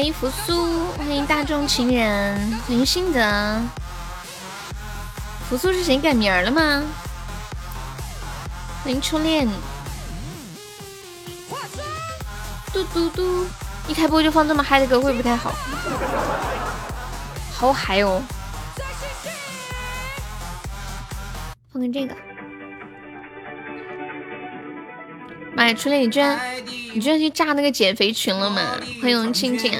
欢迎扶苏，欢迎大众情人，欢迎心德。扶苏是谁改名了吗？欢迎初恋。嘟嘟嘟，一开播就放这么嗨的歌会不会太好。好嗨哦！放个这个。妈呀，初恋，你居然你居然去炸那个减肥群了吗？欢迎青青。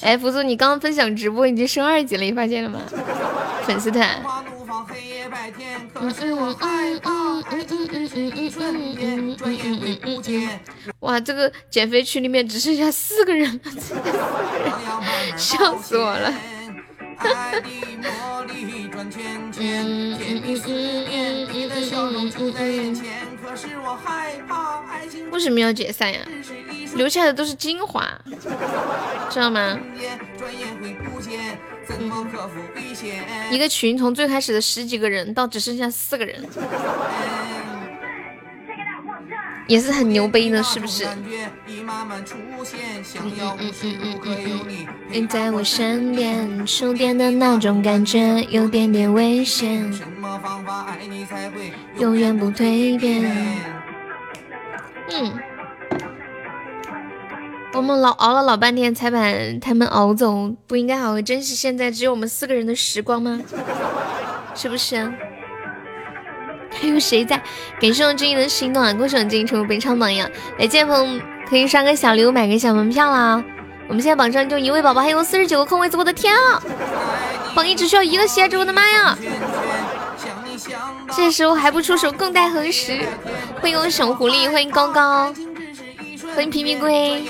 哎，福苏，你刚刚分享直播已经升二级了，你发现了吗？粉丝团。哇，这个减肥群里面只剩下四个人了，笑死我了。为什么要解散呀？留下的都是精华，知道吗？一个群从最开始的十几个人到只剩下四个人，也是很牛逼的，是不是？你在我身边，触电的那种感觉有点点危险，永远不蜕变。嗯。我们老熬了老半天才把他们熬走，不应该好好珍惜现在只有我们四个人的时光吗？是不是？还有谁在？感谢我正义的心动啊！恭喜我正义成为本场榜样。来，剑锋可以刷个小礼物，买个小门票啦！我们现在榜上就一位宝宝，还有四十九个空位子，我的天啊！榜一只需要一个喜爱值，我的妈呀！这时候还不出手，更待何时？欢迎我小狐狸，欢迎高高。欢迎皮皮龟，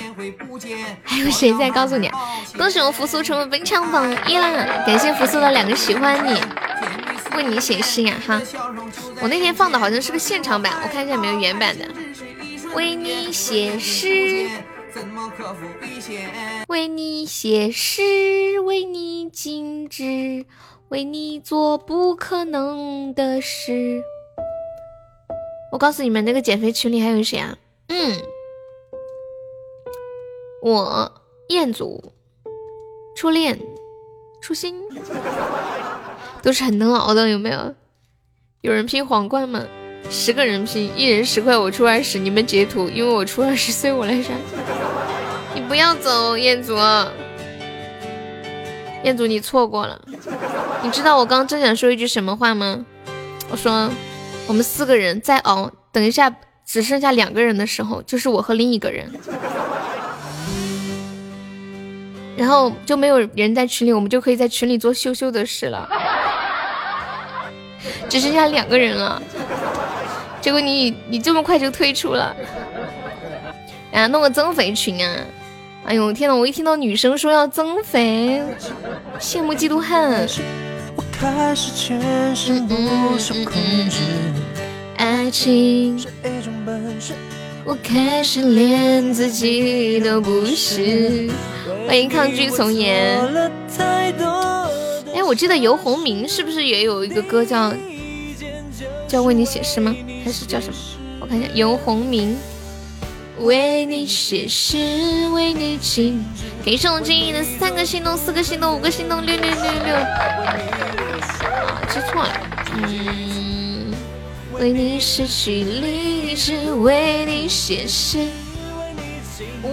还有谁在？告诉你，恭喜我扶苏成为本场榜一啦！感谢扶苏的两个喜欢你，为你写诗呀哈！我那天放的好像是个现场版，我看一下有没有原版的。为你写诗，为你写诗，为你静止，为你做不可能的事。我告诉你们，那个减肥群里还有谁啊？嗯。我彦祖，初恋，初心，都是很能熬的，有没有？有人拼皇冠吗？十个人拼，一人十块，我出二十，你们截图，因为我出二十，所以我来刷。你不要走，彦祖，彦祖，你错过了。你知道我刚正想说一句什么话吗？我说，我们四个人再熬，等一下只剩下两个人的时候，就是我和另一个人。然后就没有人在群里，我们就可以在群里做羞羞的事了。只剩下两个人了，结果你你这么快就退出了，啊，弄个增肥群啊！哎呦天呐，我一听到女生说要增肥，羡慕嫉妒恨。爱情，我开始连自己都不是。欢迎抗拒从严。我记得游鸿明是不是也有一个歌叫叫为你写诗吗？还是叫什么？我看一下，游鸿明为你写诗，为你静。给送金一的三个心动，四个心动，五个心动，六六六六。啊，记错了。嗯，为你失去理智，为你写诗。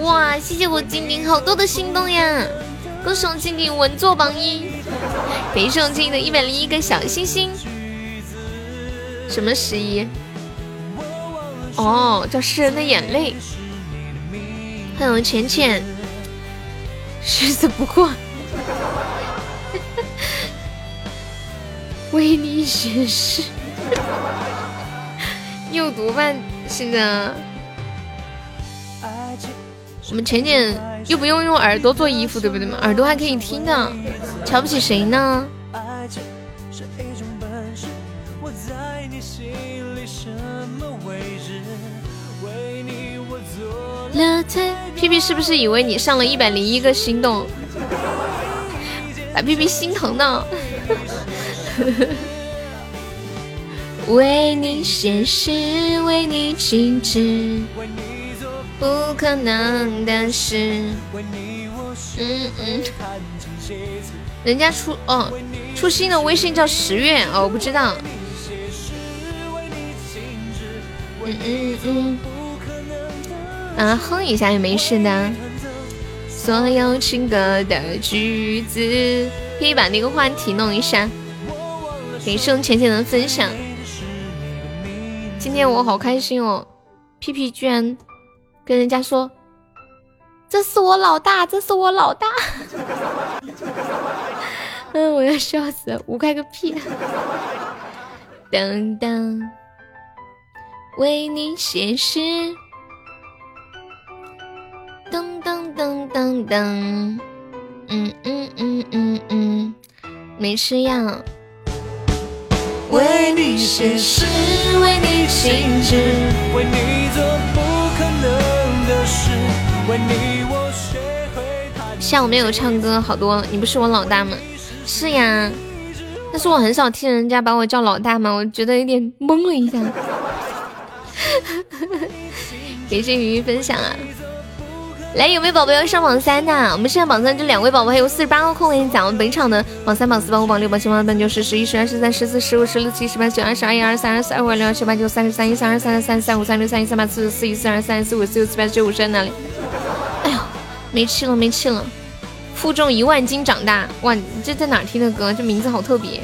哇，谢谢我静静好多的心动呀！恭喜我静静稳坐榜一，感谢我静静的一百零一个小心心。什么十一？哦，叫诗人的眼泪。欢迎浅浅，日子不过，为你写诗。你有毒吧，现在。我们浅浅又不用用耳朵做衣服，对不对嘛？耳朵还可以听呢，瞧不起谁呢？屁屁是不是以为你上了一百零一个心动，把屁屁心疼呢？为你写诗，为你静止。不可能的事。嗯嗯，人家出哦，出新的微信叫十月哦，我不知道。嗯嗯嗯，啊，哼一下也没事的。所有情歌的句子，可以把那个话题弄一下。给送浅浅的分享。今天我好开心哦，屁屁居然。跟人家说，这是我老大，这是我老大。嗯，我要笑死了，五块个屁！当当，为你写诗。噔噔噔噔噔，嗯嗯嗯嗯嗯，没吃药。为你写诗，为你静止，为你做不。下午没有唱歌，好多。你不是我老大吗？是呀，但是我很少听人家把我叫老大嘛，我觉得有点懵了一下。感谢云云分享啊！来，有没有宝宝要上榜三的？我们现在榜三就两位宝宝，还有四十八个空位。讲我们本场的榜三、榜四、榜五、榜六、榜七、榜八、榜九、十、十一、十二、十三、十四、十五、十六、十七、十八、九、二十二、一、二、三、二、四、二、五、二、六、二、七、八、九、三、十三、一、三、二、三、三、三、三、五、三、六、三、一、三、八、四、四、一、四、二、三、四、五、四、六、七、八、九、五十在哪里？哎呦，没气了，没气了！负重一万斤长大，哇，这在哪听的歌？这名字好特别。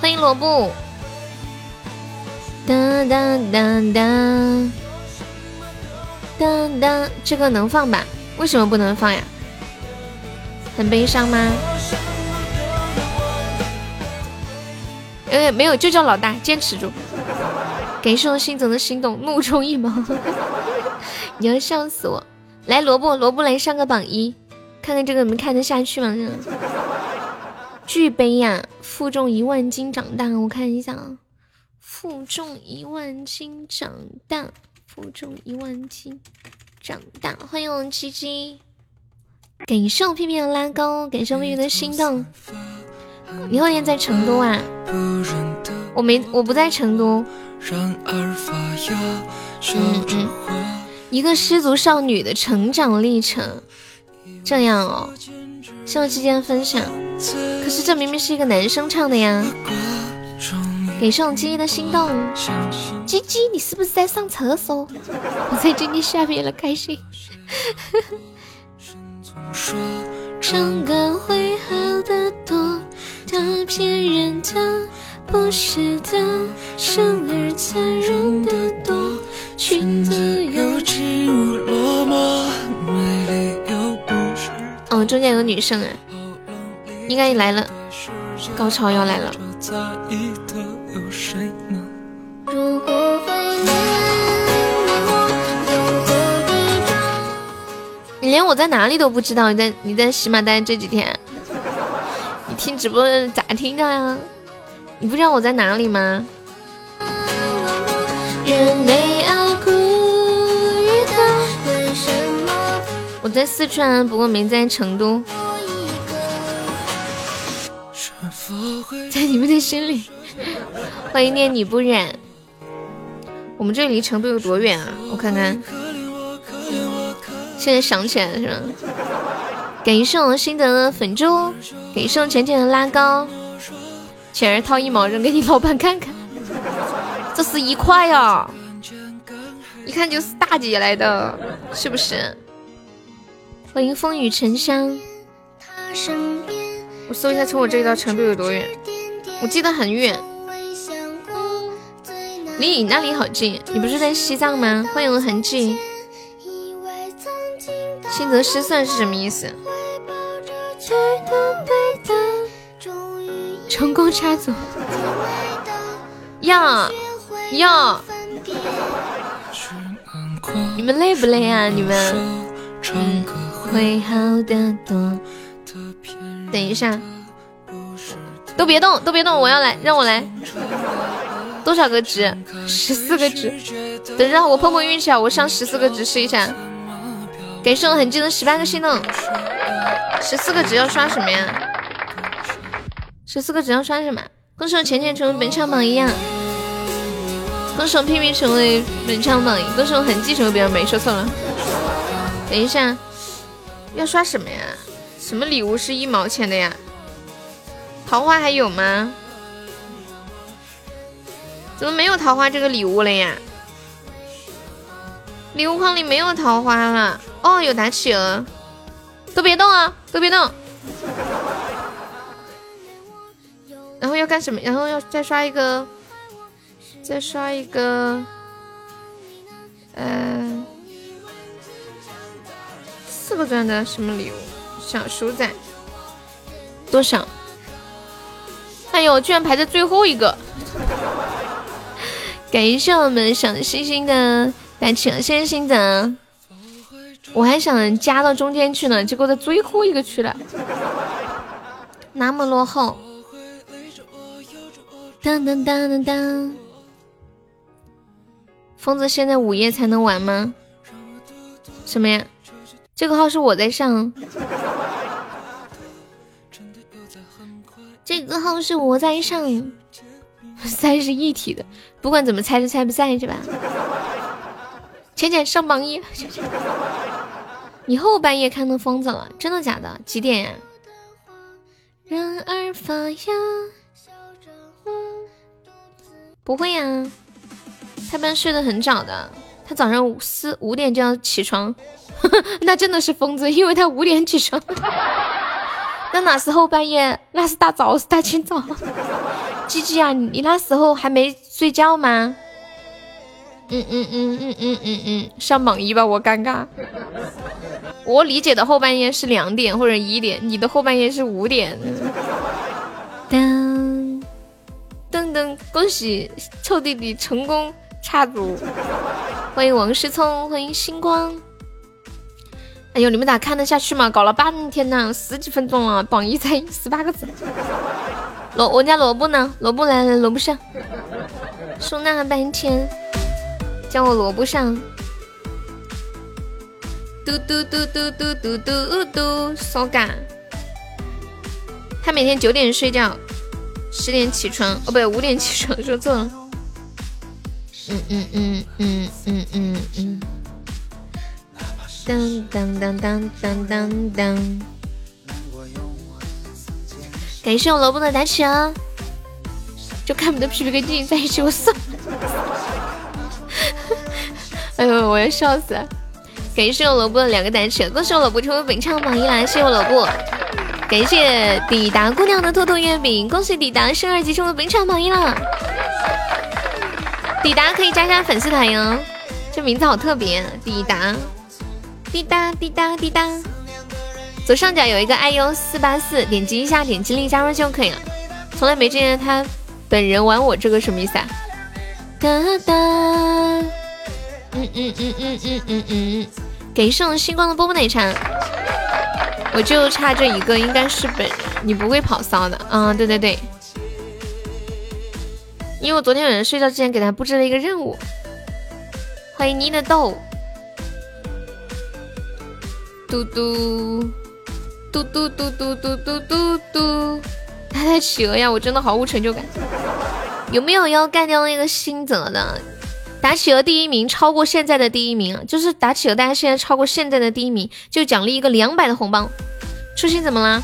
欢迎萝卜。哒哒哒哒。当当，这个能放吧？为什么不能放呀？很悲伤吗？呃，没有，就叫老大，坚持住。感受心总的心动，怒冲一毛，你要笑死我！来，萝卜，萝卜来上个榜一，看看这个你们看得下去吗？巨悲呀！负重一万斤长大，我看一下啊，负重一万斤长大。负重一万斤，长大。欢迎我们七七，感谢我屁屁的拉钩，感谢我屁屁的心动。你后天在成都啊？我没，我不在成都。嗯嗯，一个失足少女的成长历程，这样哦。谢谢七七的分享。可是这明明是一个男生唱的呀。给上鸡鸡的心动，鸡鸡，你是不是在上厕所？我在鸡鸡下面了，开心。唱歌会好得多，他骗人的不是的，生而残忍的多，裙子落寞，美丽又不是。哦，中间有女生啊，应该来了，高潮要来了。你连我在哪里都不知道，你在你在喜马待这几天，你听直播咋听的呀？你不知道我在哪里吗？我在四川，不过没在成都，在你们的心里。欢迎念你不染。我们这离成都有多远啊？我看看。现在想起来了是吧？感谢我心得的粉猪，感谢我浅浅的拉高，浅儿掏一毛扔给你老板看看。这是一块呀，一看就是大姐来的，是不是？欢迎风雨沉香。我搜一下，从我这里到成都有多远？我记得很远，离你那里好近。你不是在西藏吗？欢迎痕迹。心得失算是什么意思？成功插足。呀呀，你们累不累啊？你们？会好的多。等一下，都别动，都别动，我要来，让我来。多少个值？十四个值。等让我碰碰运气啊！我上十四个值试一下。感谢我很近的十八个心动。十四个值要刷什么呀？十四个值要刷什么？恭喜我浅浅成为本场榜一啊！恭喜我屁屁成为本场榜一！恭喜我痕迹成为别人没说错了。等一下，要刷什么呀？什么礼物是一毛钱的呀？桃花还有吗？怎么没有桃花这个礼物了呀？礼物框里没有桃花了。哦，有打企鹅，都别动啊，都别动。然后要干什么？然后要再刷一个，再刷一个，呃。四个钻的什么礼物？小鼠仔多少？哎呦，居然排在最后一个！感谢我们小星星的大气，谢谢星子。我还想加到中间去呢，结果在最后一个去了，那么落后。当当当当当！疯子现在午夜才能玩吗？什么呀？这个号是我在上，这个号是我在上，三是一体的，不管怎么猜是猜不在是吧？浅浅上榜一，你后半夜看到疯子了，真的假的？几点呀？不会呀，他一般睡得很早的，他早上五四五点就要起床。那真的是疯子，因为他五点起床。那哪是后半夜？那是大早，是大清早。鸡鸡啊，你那时候还没睡觉吗？嗯嗯嗯嗯嗯嗯嗯，上榜一吧，我尴尬。我理解的后半夜是两点或者一点，你的后半夜是五点。噔噔噔，恭喜臭弟弟成功插足！欢迎王思聪，欢迎星光。哎呦，你们咋看得下去嘛？搞了半天呢，十几分钟了，榜一才十八个字。萝，我家萝卜呢？萝卜来了，萝卜上。说那半天，叫我萝卜上。嘟嘟嘟嘟嘟嘟嘟嘟，骚嘎。他每天九点睡觉，十点起床。哦，不对，五点起床，说错了。嗯嗯嗯嗯嗯嗯嗯。当当当当当当当！感谢我萝卜的打起啊！就看不得皮皮跟静静在一起，我算了。哎呦，我要笑死了！感谢我萝卜的两个打起，恭喜我萝卜成为本场榜一啦！谢谢我萝卜，感谢抵达姑娘的兔兔月饼，恭喜抵达升二级成为本场榜一了。抵达可以加加粉丝团哟，这名字好特别，抵达。滴答滴答滴答，左上角有一个 iu 四八四，点击一下，点击立即加入就可以了。从来没见见他本人玩我这个什么意思啊？哒哒，嗯嗯嗯嗯嗯嗯嗯，给送星光的波波奶茶，我就差这一个，应该是本人，你不会跑骚的。嗯，对对对，因为我昨天晚上睡觉之前给他布置了一个任务。欢迎你的豆。嘟嘟嘟嘟嘟嘟嘟嘟嘟嘟，他在企鹅呀！我真的毫无成就感。有没有要干掉那个新泽的？打企鹅第一名超过现在的第一名，就是打企鹅，大家现在超过现在的第一名，就奖励一个两百的红包。初心怎么了？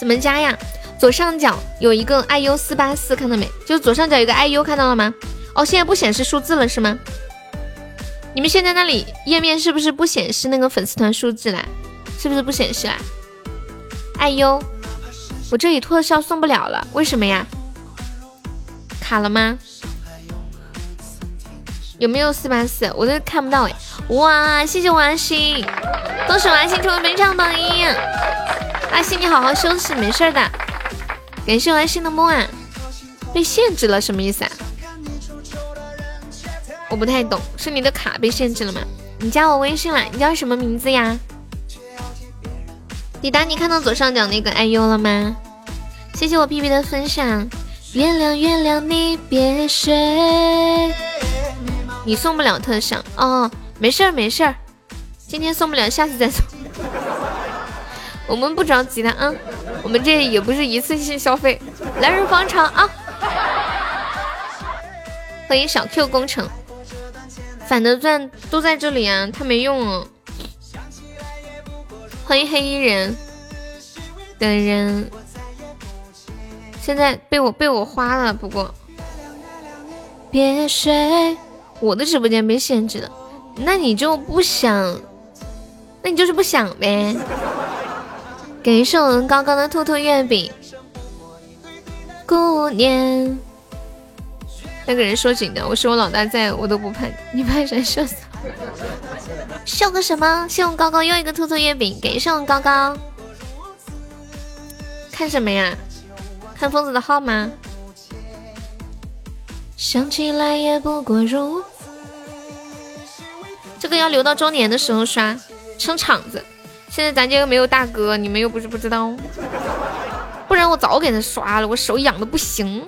怎么加呀？左上角有一个 iu 四八四，看到没？就是左上角有个 iu，看到了吗？哦，现在不显示数字了是吗？你们现在那里页面是不是不显示那个粉丝团数字啦？是不是不显示啊？哎呦，我这里特效送不了了，为什么呀？卡了吗？有没有四八四？我都看不到哎！哇，谢谢我阿星，恭喜我阿星成为本场榜一！阿星你好好休息，没事的。感谢我阿星的梦啊！被限制了什么意思啊？我不太懂，是你的卡被限制了吗？你加我微信了，你叫什么名字呀？抵达，你看到左上角那个哎呦了吗？谢谢我屁屁的分享。月亮月亮你别睡，你送不了特效哦，没事儿没事儿，今天送不了，下次再送。我们不着急的啊，我们这也不是一次性消费。来日方长啊！欢迎小 Q 工程，反的钻都在这里啊，他没用哦。欢迎黑衣人的人，现在被我被我花了。不过，别睡，我的直播间被限制了，那你就不想？那你就是不想呗。感谢我们高高的兔兔月饼，姑娘。那个人说紧的，我是我老大在，我都不怕，你怕啥？笑死！笑个什么？谢我高高又一个兔兔月饼，感谢我高高。看什么呀？看疯子的号吗？想起来也不过如此。这个要留到周年的时候刷，撑场子。现在咱家又没有大哥，你们又不是不知道，不然我早给他刷了。我手痒的不行。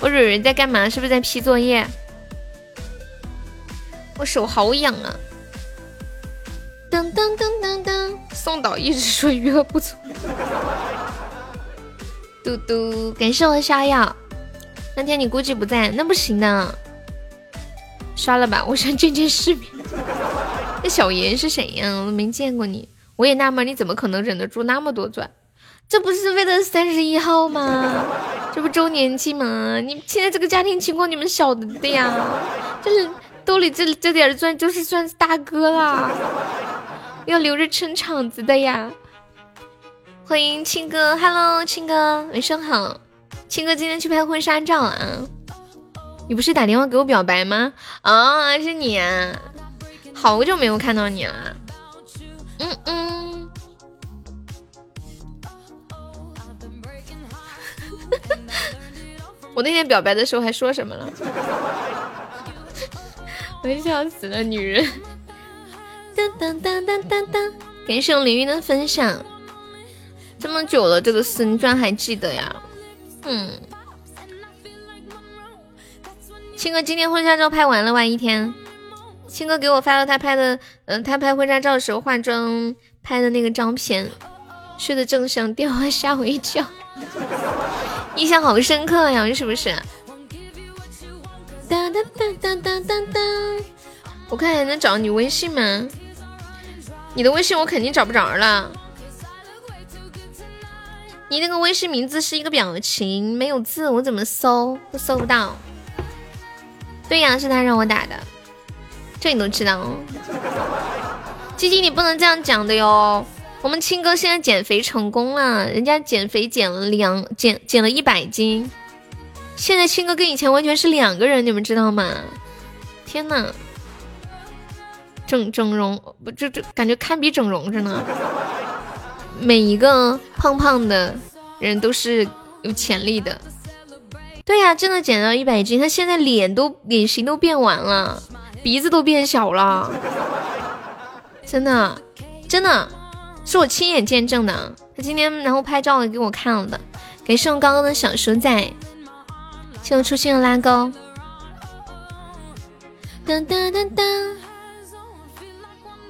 我蕊蕊在干嘛？是不是在批作业？我手好痒啊！噔噔噔噔噔，宋导一直说余额不足。嘟嘟，感谢我逍遥。那天你估计不在，那不行的。刷了吧，我想见见世面。那小严是谁呀？我都没见过你。我也纳闷，你怎么可能忍得住那么多钻？这不是为了三十一号吗？这不周年庆吗？你现在这个家庭情况你们晓得的呀，就是兜里这这点钻就是算大哥啦，要留着撑场子的呀。欢迎青哥，Hello，青哥，晚上好。青哥今天去拍婚纱照啊？你不是打电话给我表白吗？啊，是你啊，好久没有看到你了。嗯嗯。我那天表白的时候还说什么了？我笑死了，女人。当当当当当当，感谢我凌云的分享。这么久了，这个事你居然还记得呀？嗯。青哥今天婚纱照拍完了哇，一天。青哥给我发了他拍的，嗯，他拍婚纱照的时候化妆拍的那个照片。睡得正香，电话吓我一跳。印象好深刻呀，是不是？哒哒哒哒哒哒哒。我看还能找你微信吗？你的微信我肯定找不着了。你那个微信名字是一个表情，没有字，我怎么搜都搜不到。对呀，是他让我打的，这你都知道。鸡鸡，你不能这样讲的哟。我们青哥现在减肥成功了，人家减肥减了两减减了一百斤，现在青哥跟以前完全是两个人，你们知道吗？天呐，整整容不这这感觉堪比整容着呢。每一个胖胖的人都是有潜力的。对呀，真的减到一百斤，他现在脸都脸型都变完了，鼻子都变小了，真的真的。是我亲眼见证的，他今天然后拍照给我看了的。感谢我刚刚的小鼠仔，谢我初心的拉钩。噔噔噔噔，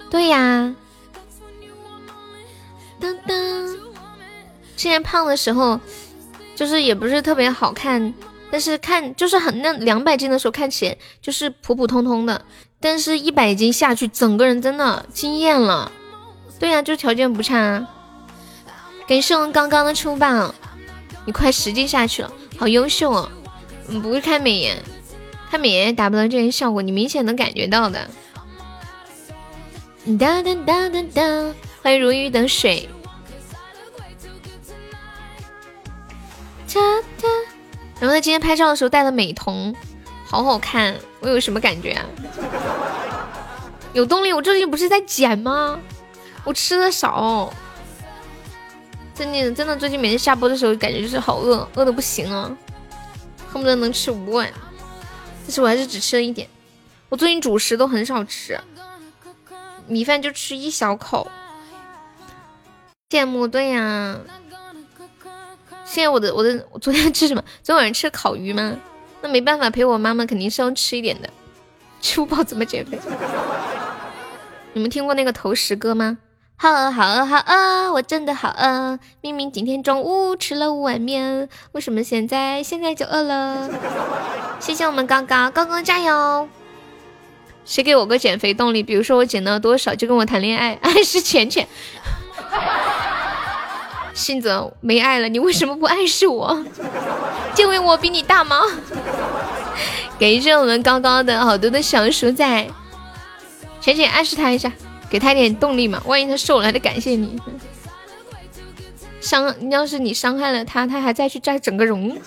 对呀，噔噔。之前胖的时候，就是也不是特别好看，但是看就是很那两百斤的时候看起来就是普普通通的，但是一百斤下去，整个人真的惊艳了。对呀，就条件不差。感谢我们刚刚的出榜，你快十斤下去了，好优秀哦！嗯，不会开美颜，开美颜达不到这些效果，你明显能感觉到的。哒哒哒哒哒，欢迎如鱼得水。哒哒。然后他今天拍照的时候戴了美瞳，好好看，我有什么感觉啊？有动力，我最近不是在减吗？我吃的少，真的真的，最近每天下播的时候，感觉就是好饿，饿的不行啊，恨不得能吃五碗。但是我还是只吃了一点。我最近主食都很少吃，米饭就吃一小口。羡慕，对呀。现在我的我的我昨天吃什么？昨天晚上吃烤鱼吗？那没办法，陪我妈妈肯定是要吃一点的。吃不饱怎么减肥？你们听过那个投食歌吗？好饿好饿好饿，我真的好饿。明明今天中午吃了五碗面，为什么现在现在就饿了？谢谢我们高高，高高加油。谁给我个减肥动力？比如说我减到多少就跟我谈恋爱。爱 是浅浅。信泽没爱了，你为什么不暗示我？就因为我比你大吗？感谢我们高高的好多的小鼠仔，浅浅暗示他一下，给他一点动力嘛，万一他瘦了还得感谢你。伤，要是你伤害了他，他还再去再整个容。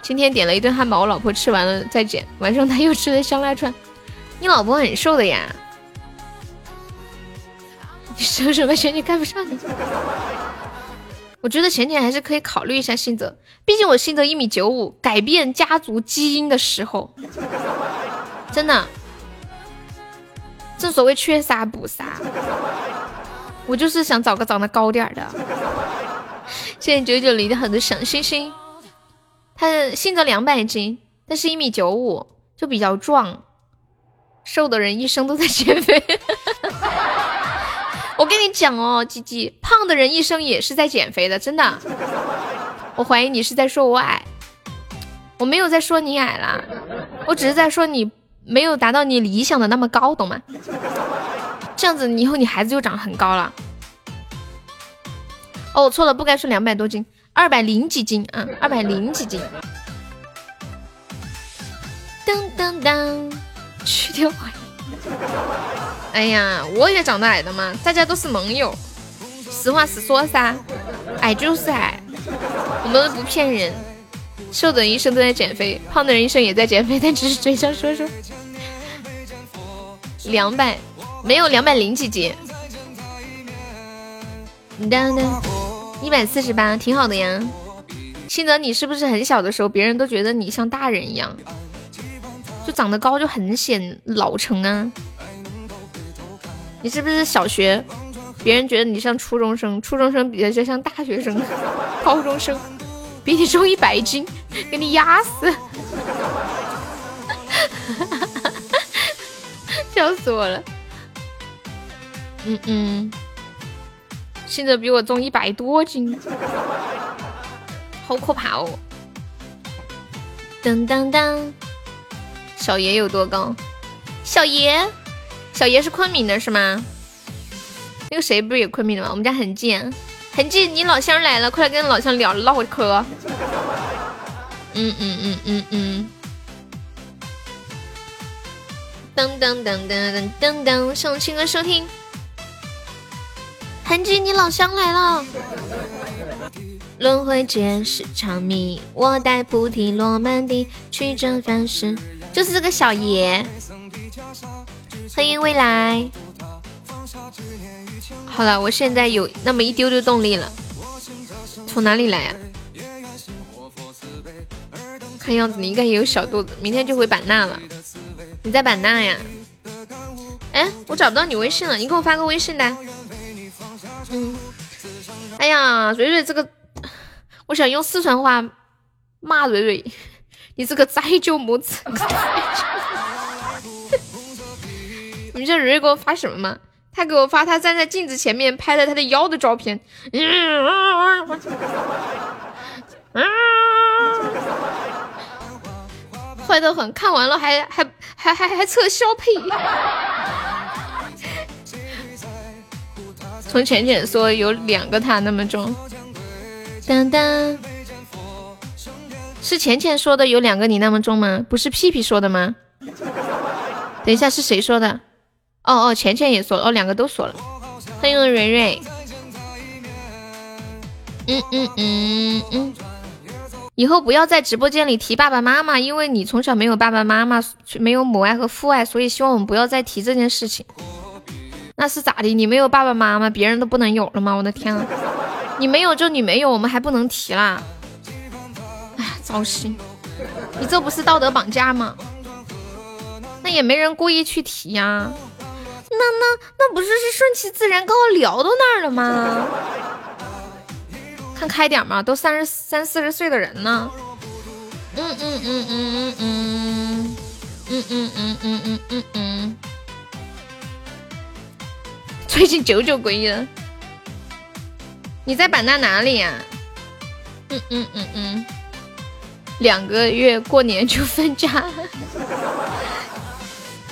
今天点了一顿汉堡，我老婆吃完了再减，晚上他又吃了香辣串。你老婆很瘦的呀。你说什么？浅浅看不上你。我觉得浅浅还是可以考虑一下信泽，毕竟我信泽一米九五，改变家族基因的时候，真的，正所谓缺啥补啥。我就是想找个长得高点的。谢谢九九零的很多小星星。他信泽两百斤，但是一米九五，就比较壮。瘦的人一生都在减肥。我跟你讲哦，鸡鸡，胖的人一生也是在减肥的，真的。我怀疑你是在说我矮，我没有在说你矮啦，我只是在说你没有达到你理想的那么高，懂吗？这样子，以后你孩子就长很高了。哦，错了，不该说两百多斤，二百零几斤啊，二百零几斤。当当当，去掉。哎呀，我也长得矮的嘛，大家都是盟友，实话实说噻，矮就是矮，我们不骗人。瘦的人一生都在减肥，胖的人医生也在减肥，但只是嘴上说说。两百，没有两百零几斤。当当，一百四十八，挺好的呀。新泽，你是不是很小的时候，别人都觉得你像大人一样，就长得高就很显老成啊？你是不是小学？别人觉得你像初中生，初中生比较像大学生，高中生比你重一百斤，给你压死！笑死我了！嗯嗯，现在比我重一百多斤，好可怕哦！当当当，小爷有多高？小爷。小爷是昆明的，是吗？那个谁不是也昆明的吗？我们家很近，很近。你老乡来了，快来跟老乡聊唠会嗑。嗯嗯嗯嗯嗯。噔噔噔噔噔噔噔，送亲哥收听。很近，你老乡来了。轮回皆是场谜，我带菩提落满地，曲折凡世。就是这个小爷。欢迎未来。好了，我现在有那么一丢丢动力了。从哪里来呀？看样子你应该也有小肚子，明天就回版纳了。你在版纳呀？哎，我找不到你微信了，你给我发个微信来。嗯。哎呀，蕊蕊这个，我想用四川话骂蕊蕊，你这个栽酒母子。你知道蕊蕊给我发什么吗？他给我发他站在镜子前面拍了他的腰的照片，坏的很，看完了还还还还还测消配。从浅浅说有两个他那么重，当当，是浅浅说的有两个你那么重吗？不是屁屁说的吗？等一下是谁说的？哦哦，钱钱也说了，哦，两个都说了。欢迎蕊蕊。嗯嗯嗯嗯。以后不要在直播间里提爸爸妈妈，因为你从小没有爸爸妈妈，没有母爱和父爱，所以希望我们不要再提这件事情。那是咋的？你没有爸爸妈妈，别人都不能有了吗？我的天啊！你没有就你没有，我们还不能提啦？哎呀，糟心。你这不是道德绑架吗？那也没人故意去提呀。那那那不是是顺其自然，刚好聊到那儿了吗？看开点嘛，都三十三四十岁的人呢。嗯嗯嗯嗯嗯嗯嗯嗯嗯嗯嗯嗯嗯。最近九九归一。你在版纳哪里呀？嗯嗯嗯嗯，两个月过年就分家。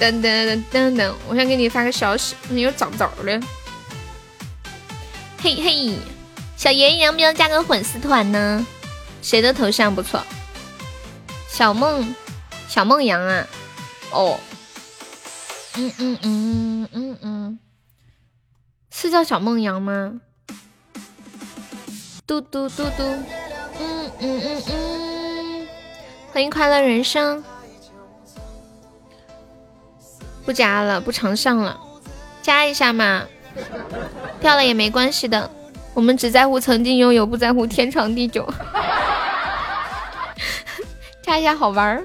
等等等等等，我想给你发个消息，你又找不着了。嘿嘿，小爷爷要不要加个粉丝团呢？谁的头像不错？小梦，小梦阳啊。哦。嗯嗯嗯嗯嗯，是叫小梦阳吗？嘟嘟嘟嘟，嗯嗯嗯嗯，欢迎快乐人生，不加了，不常上了，加一下嘛，掉了也没关系的，我们只在乎曾经拥有，不在乎天长地久，加一下好玩儿，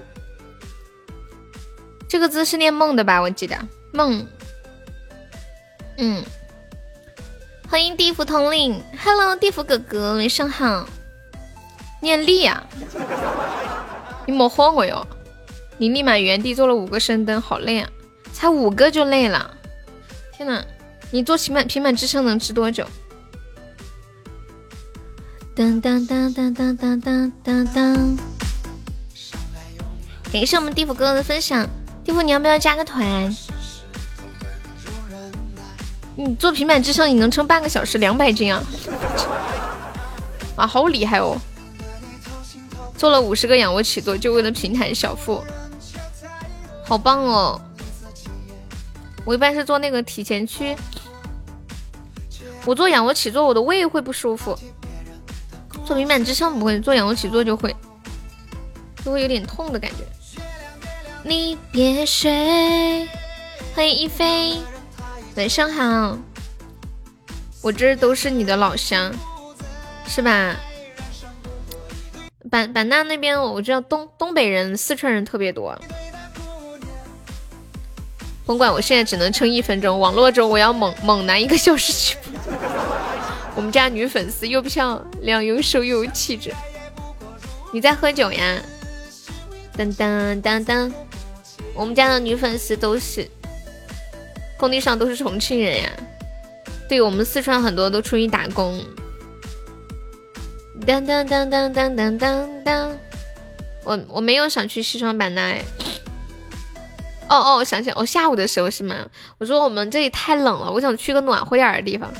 这个字是念梦的吧？我记得梦，嗯。欢迎地府统领，Hello，地府哥哥，晚上好。念力啊，你莫慌我哟！你立马原地做了五个深蹲，好累啊！才五个就累了，天呐，你做平板平板支撑能支多久？当当当当当当当当当！感谢我们地府哥哥的分享，地府你要不要加个团？你做平板支撑，你能撑半个小时，两百斤啊！啊，好厉害哦！做了五十个仰卧起坐，就为了平坦小腹，好棒哦！我一般是做那个体前屈，我做仰卧起坐，我的胃会不舒服。做平板支撑不会，做仰卧起坐就会，就会有点痛的感觉。你别睡，欢迎一飞。晚上好，我这都是你的老乡，是吧？版版纳那边我知道东东北人、四川人特别多。甭管，我现在只能撑一分钟。网络中我要猛猛男一个小时去。我们家女粉丝又漂亮又瘦又有气质。你在喝酒呀？当当当当，我们家的女粉丝都是。工地上都是重庆人呀，对我们四川很多都出去打工。当当当当当当当当，我我没有想去西双版纳哎。哦哦，我想想，我下午的时候是吗？我说我们这里太冷了，我想去个暖和点的地方。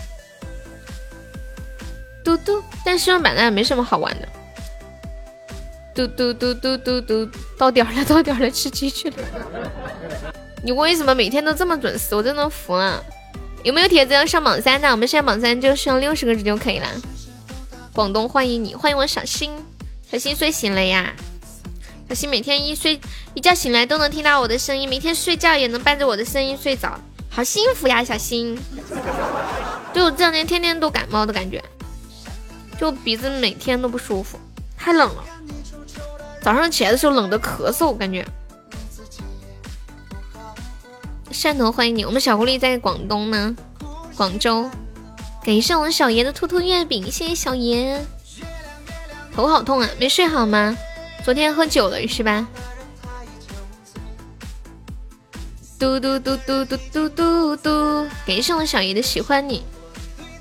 嘟嘟，但西双版纳没什么好玩的。嘟嘟嘟嘟嘟嘟，到点了，到点了，吃鸡去了。你为什么每天都这么准时？我真的服了。有没有铁子要上榜三的？我们现在榜三就剩六十个人就可以了。广东欢迎你，欢迎我小新。小新睡醒了呀？小新每天一睡一觉醒来都能听到我的声音，每天睡觉也能伴着我的声音睡着，好幸福呀！小新，对我这两天天天都感冒的感觉，就鼻子每天都不舒服，太冷了。早上起来的时候冷的咳嗽，感觉。汕头欢迎你，我们小狐狸在广东呢，广州。感谢我们小爷的兔兔月饼，谢谢小爷。头好痛啊，没睡好吗？昨天喝酒了是吧？嘟嘟嘟嘟嘟嘟嘟嘟，感谢我小姨的喜欢你。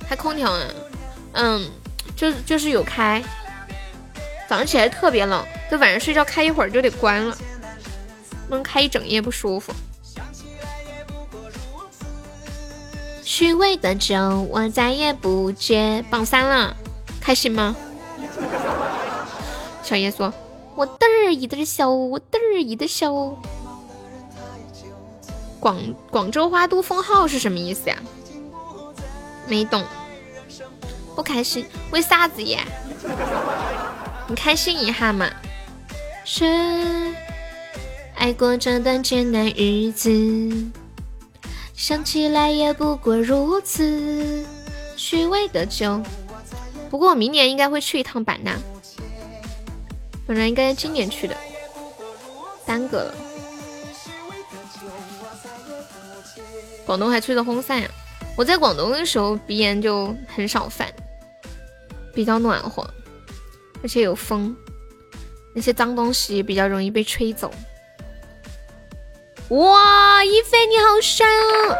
开空调啊？嗯，就就是有开。早上起来特别冷，就晚上睡觉开一会儿就得关了，不能开一整夜不舒服。虚伪的酒，我再也不接。榜三了，开心吗？小爷说：“我嘚儿一的笑，我嘚儿一的笑。”广广州花都封号是什么意思呀？没懂。不开心？为啥子呀？你开心一下嘛。是爱过这段艰难日子。想起来也不过如此，虚伪的酒。不过我明年应该会去一趟版纳，本来应该今年去的。耽搁了。广东还吹着风扇呀！我在广东的时候鼻炎就很少犯，比较暖和，而且有风，那些脏东西也比较容易被吹走。哇，一菲你好帅哦！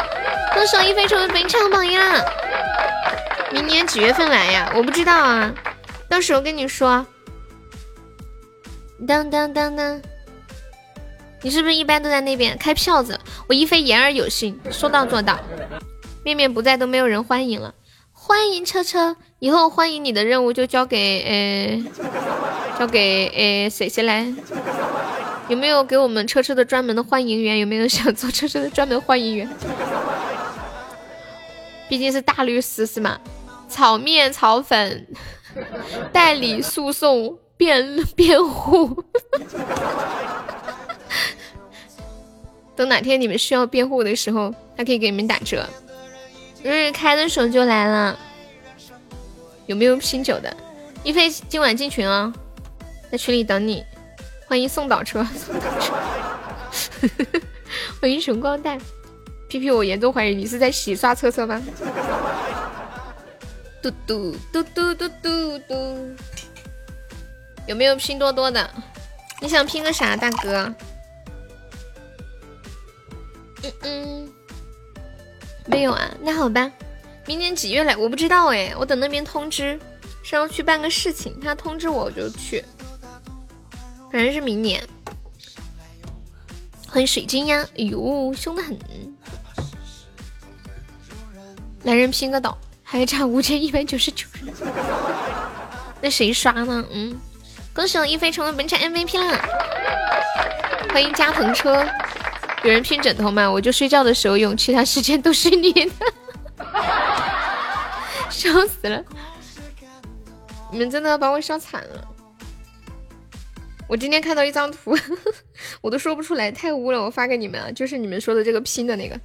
恭喜一菲成为本场榜一啦！明年几月份来呀？我不知道啊，到时候跟你说。当当当当，你是不是一般都在那边开票子？我一菲言而有信，说到做到。面面不在，都没有人欢迎了。欢迎车车，以后欢迎你的任务就交给呃，交给呃谁谁来？有没有给我们车车的专门的欢迎员？有没有想做车车的专门欢迎员？毕竟是大律师是吗？炒面、炒粉、代理诉讼、辩辩护。等哪天你们需要辩护的时候，他可以给你们打折。日日开的时候就来了，有没有拼酒的？一菲今晚进群啊，在群里等你。欢迎送倒车，送导车。欢迎熊光蛋。皮皮，我严重怀疑你是在洗刷车车吗？嘟嘟嘟嘟嘟嘟嘟。有没有拼多多的？你想拼个啥，大哥？嗯嗯。没有啊，那好吧，明年几月来？我不知道哎，我等那边通知，是要去办个事情，他通知我我就去，反正是明年。欢迎水晶呀，哎呦，凶的很。来人拼个岛，还差五千一百九十九。那谁刷呢？嗯，恭喜我一飞成为本场 MVP 啦！欢迎加藤车。有人拼枕头吗？我就睡觉的时候用，其他时间都是你的，笑死了！你们真的要把我笑惨了。我今天看到一张图，我都说不出来，太污了。我发给你们啊，就是你们说的这个拼的那个。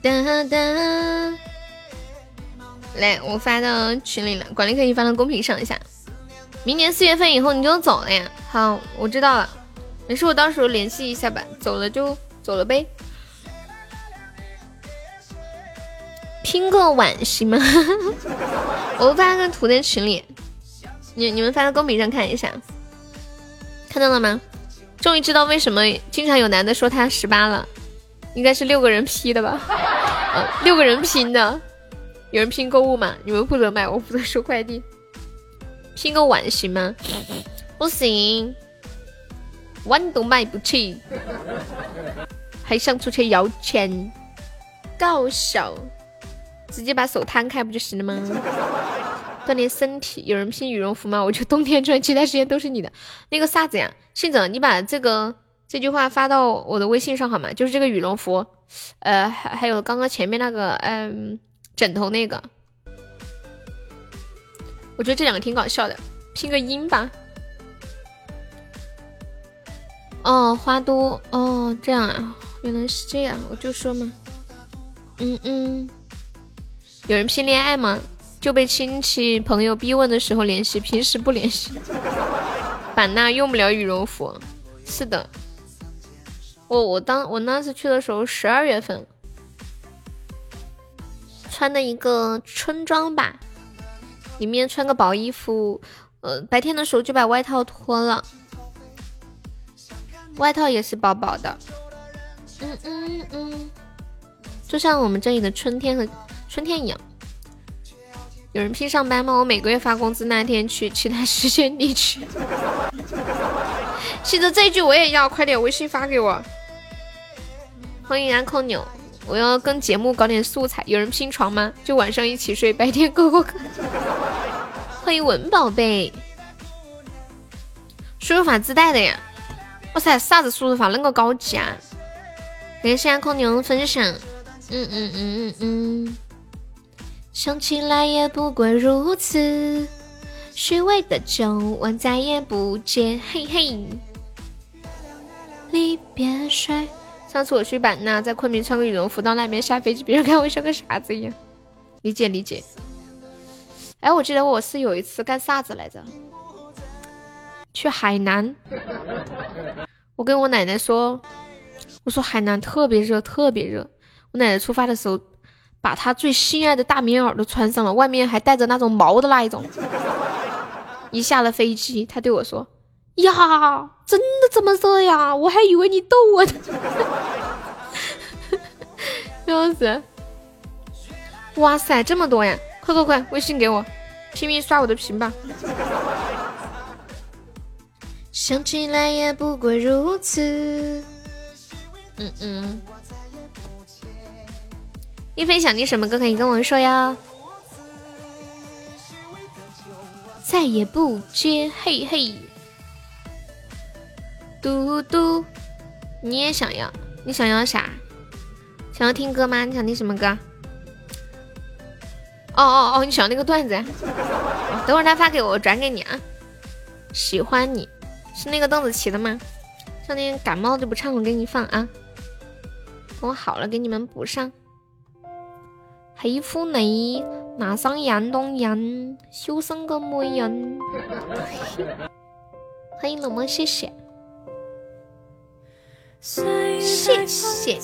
哒哒，来，我发到群里了，管理可以发到公屏上一下。明年四月份以后你就走了呀？好，我知道了。没事，我到时候联系一下吧。走了就走了呗，拼个碗行吗？我发个图在群里，你你们发到公屏上看一下，看到了吗？终于知道为什么经常有男的说他十八了，应该是六个人 P 的吧？六个人拼的，有人拼购物吗？你们负责买，我负责收快递。拼个碗行吗？不行。碗都买不起，还想出去要钱，搞笑！直接把手摊开不就行了吗？锻炼身体。有人拼羽绒服吗？我就冬天穿，其他时间都是你的。那个啥子呀？信总，你把这个这句话发到我的微信上好吗？就是这个羽绒服，呃，还还有刚刚前面那个，嗯，枕头那个，我觉得这两个挺搞笑的，拼个音吧。哦，花都哦，这样啊，原来是这样，我就说嘛，嗯嗯，有人拼恋爱吗？就被亲戚朋友逼问的时候联系，平时不联系。版纳用不了羽绒服，是的，我我当我那次去的时候，十二月份穿的一个春装吧，里面穿个薄衣服，呃，白天的时候就把外套脱了。外套也是薄薄的，嗯嗯嗯，就像我们这里的春天和春天一样。有人拼上班吗？我每个月发工资那天去，其他时间你去。记得这句我也要，快点微信发给我。欢迎安扣钮，我要跟节目搞点素材。有人拼床吗？就晚上一起睡，白天过过课。欢迎文宝贝，输入法自带的呀。哇塞，啥子输入法那么高级啊！感谢空牛分享，嗯嗯嗯嗯嗯，想起来也不过如此，虚伪的酒我再也不接，嘿嘿。离别水。上次我去版纳，在昆明穿个羽绒服到那边下飞机，别人看我像个傻子一样。理解理解。哎，我记得我是有一次干啥子来着？去海南。我跟我奶奶说，我说海南特别热，特别热。我奶奶出发的时候，把她最心爱的大棉袄都穿上了，外面还带着那种毛的那一种。一下了飞机，她对我说：“呀，真的这么热呀？我还以为你逗我呢。”笑死！哇塞，这么多呀！快快快，微信给我，拼命刷我的屏吧。想起来也不过如此。嗯嗯。一菲想听什么歌可以跟我说呀？再也不接，嘿嘿。嘟嘟，你也想要？你想要啥？想要听歌吗？你想听什么歌？哦哦哦，你想要那个段子？等会儿他发给我，我转给你啊。喜欢你。是那个邓紫棋的吗？上天感冒就不唱了，给你放啊。等我好了给你们补上。黑虎内马上杨东阳，修身个美人。欢迎冷漠，谢谢。谢谢。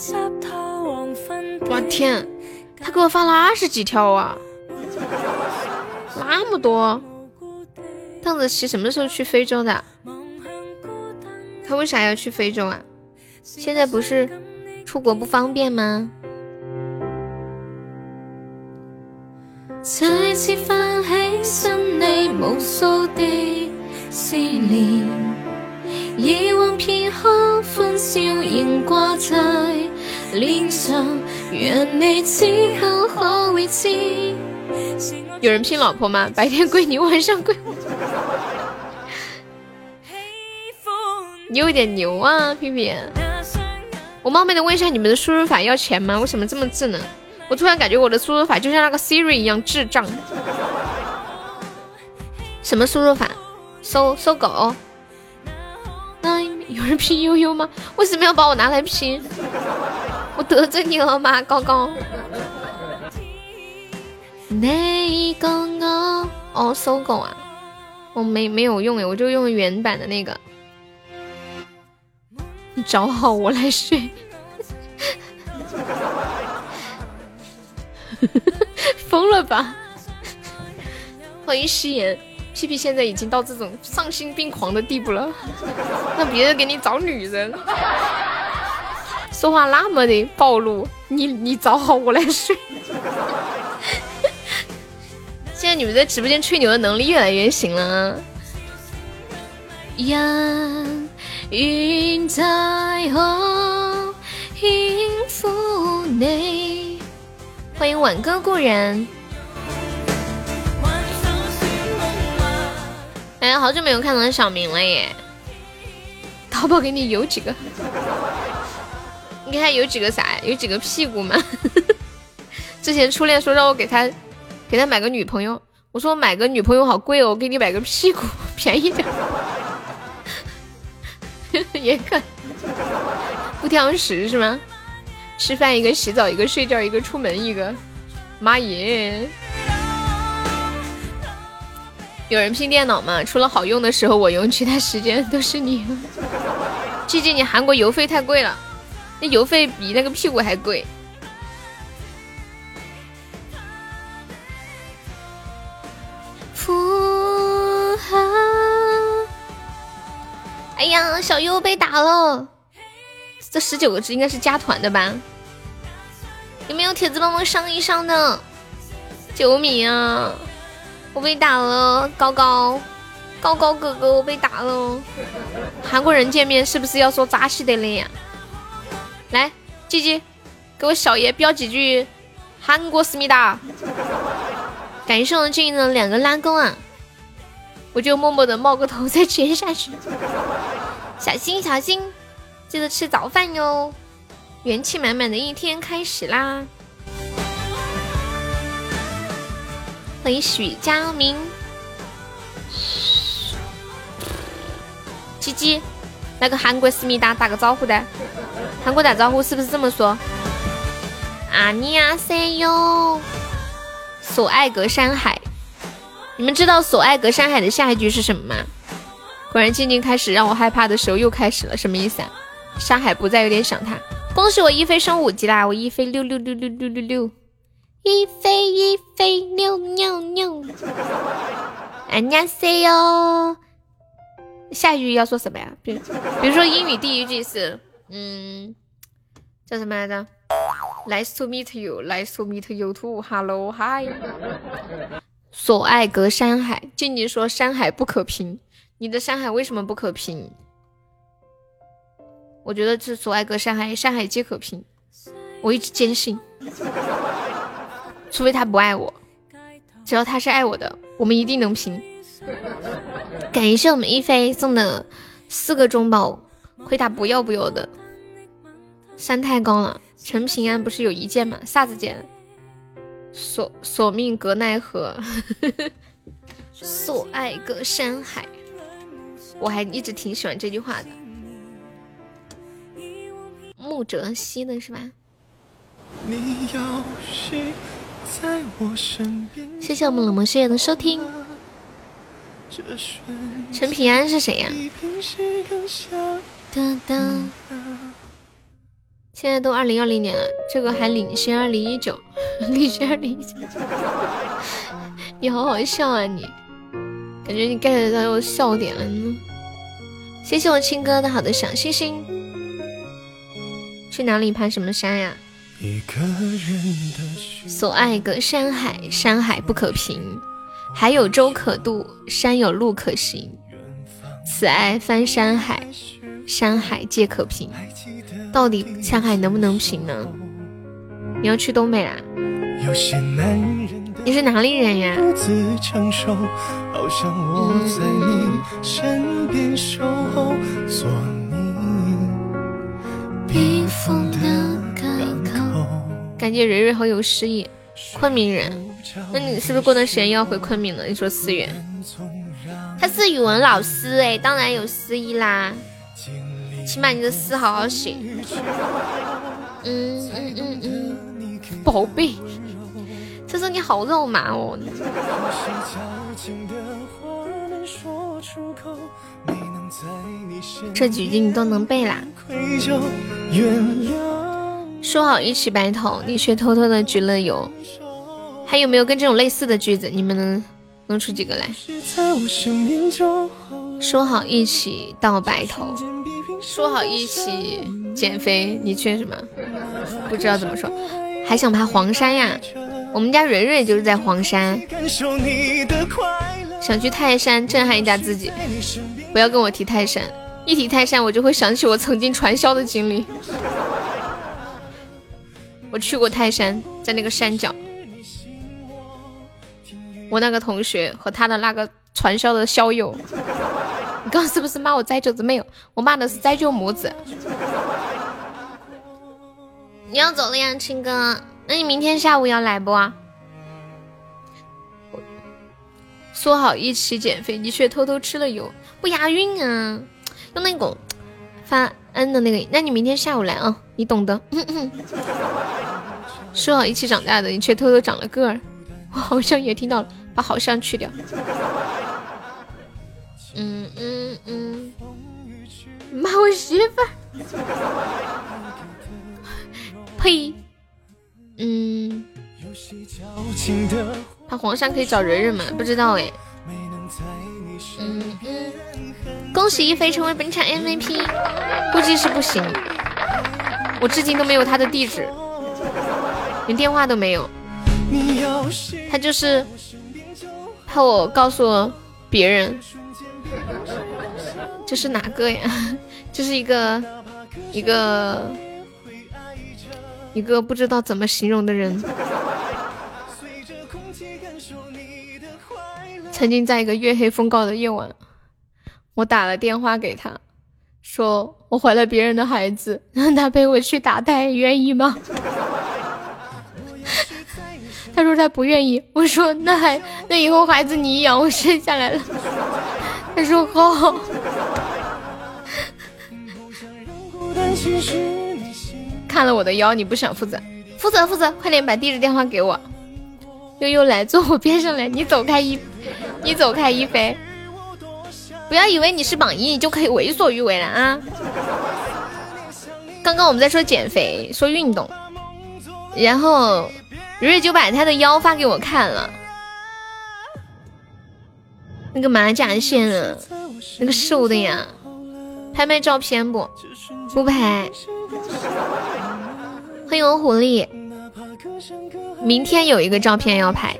我天，他给我发了二十几条啊，那么多。邓紫棋什么时候去非洲的？他为啥要去非洲啊？现在不是出国不方便吗？再次泛起心里无数的思念，以往片刻欢笑仍挂在脸上，愿你此刻可会知。有人拼老婆吗？白天归你，晚上归我。你有点牛啊，屁屁！我冒昧的问一下，你们的输入法要钱吗？为什么这么智能？我突然感觉我的输入法就像那个 Siri 一样智障。什么输入法？搜搜狗？有人拼悠悠吗？为什么要把我拿来拼？我得罪你了吗，高高？那个哦，搜狗啊，我没没有用诶，我就用原版的那个。你找好我来睡，疯了吧？欢迎夕颜，屁屁现在已经到这种丧心病狂的地步了，让别人给你找女人，说话那么的暴露，你你找好我来睡。现在你们在直播间吹牛的能力越来越行了呀。云在后，迎赴你。欢迎晚歌故人。哎呀，好久没有看到小明了耶！淘宝给你邮几个？你给他邮几个啥？有几个屁股吗？之前初恋说让我给他给他买个女朋友，我说买个女朋友好贵哦，我给你买个屁股 便宜点。也可不挑食是吗？吃饭一个，洗澡一个，睡觉一个，出门一个。妈耶！有人拼电脑吗？除了好用的时候我用，其他时间都是你。记记，你韩国邮费太贵了，那邮费比那个屁股还贵。哎呀，小优被打了！这十九个字应该是加团的吧？有没有铁子帮忙上一上的？九米啊！我被打了，高高高高哥哥，我被打了。韩国人见面是不是要说扎西的嘞呀？来，鸡鸡，给我小爷飙几句韩国思密达！感谢我静的两个拉钩啊！我就默默的冒个头再接下去，小心小心，记得吃早饭哟！元气满满的一天开始啦！欢迎许佳明，鸡鸡，来个韩国思密达打个招呼的，韩国打招呼是不是这么说？阿尼亚塞哟，所爱隔山海。你们知道“所爱隔山海”的下一句是什么吗？果然静静开始让我害怕的时候又开始了，什么意思啊？山海不再，有点想他。恭喜我一飞升五级啦！我一飞六六六六六六六，一飞一飞六六六。俺家 c 哟。下一句要说什么呀？比比如说英语第一句是嗯叫什么来着？Nice to meet you nice to meet you too hello hi 所爱隔山海。静静说山海不可平。你的山海为什么不可平？我觉得是所爱隔山海山海皆可平。我一直坚信。除非他不爱我，只要他是爱我的，我们一定能平。感谢我们一飞送的四个中宝，亏他不要不要的。山太高了，陈平安不是有一剑吗？啥子剑？索索命隔奈何，所爱隔山海。我还一直挺喜欢这句话的，穆哲熙的是吧？谢谢我们冷漠事业的收听。陈平安是谁呀？现在都二零二零年了，这个还领先二零一九，领先二零一九。你好好笑啊你！感觉你 get 到我笑点了呢。谢谢我亲哥的好的小星星。去哪里爬什么山呀？所爱隔山海，山海不可平；海有舟可渡，山有路可行。此爱翻山海，山海皆可平。到底山海能不能平呢？你要去东北啦？你是哪里人呀？感觉蕊蕊好有诗意，昆明人。那你是不是过段时间又要回昆明了？你说思源，他是语文老师哎，当然有诗意啦。起码你的诗好好写。嗯嗯嗯嗯，宝贝。这是你好肉麻哦！这几句你都能背啦。说好一起白头，你却偷偷的举了油。还有没有跟这种类似的句子？你们能弄出几个来？说好一起到白头，说好一起减肥，你却什么？不知道怎么说，还想爬黄山呀？我们家蕊蕊就是在黄山，想去泰山震撼一下自己。不要跟我提泰山，一提泰山我就会想起我曾经传销的经历。我去过泰山，在那个山脚，我那个同学和他的那个传销的校友，你刚刚是不是骂我栽舅子？没有，我骂的是栽舅母子。你要走了呀，亲哥。那你明天下午要来不？说好一起减肥，你却偷偷吃了油，不押韵啊！用那种发嗯的那个，那你明天下午来啊，你懂的。说好一起长大的，你却偷偷长了个儿，我好像也听到了，把好像去掉。嗯嗯嗯，骂我媳妇儿，呸！嗯，他黄山可以找人人吗？不知道哎。嗯嗯，恭喜一飞成为本场 MVP，估计是不行。我至今都没有他的地址，连电话都没有。他就是怕我告诉别人，这是哪个呀？这是一个一个。一个不知道怎么形容的人，曾经在一个月黑风高的夜晚，我打了电话给他，说我怀了别人的孩子，让他陪我去打胎，愿意吗？他说他不愿意。我说那还那以后孩子你养，我生下来了。他说好。看了我的腰，你不想负责？负责负责，快点把地址电话给我。悠悠来坐我边上来，你走开一，你走开一飞。不要以为你是榜一，就可以为所欲为了啊！刚刚我们在说减肥，说运动，然后瑞瑞就把他的腰发给我看了，那个马甲线啊，那个瘦的呀，拍卖照片不？不拍。欢迎我狐狸，明天有一个照片要拍。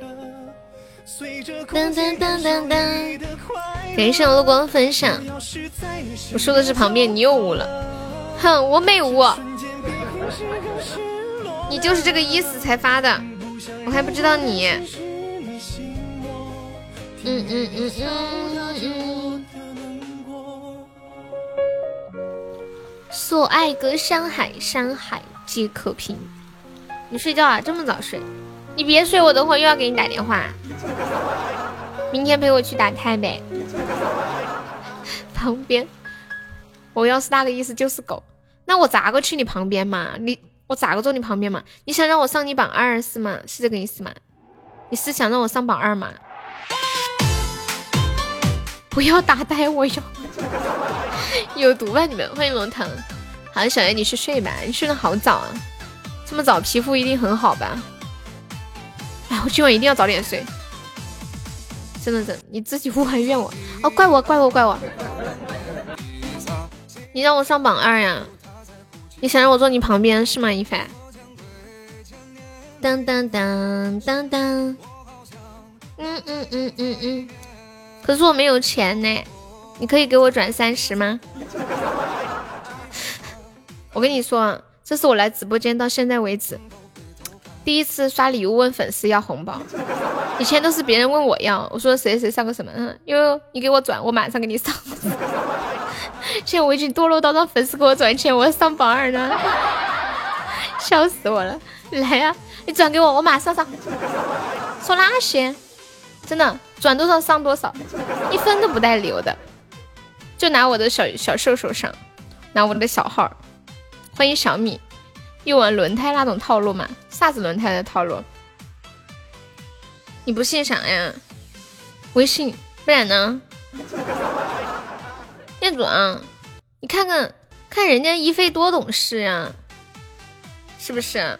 噔噔噔噔噔，感谢我的光分享。我说的是旁边，你又污了。哼，我没污，你就是这个意思才发的，我还不知道你。嗯嗯嗯嗯嗯。所爱隔山海，山海皆可平。你睡觉啊？这么早睡？你别睡，我等会又要给你打电话。明天陪我去打太呗。旁边，我要是大的意思就是狗。那我咋个去你旁边嘛？你我咋个坐你旁边嘛？你想让我上你榜二是吗？是这个意思吗？你是想让我上榜二吗？不要打呆我哟！有毒吧你们？欢迎龙腾。好，小叶你去睡吧，你睡得好早啊，这么早皮肤一定很好吧？哎，我今晚一定要早点睡。真的真，你自己无还怨我？哦，怪我怪我怪我！你让我上榜二呀？你想让我坐你旁边是吗？一凡？当当当当当，嗯嗯嗯嗯嗯。可是我没有钱呢，你可以给我转三十吗？我跟你说，这是我来直播间到现在为止。第一次刷礼物问粉丝要红包，以前都是别人问我要，我说谁谁上个什么，因为你给我转，我马上给你上。现在我已经堕落到让粉丝给我转钱，我要上榜二了，笑死我了！来呀，你转给我，我马上上。说那些，真的转多少上多少，一分都不带留的。就拿我的小小瘦手上，拿我的小号，欢迎小米。又玩轮胎那种套路嘛？啥子轮胎的套路？你不信啥呀？微信，不然呢？店主啊，你看看看人家一菲多懂事呀，是不是？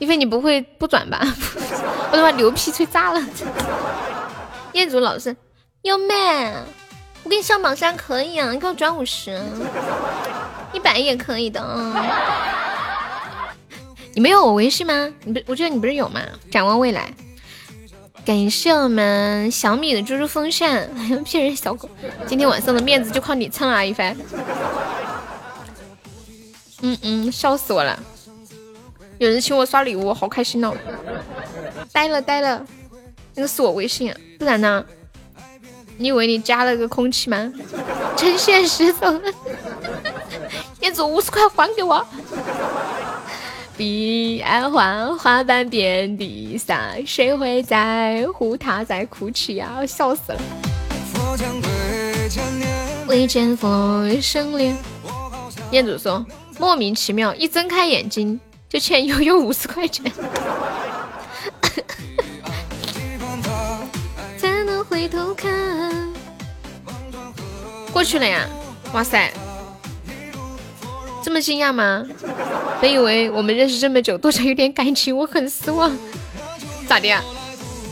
一菲你不会不转吧？我都把牛皮吹炸了。业主老师，优妹，我给你上榜三可以啊，你给我转五十，一百也可以的啊。你没有我微信吗？你不，我觉得你不是有吗？展望未来，感谢我们小米的猪猪风扇，骗人小狗，今天晚上的面子就靠你蹭了，一帆。嗯嗯，笑死我了！有人请我刷礼物，好开心哦！呆了呆了，那个是我微信，不然呢？你以为你加了个空气吗？真现实，走了。业主五十块还给我。彼岸花，花瓣遍地撒，谁会在乎他在哭泣呀？笑死了！未见佛生莲。业主说，莫名其妙，一睁开眼睛就欠悠悠五十块钱。才能回头看。过去了呀！哇塞！这么惊讶吗？本以为我们认识这么久，多少有点感情，我很失望。咋的？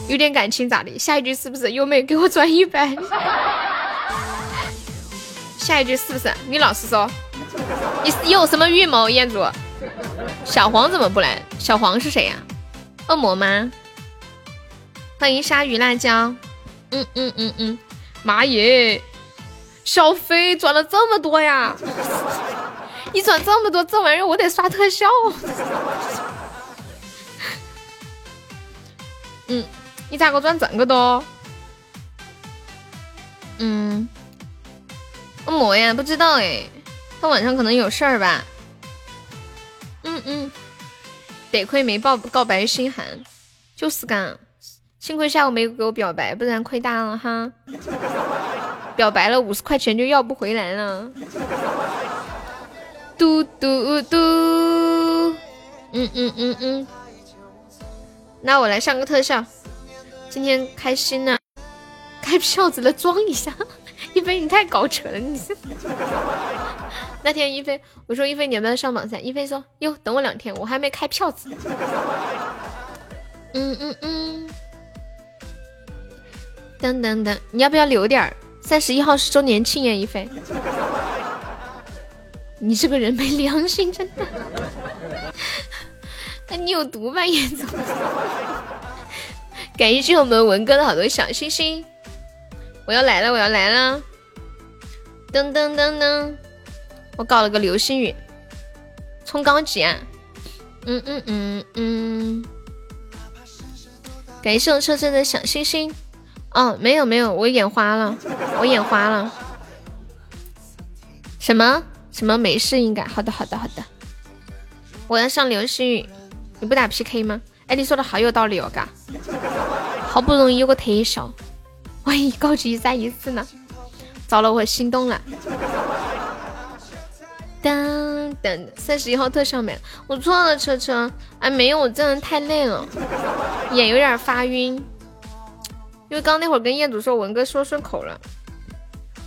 有点感情咋的？下一句是不是优美给我转一百？下一句是不是？你老实说，你有什么预谋？彦祖，小黄怎么不来？小黄是谁呀？恶魔吗？欢迎鲨鱼辣椒。嗯嗯嗯嗯，妈耶！小飞转了这么多呀！你转这么多，这玩意儿我得刷特效。嗯，你咋个转这么多？嗯，恶魔呀，不知道哎，他晚上可能有事儿吧。嗯嗯，得亏没报告白心寒，就是干，幸亏下午没给我表白，不然亏大了哈。表白了五十块钱就要不回来了。嘟嘟嘟，嗯嗯嗯嗯，那我来上个特效，今天开心呢，开票子了装一下，一菲你太搞扯了，你。那天一菲我说一菲你要不要上榜三？一菲说哟等我两天，我还没开票子。嗯嗯嗯。等等等，你要不要留点儿？三十一号是周年庆耶，一菲。你这个人没良心，真的。那你有毒吧，叶总？感谢我们文哥的好多小心心。我要来了，我要来了！噔噔噔噔，我搞了个流星雨，冲高级啊！嗯嗯嗯嗯。感谢我车车的小星星。哦，没有没有，我眼花了，我眼花了。什么什么没事，应该好的好的好的。我要上流星雨，你不打 PK 吗？哎，你说的好有道理哦，嘎。好不容易有个特效，万一高级一三一四呢？糟了，我心动了。等等，三十一号特效没，我错了，车车。哎，没有，我真的太累了，眼有点发晕。因为刚那会儿跟业主说文哥说顺口了，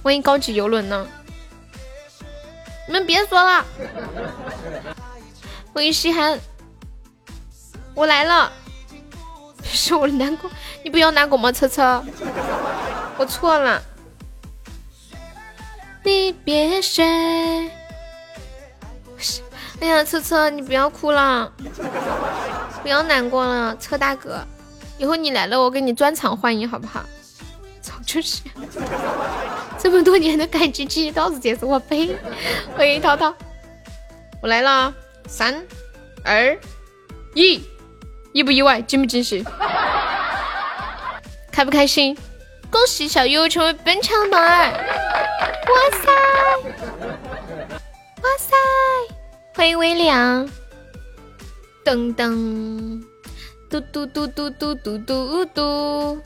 万一高级游轮呢？你们别说了，欢迎西寒，我来了。是我难过，你不要难过吗？车车，我错了。你别睡。哎呀，车车，你不要哭了，不要难过了，车大哥，以后你来了，我给你专场欢迎，好不好？早就是这么多年的感情记忆到此结束，我背。欢迎涛涛，我来了，三二一。意不意外？惊不惊喜？开不开心？恭喜小优成为本场榜二！哇塞！哇塞！欢迎微凉！噔噔！嘟嘟嘟嘟嘟嘟嘟嘟！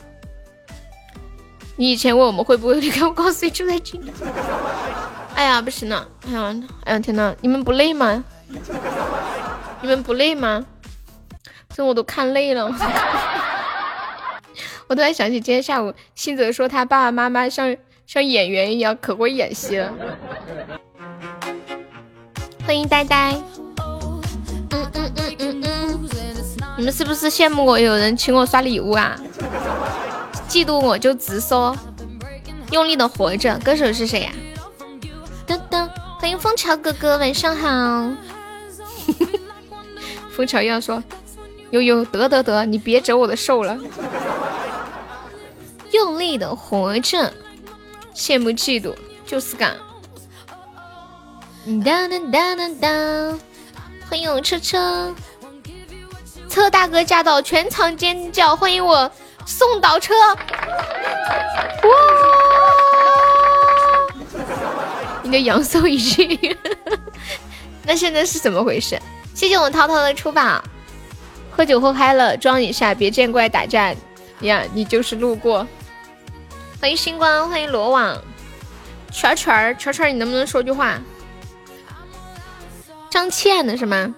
你以前问我们会不会离开，我告诉你就在这里。哎呀，不行了！哎呀，哎呀，天呐，你们不累吗？你们不累吗？这我都看累了，我突然想起今天下午新泽说他爸爸妈妈像像演员一样可会演戏了。欢迎呆呆，嗯嗯嗯嗯嗯，你们是不是羡慕我有人请我刷礼物啊？嫉妒我就直说。用力的活着，歌手是谁呀？噔噔，欢迎枫桥哥哥，晚上好。枫桥要说。悠悠得得得，你别折我的寿了。用力的活着，羡慕嫉妒就是干。当当当当当，欢迎我车车，车大哥驾到，全场尖叫！欢迎我送倒车，哇！你的阳寿已尽，那现在是怎么回事？谢谢我涛涛的出宝。喝酒喝嗨了，装一下，别见怪打架呀！你就是路过。欢迎星光，欢迎罗网，圈圈儿，圈圈儿，你能不能说句话？张倩的是吗？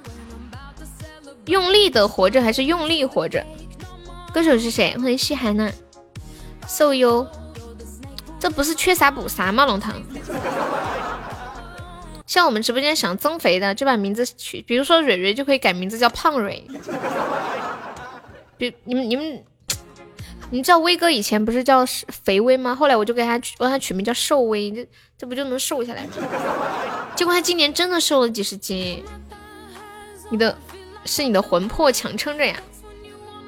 用力的活着还是用力活着？歌手是谁？欢迎西海呢？瘦优，这不是缺啥补啥吗？龙腾。像我们直播间想增肥的，就把名字取，比如说蕊蕊就可以改名字叫胖蕊。比你们你们，你知道威哥以前不是叫肥威吗？后来我就给他取，我他取名叫瘦威，这这不就能瘦下来吗？结果他今年真的瘦了几十斤。你的是你的魂魄强撑着呀？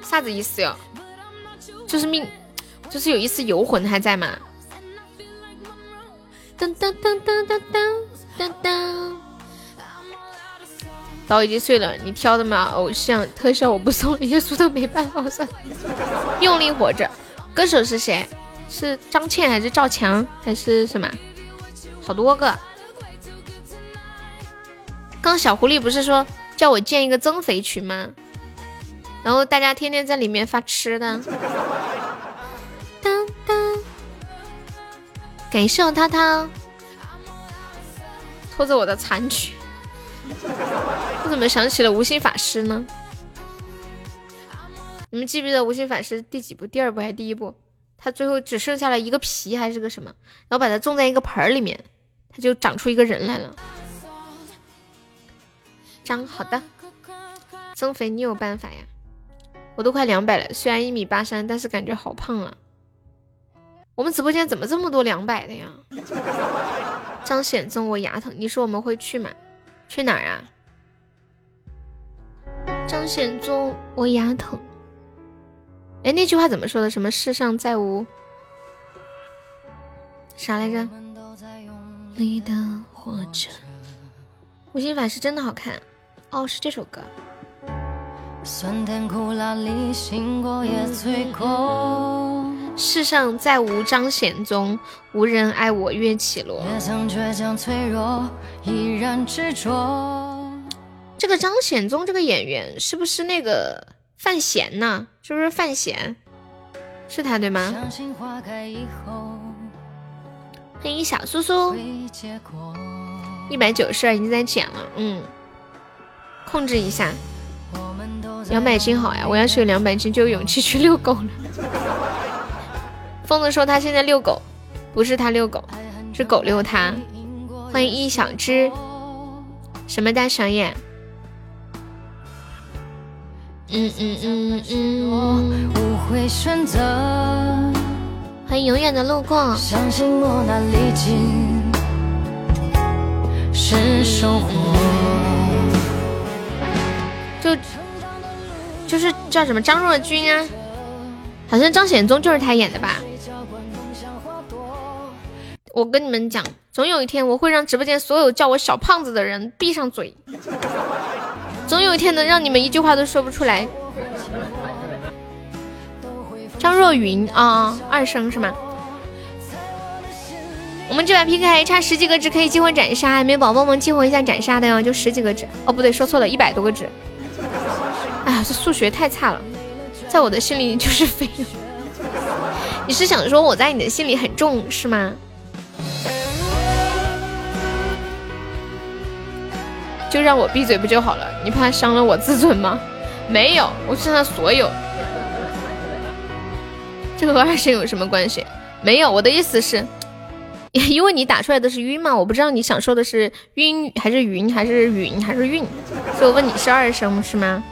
啥子意思哟？就是命，就是有一丝游魂还在吗？噔噔噔噔噔噔。当当，刀已经碎了。你挑的嘛？偶像特效我不送，耶稣都没办法算。用力活着，歌手是谁？是张倩还是赵强还是什么？好多个。刚小狐狸不是说叫我建一个增肥群吗？然后大家天天在里面发吃的。当当，感谢我涛涛。拖着我的残局，我怎么想起了无心法师呢？你们记不记得无心法师第几部？第二部还是第一部？他最后只剩下了一个皮还是个什么，然后把它种在一个盆儿里面，它就长出一个人来了。张好的，增肥你有办法呀？我都快两百了，虽然一米八三，但是感觉好胖啊。我们直播间怎么这么多两百的呀？张显宗，我牙疼，你说我们会去吗？去哪儿啊？张显宗，我牙疼。哎，那句话怎么说的？什么世上再无啥来着？无心法师真的好看哦，是这首歌。世上再无张显宗，无人爱我岳绮罗。这个张显宗这个演员是不是那个范闲呢？是不是范闲？是他对吗？欢迎小苏苏，一百九十二已经在减了，嗯，控制一下。两百斤好呀，我要是有两百斤就有勇气去遛狗了。疯子说他现在遛狗，不是他遛狗，是狗遛他。欢迎一小只，什么大小眼？嗯嗯嗯嗯。欢迎永远的路过。就就是叫什么张若昀啊，好像张显宗就是他演的吧。我跟你们讲，总有一天我会让直播间所有叫我小胖子的人闭上嘴。总有一天能让你们一句话都说不出来。张若昀啊，二声是吗？我们这把 PK 还差十几个值可以激活斩杀，还没宝宝们激活一下斩杀的哟，就十几个值。哦，不对，说错了，一百多个值。哎呀，这数学太差了，在我的心里就是废物。你是想说我在你的心里很重是吗？就让我闭嘴不就好了？你怕伤了我自尊吗？没有，我身上所有。这个和二声有什么关系？没有，我的意思是，因为你打出来的是晕嘛，我不知道你想说的是晕还是云还是云还是韵，所以我问你是二声是吗？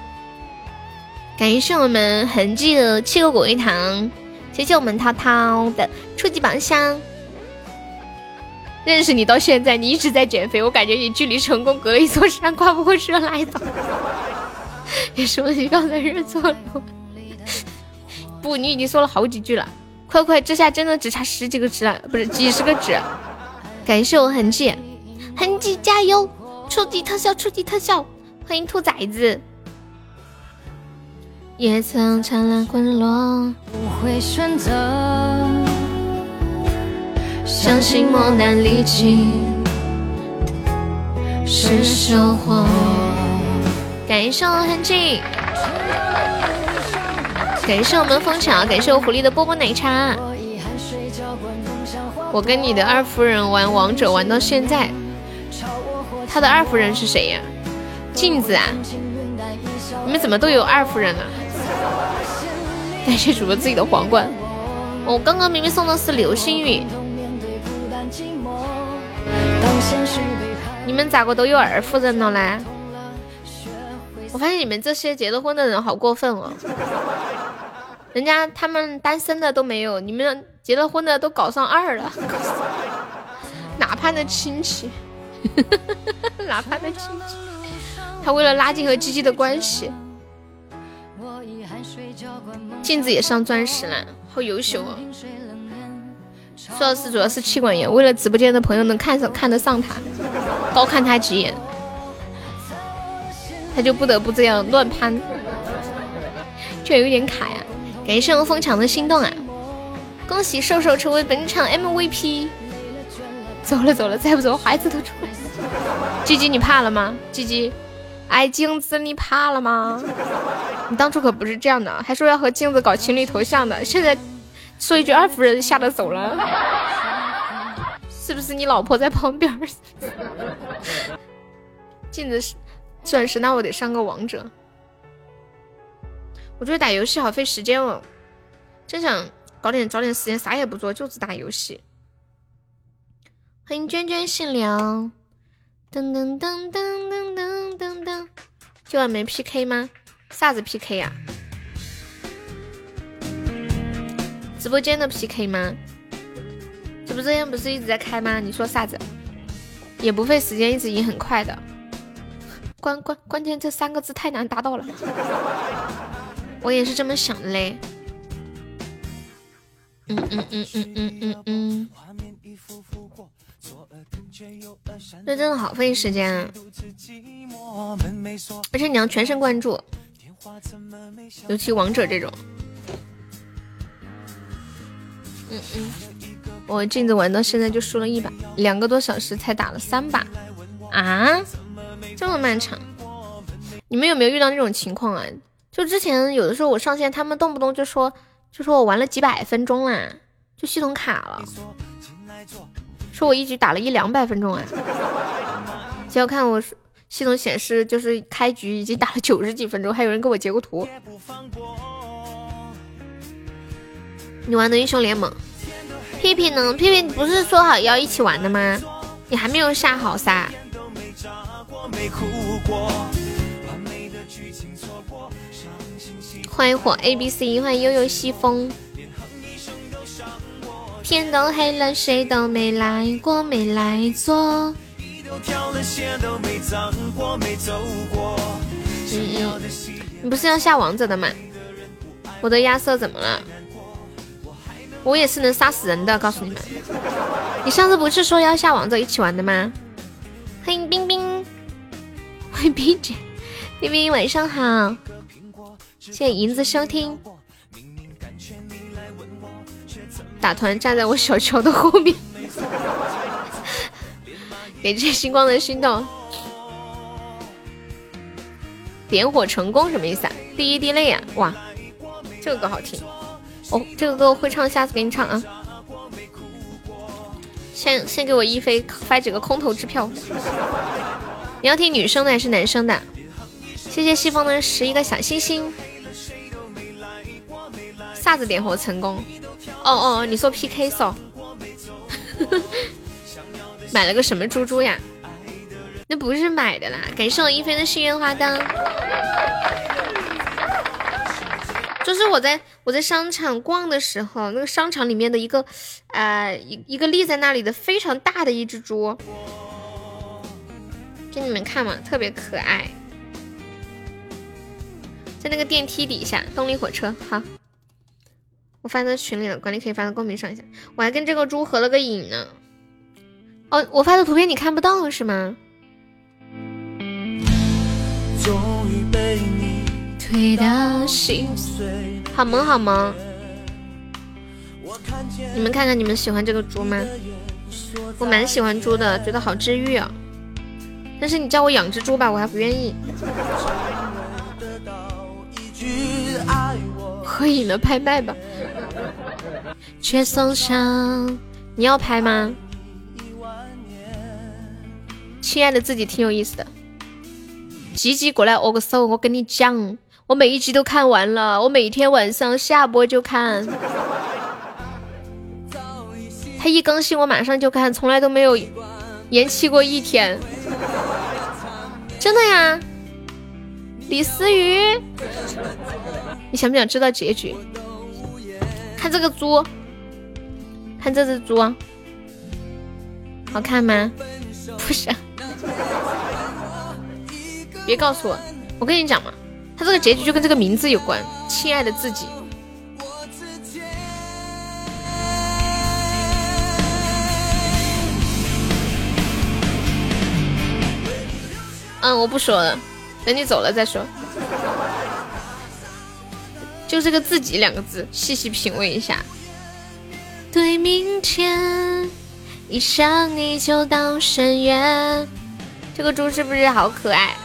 感谢我们痕迹的七个果味糖，谢谢我们涛涛的初级宝箱。认识你到现在，你一直在减肥，我感觉你距离成功隔了一座山，跨不过车来的。你说你刚才认错了，不，你已经说了好几句了。快快，这下真的只差十几个值了，不是几十个值。感谢我痕迹，痕迹加油！初级特效，初级特效！欢迎兔崽子。也曾灿烂滚落。不会选择。相信磨难历尽是收获。感谢我痕迹，感谢我们枫桥，感谢我狐狸的波波奶茶。我跟你的二夫人玩王者玩到现在，他的二夫人是谁呀？镜子啊？你们怎么都有二夫人呢？感谢主播自己的皇冠。我刚刚明明送的是流星雨。你们咋个都有二夫人了呢？我发现你们这些结了婚的人好过分哦！人家他们单身的都没有，你们结了婚的都搞上二了。哪怕那亲戚，哪怕那亲戚，他为了拉近和鸡鸡的关系，镜子也上钻石了，好优秀哦！苏老师主要是气管炎，为了直播间的朋友能看上看得上他，高看他几眼，他就不得不这样乱攀，这有点卡呀。感谢我疯抢的心动啊！恭喜瘦瘦成为本场 MVP。走了走了，再不走孩子都出来了。鸡鸡你怕了吗？鸡鸡，哎，镜子，你怕了吗？你当初可不是这样的，还说要和镜子搞情侣头像的，现在说一句二夫人吓得走了，是不是你老婆在旁边？镜子是钻石，那我得上个王者。我觉得打游戏好费时间哦，真想搞点找点时间，啥也不做，就只打游戏。欢迎娟娟姓聊，噔噔噔噔噔噔。今晚没 PK 吗？啥子 PK 呀？直播间的 PK 吗？直播间不是一直在开吗？你说啥子？也不费时间，一直赢很快的。关关关键这三个字太难达到了，我也是这么想的嘞。嗯嗯嗯嗯嗯嗯嗯。这真的好费时间啊！而且你要全神贯注，尤其王者这种。嗯嗯，我镜子玩到现在就输了一把，两个多小时才打了三把啊，这么漫长。你们有没有遇到那种情况啊？就之前有的时候我上线，他们动不动就说就说我玩了几百分钟啦，就系统卡了。说我一局打了一两百分钟哎，结果看我系统显示就是开局已经打了九十几分钟，还有人给我截过图。你玩的英雄联盟，屁屁呢？屁屁不是说好要一起玩的吗？你还没有下好噻。欢迎火 A B C，欢迎悠悠西风。天都黑了，谁都没来过，没来坐。你不是要下王者的吗？我的亚瑟怎么了？我也是能杀死人的，告诉你们。你上次不是说要下王者一起玩的吗？欢迎冰冰，欢迎冰姐，冰冰晚上好，谢谢银子收听。打团站在我小乔的后面，给这星光的心动，点火成功什么意思啊？第一滴泪呀！哇，这个歌好听哦，这个歌我会唱，下次给你唱啊。先先给我一飞发几个空头支票。你要听女生的还是男生的？谢谢西风的十一个小星星。啥子点火成功？哦哦哦，你说 PK 嗦？买了个什么猪猪呀？那不是买的啦！感谢我一飞的幸运花灯。就是我在我在商场逛的时候，那个商场里面的一个呃一一个立在那里的非常大的一只猪，给你们看嘛，特别可爱，在那个电梯底下，动力火车，好。我发在群里了，管理可以发到公屏上一下。我还跟这个猪合了个影呢。哦，我发的图片你看不到是吗？好萌好萌。你们看看，你们喜欢这个猪吗？我蛮喜欢猪的，觉得好治愈啊。但是你叫我养只猪吧，我还不愿意。合影了，拍卖吧。却送上，你要拍吗？亲爱的，自己挺有意思的。吉吉过来握个手，我跟你讲，我每一集都看完了，我每天晚上下播就看。他一更新我马上就看，从来都没有延期过一天。真的呀，李思雨，你想不想知道结局？看这个猪。看这只猪，好看吗？不是，别告诉我，我跟你讲嘛，它这个结局就跟这个名字有关。亲爱的自己，嗯，我不说了，等你走了再说。就这个“自己”两个字，细细品味一下。对明天，一想你就到深渊。这个猪是不是好可爱？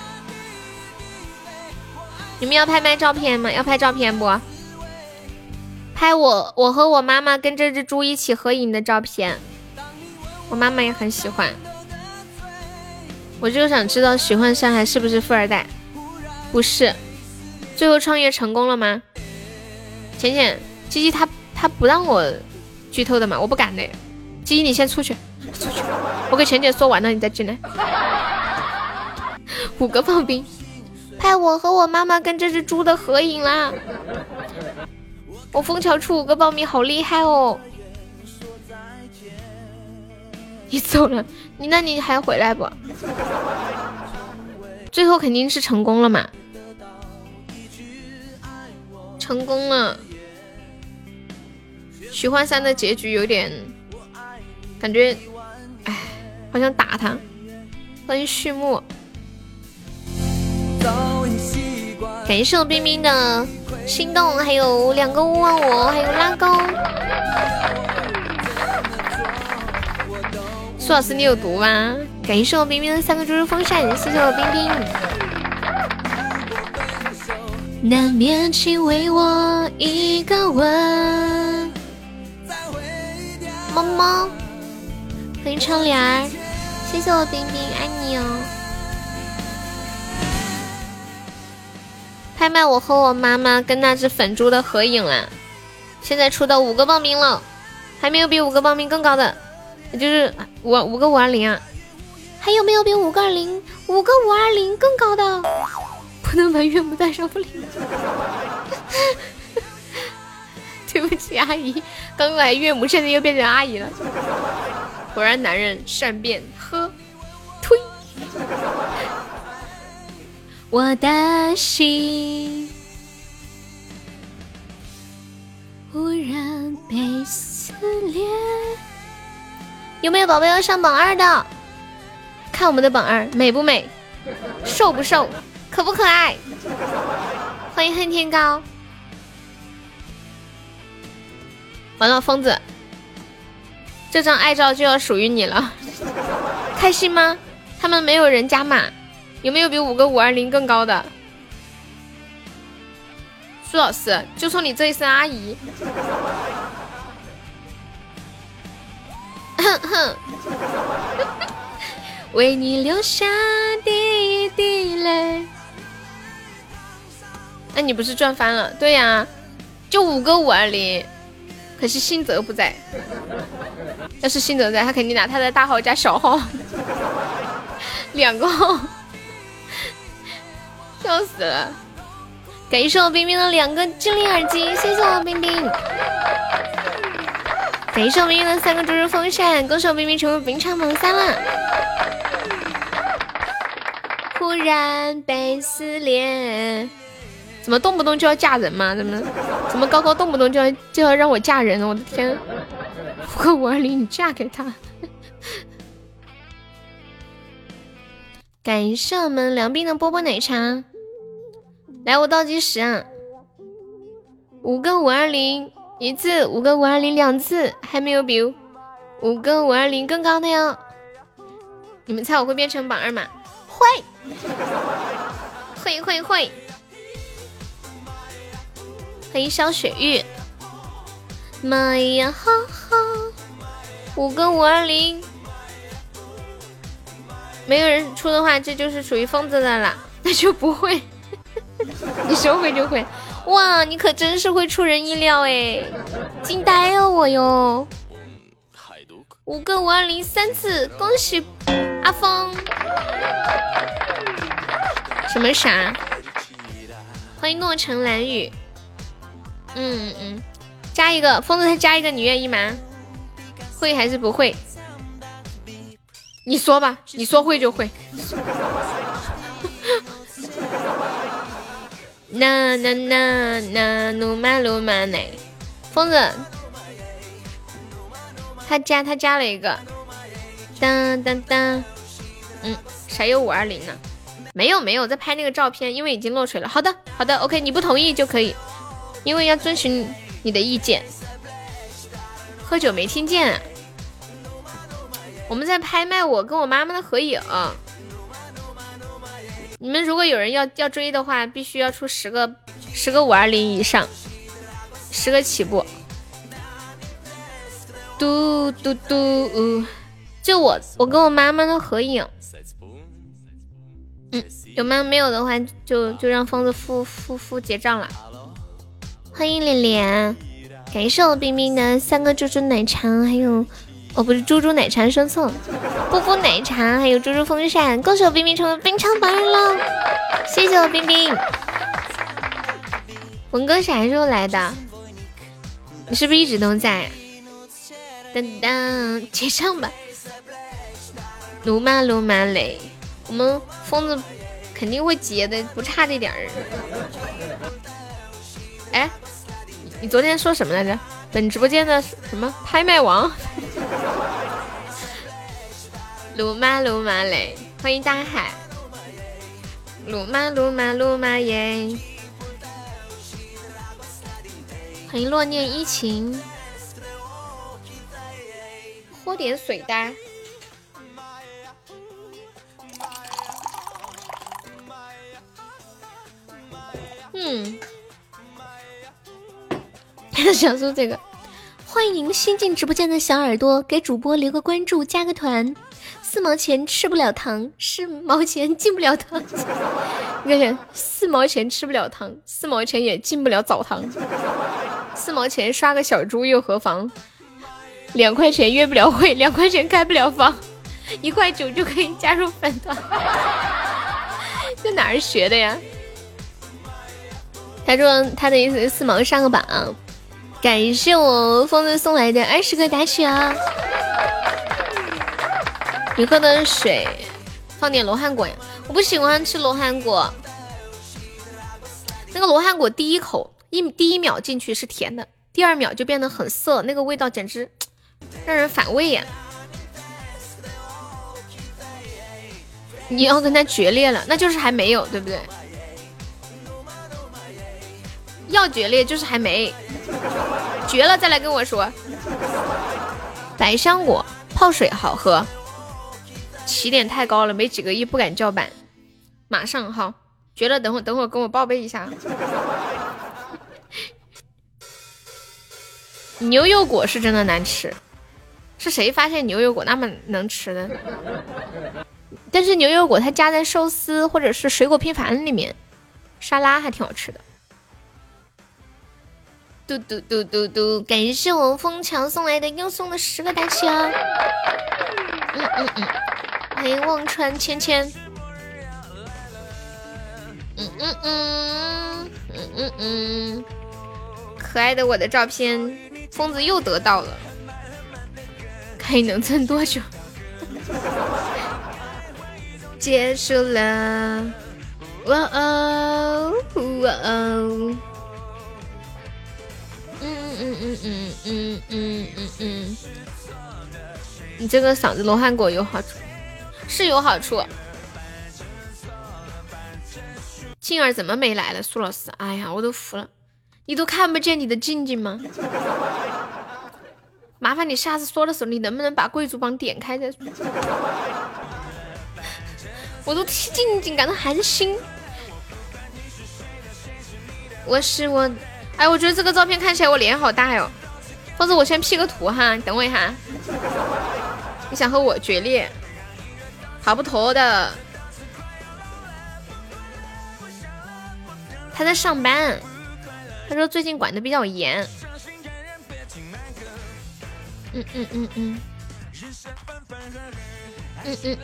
你们要拍卖照片吗？要拍照片不？拍我，我和我妈妈跟这只猪一起合影的照片。我妈妈也很喜欢。我就想知道许幻山还是不是富二代？不是。最后创业成功了吗？浅浅，鸡鸡。他他不让我剧透的嘛，我不敢的。鸡，你先出去，出去，我给钱姐说完了，你再进来。五个炮兵，拍我和我妈妈跟这只猪的合影啦！我枫桥出五个爆米，好厉害哦！你走了，你那你还回来不？最后肯定是成功了嘛？成功了。徐幻山的结局有点感觉，哎，好想打他。欢迎序幕。感谢我冰冰的心动，还有两个勿忘我，还有拉钩。苏老师，你有毒吗？感谢我冰冰的三个猪猪风扇，谢谢我冰冰。难免请为我一个吻。么么，欢迎窗帘儿，谢谢我冰冰，爱你哦。拍卖我和我妈妈跟那只粉猪的合影了，现在出到五个报名了，还没有比五个报名更高的，就是五五个五二零啊，还有没有比五个二零五个五二零更高的？不能把岳母带上不灵。对不起阿姨，刚来岳母，现在又变成阿姨了。果然男人善变，呵，推。我的心忽然被撕裂。有没有宝贝要上榜二的？看我们的榜二美不美，瘦不瘦，可不可爱？欢迎恨天高。完了，疯子，这张爱照就要属于你了，开心吗？他们没有人加码。有没有比五个五二零更高的？苏老师，就冲你这一声阿姨。哼哼，为你流下第一滴泪。那你不是赚翻了？对呀，就五个五二零，可惜新泽不在。要是新泽在，他肯定拿他的大号加小号，两个号。笑死了！感谢我冰冰的两个精灵耳机，谢谢我冰冰。感谢我冰冰的三个猪猪风扇，恭喜我冰冰成为本场榜三了。忽然被撕裂，怎么动不动就要嫁人吗？怎么怎么高高动不动就要就要让我嫁人？我的天！五个五二零，你嫁给他？感谢我们凉冰的波波奶茶。来，我倒计时啊，五个五二零一次，五个五二零两次，还没有比五个五二零更高的哟。你们猜我会变成榜二吗？会，会会会。欢迎肖雪玉。妈呀哈哈，五个五二零，没有人出的话，这就是属于疯子的啦，那就不会。你说会就会，哇，你可真是会出人意料哎，惊呆了我哟！五个五二零三次，恭喜阿峰！什么啥？欢迎诺城蓝雨。嗯嗯，加一个疯子，他加一个，你愿意吗？会还是不会？你说吧，你说会就会。那那那那鲁马鲁马奶，疯子，他加他加了一个，当当当，嗯，谁有五二零呢？没有没有，在拍那个照片，因为已经落水了。好的好的，OK，你不同意就可以，因为要遵循你的意见。喝酒没听见，我们在拍卖我跟我妈妈的合影。你们如果有人要要追的话，必须要出十个十个五二零以上，十个起步。嘟嘟嘟，就我我跟我妈妈的合影。嗯，有吗？没有的话，就就让疯子付付付结账了。欢迎脸脸，感谢我冰冰的三个猪猪奶茶，还有哦不是猪猪奶茶说错，了，波波奶茶，还有猪猪风扇。恭喜我冰冰成为冰场榜人了，谢谢我冰冰。文哥啥时候来的？你是不是一直都在？噔噔，接上吧。鲁马鲁马嘞，我们疯子肯定会接的，不差这点儿。哎。你昨天说什么来着？本直播间的什么拍卖王？鲁马鲁马嘞，欢迎大海。鲁马鲁马鲁马耶，欢迎落念依情。喝点水哒。嗯。想说这个，欢迎新进直播间的小耳朵，给主播留个关注，加个团，四毛钱吃不了糖，四毛钱进不了堂。你看，四毛钱吃不了糖，四毛钱也进不了澡堂。四毛钱刷个小猪又何妨？两块钱约不了会，两块钱开不了房，一块九就可以加入粉团。在哪儿学的呀？他说他的意思是四毛上个榜。感谢我疯子送来的二十个大啊！你喝的水放点罗汉果呀？我不喜欢吃罗汉果，那个罗汉果第一口一第一秒进去是甜的，第二秒就变得很涩，那个味道简直 让人反胃呀！你要跟他决裂了，那就是还没有，对不对？要决裂就是还没绝了再来跟我说。百香果泡水好喝，起点太高了，没几个亿不敢叫板。马上好，绝了，等会等会跟我报备一下。牛油果是真的难吃，是谁发现牛油果那么能吃的？但是牛油果它加在寿司或者是水果拼盘里面，沙拉还挺好吃的。嘟嘟嘟嘟嘟！感谢我枫桥送来的又送的十个大气啊！嗯嗯嗯，欢迎忘川芊芊。嗯嗯嗯嗯嗯嗯，可爱的我的照片，疯子又得到了，看你能撑多久。结束了，哇哦哇哦。嗯嗯嗯嗯嗯嗯嗯，你这个嗓子罗汉果有好处，是有好处。静儿怎么没来了，苏老师？哎呀，我都服了，你都看不见你的静静吗？麻烦你下次说的时候，你能不能把贵族榜点开再说？我都替静静感到寒心。我是我。哎，我觉得这个照片看起来我脸好大哟，或者我先 P 个图哈，你等我一下。你想和我决裂？跑不脱的。他在上班，他说最近管的比较严。嗯嗯嗯嗯。嗯嗯。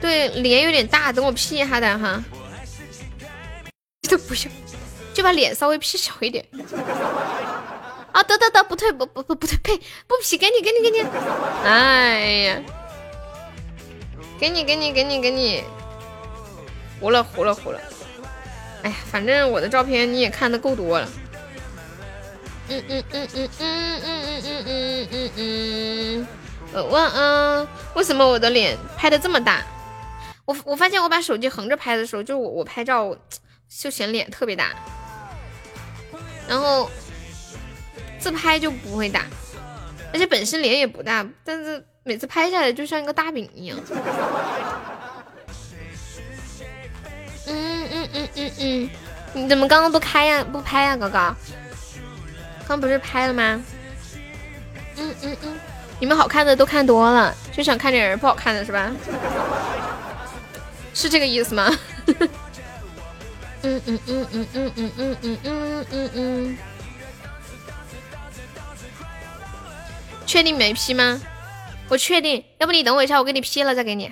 对，脸有点大，等我 P 一下的哈。都不用。就把脸稍微 P 小一点 啊！得得得，不退不不不不退，呸！不 P，给你给你给你！哎呀，给你给你给你给你！糊了糊了糊了！哎呀，反正我的照片你也看的够多了。嗯嗯嗯嗯嗯嗯嗯嗯嗯嗯嗯。呃，我嗯，为什么我的脸拍的这么大？我我发现我把手机横着拍的时候，就我我拍照就显脸特别大。然后自拍就不会大，而且本身脸也不大，但是每次拍下来就像一个大饼一样。嗯嗯嗯嗯嗯，你怎么刚刚不开呀？不拍呀，哥哥？刚不是拍了吗？嗯嗯嗯，你们好看的都看多了，就想看点人不好看的是吧？是这个意思吗？嗯嗯嗯嗯嗯嗯嗯嗯嗯嗯嗯，确定没 P 吗？我确定，要不你等我一下，我给你 P 了再给你。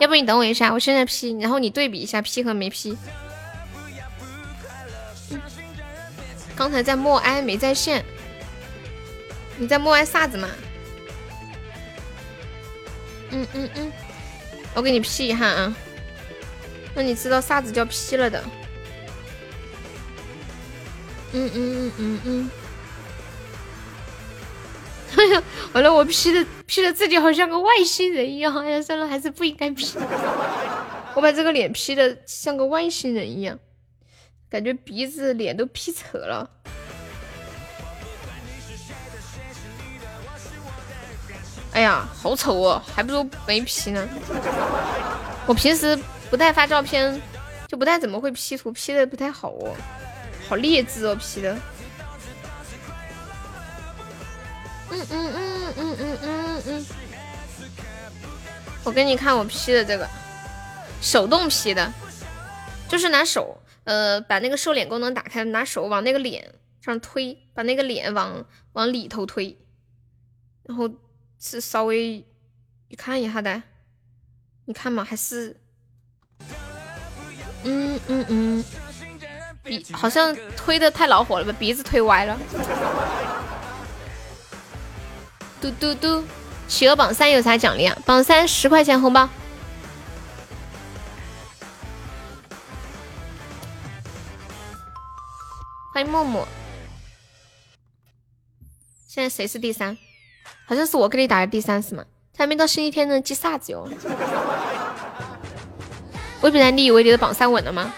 要不你等我一下，我现在 P，然后你对比一下 P 和没 P。刚才在默哀没在线，你在默哀啥子嘛？嗯嗯嗯，我给你 P 一下啊，那你知道啥子叫 P 了的？嗯嗯嗯嗯嗯。哎呀，完了，我 P 的 P 的自己好像个外星人一样。哎呀，算了，还是不应该 P。我把这个脸 P 的像个外星人一样。感觉鼻子脸都 P 扯了，哎呀，好丑哦，还不如没 P 呢。我平时不带发照片，就不太怎么会 P 图，P 的不太好哦，好劣质哦，P 的。嗯嗯嗯嗯嗯嗯嗯，我给你看我 P 的这个，手动 P 的，就是拿手。呃，把那个瘦脸功能打开，拿手往那个脸上推，把那个脸往往里头推，然后是稍微你看一下的，你看嘛，还是，嗯嗯嗯，鼻好像推的太恼火了，把鼻子推歪了。嘟嘟嘟，企鹅榜三有啥奖励啊？榜三十块钱红包。欢迎默默，现在谁是第三？好像是我给你打的第三是吗？还没到星期天呢，记啥子哟？魏不然你以为你的榜三稳了吗？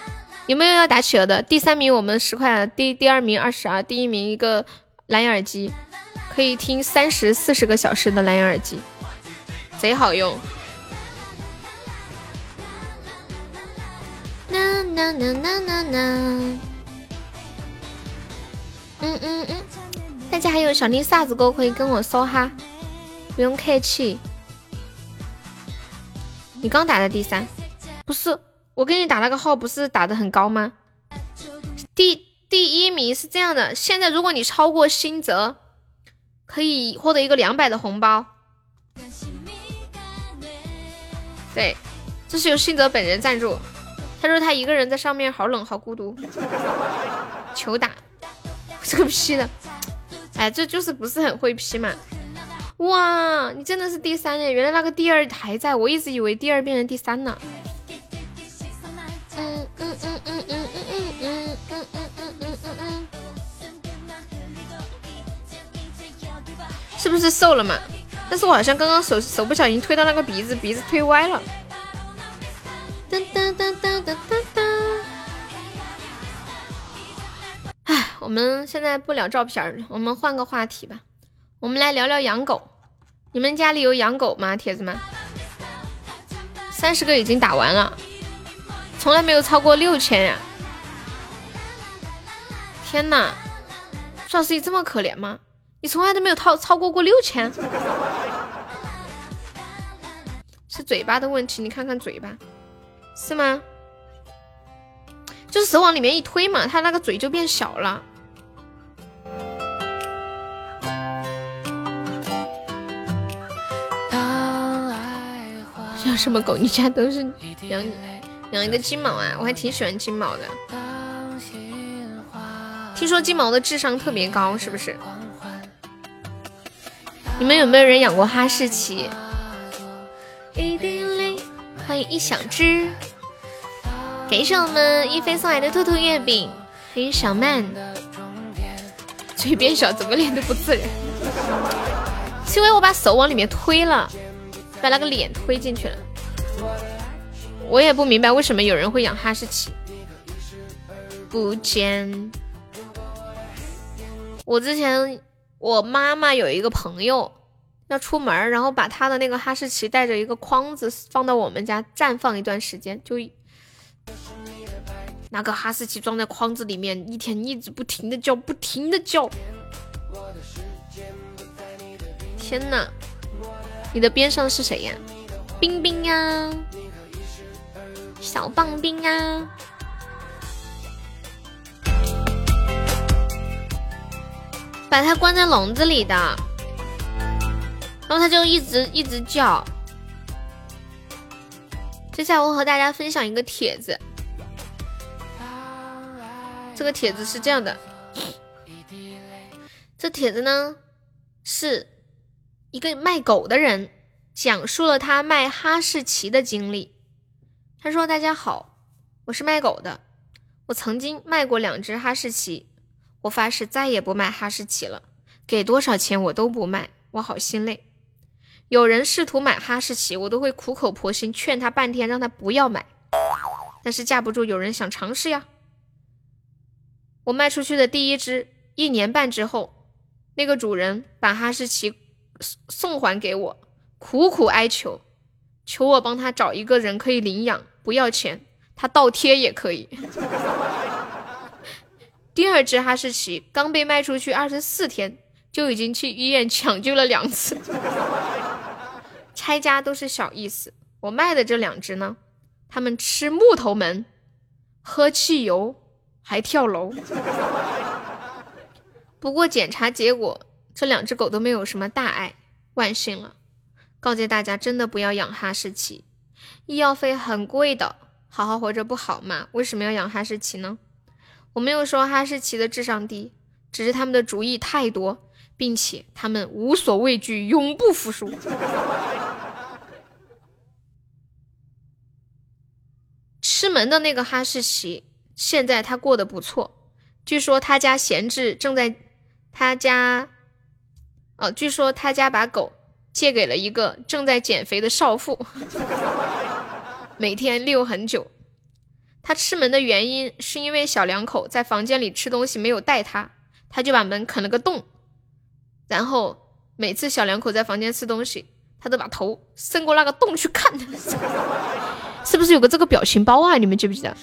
有没有要打企鹅的？第三名我们十块，第第二名二十啊，第一名一个蓝牙耳机，可以听三十四十个小时的蓝牙耳机，贼好用。啦啦啦啦啦啦。嗯嗯嗯，大家还有想听啥子歌可以跟我说哈，不用客气。你刚打的第三，不是我给你打那个号，不是打的很高吗？第第一名是这样的，现在如果你超过新泽，可以获得一个两百的红包。对，这是由新泽本人赞助，他说他一个人在上面好冷好孤独，求打。这个 P 的，哎，这就是不是很会 P 嘛？哇，你真的是第三耶！原来那个第二还在，我一直以为第二变成第三了。是不是瘦了嘛？但是我好像刚刚手手不小心推到那个鼻子，鼻子推歪了。噔噔噔噔噔噔噔。唉，我们现在不聊照片了，我们换个话题吧。我们来聊聊养狗。你们家里有养狗吗，铁子们？三十个已经打完了，从来没有超过六千呀！天呐，双十一这么可怜吗？你从来都没有超超过过六千？是嘴巴的问题，你看看嘴巴，是吗？就是手往里面一推嘛，它那个嘴就变小了。养什么狗？你家都是养养一个金毛啊？我还挺喜欢金毛的。听说金毛的智商特别高，是不是？你们有没有人养过哈士奇？欢迎一小只。感谢我们一飞送来的兔兔月饼，欢迎小曼。嘴变小，怎么脸都不自然。是因为我把手往里面推了，把那个脸推进去了。我也不明白为什么有人会养哈士奇。不见。我之前我妈妈有一个朋友要出门，然后把他的那个哈士奇带着一个筐子放到我们家暂放一段时间，就。那个哈士奇装在筐子里面，一天一直不停的叫，不停的叫。天呐，你的边上是谁呀？冰冰呀，小棒冰呀。把它关在笼子里的，然后它就一直一直叫。接下来我和大家分享一个帖子，这个帖子是这样的，这帖子呢是一个卖狗的人讲述了他卖哈士奇的经历。他说：“大家好，我是卖狗的，我曾经卖过两只哈士奇，我发誓再也不卖哈士奇了，给多少钱我都不卖，我好心累。”有人试图买哈士奇，我都会苦口婆心劝他半天，让他不要买。但是架不住有人想尝试呀。我卖出去的第一只，一年半之后，那个主人把哈士奇送还给我，苦苦哀求，求我帮他找一个人可以领养，不要钱，他倒贴也可以。第二只哈士奇刚被卖出去二十四天，就已经去医院抢救了两次。拆家都是小意思，我卖的这两只呢，他们吃木头门，喝汽油，还跳楼。不过检查结果，这两只狗都没有什么大碍，万幸了。告诫大家，真的不要养哈士奇，医药费很贵的。好好活着不好吗？为什么要养哈士奇呢？我没有说哈士奇的智商低，只是他们的主意太多，并且他们无所畏惧，永不服输。吃门的那个哈士奇，现在他过得不错。据说他家闲置，正在他家，哦，据说他家把狗借给了一个正在减肥的少妇，每天遛很久。他吃门的原因是因为小两口在房间里吃东西没有带他，他就把门啃了个洞。然后每次小两口在房间吃东西，他都把头伸过那个洞去看。是不是有个这个表情包啊？你们记不记得？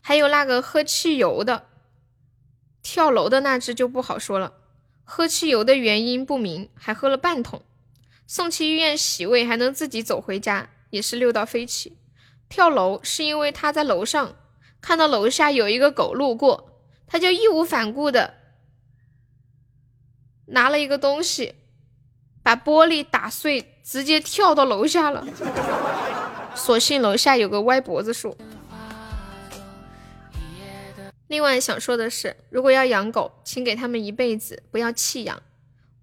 还有那个喝汽油的，跳楼的那只就不好说了。喝汽油的原因不明，还喝了半桶，送去医院洗胃，还能自己走回家，也是六到飞起。跳楼是因为他在楼上看到楼下有一个狗路过，他就义无反顾的拿了一个东西，把玻璃打碎。直接跳到楼下了，所幸楼下有个歪脖子树。另外想说的是，如果要养狗，请给他们一辈子，不要弃养。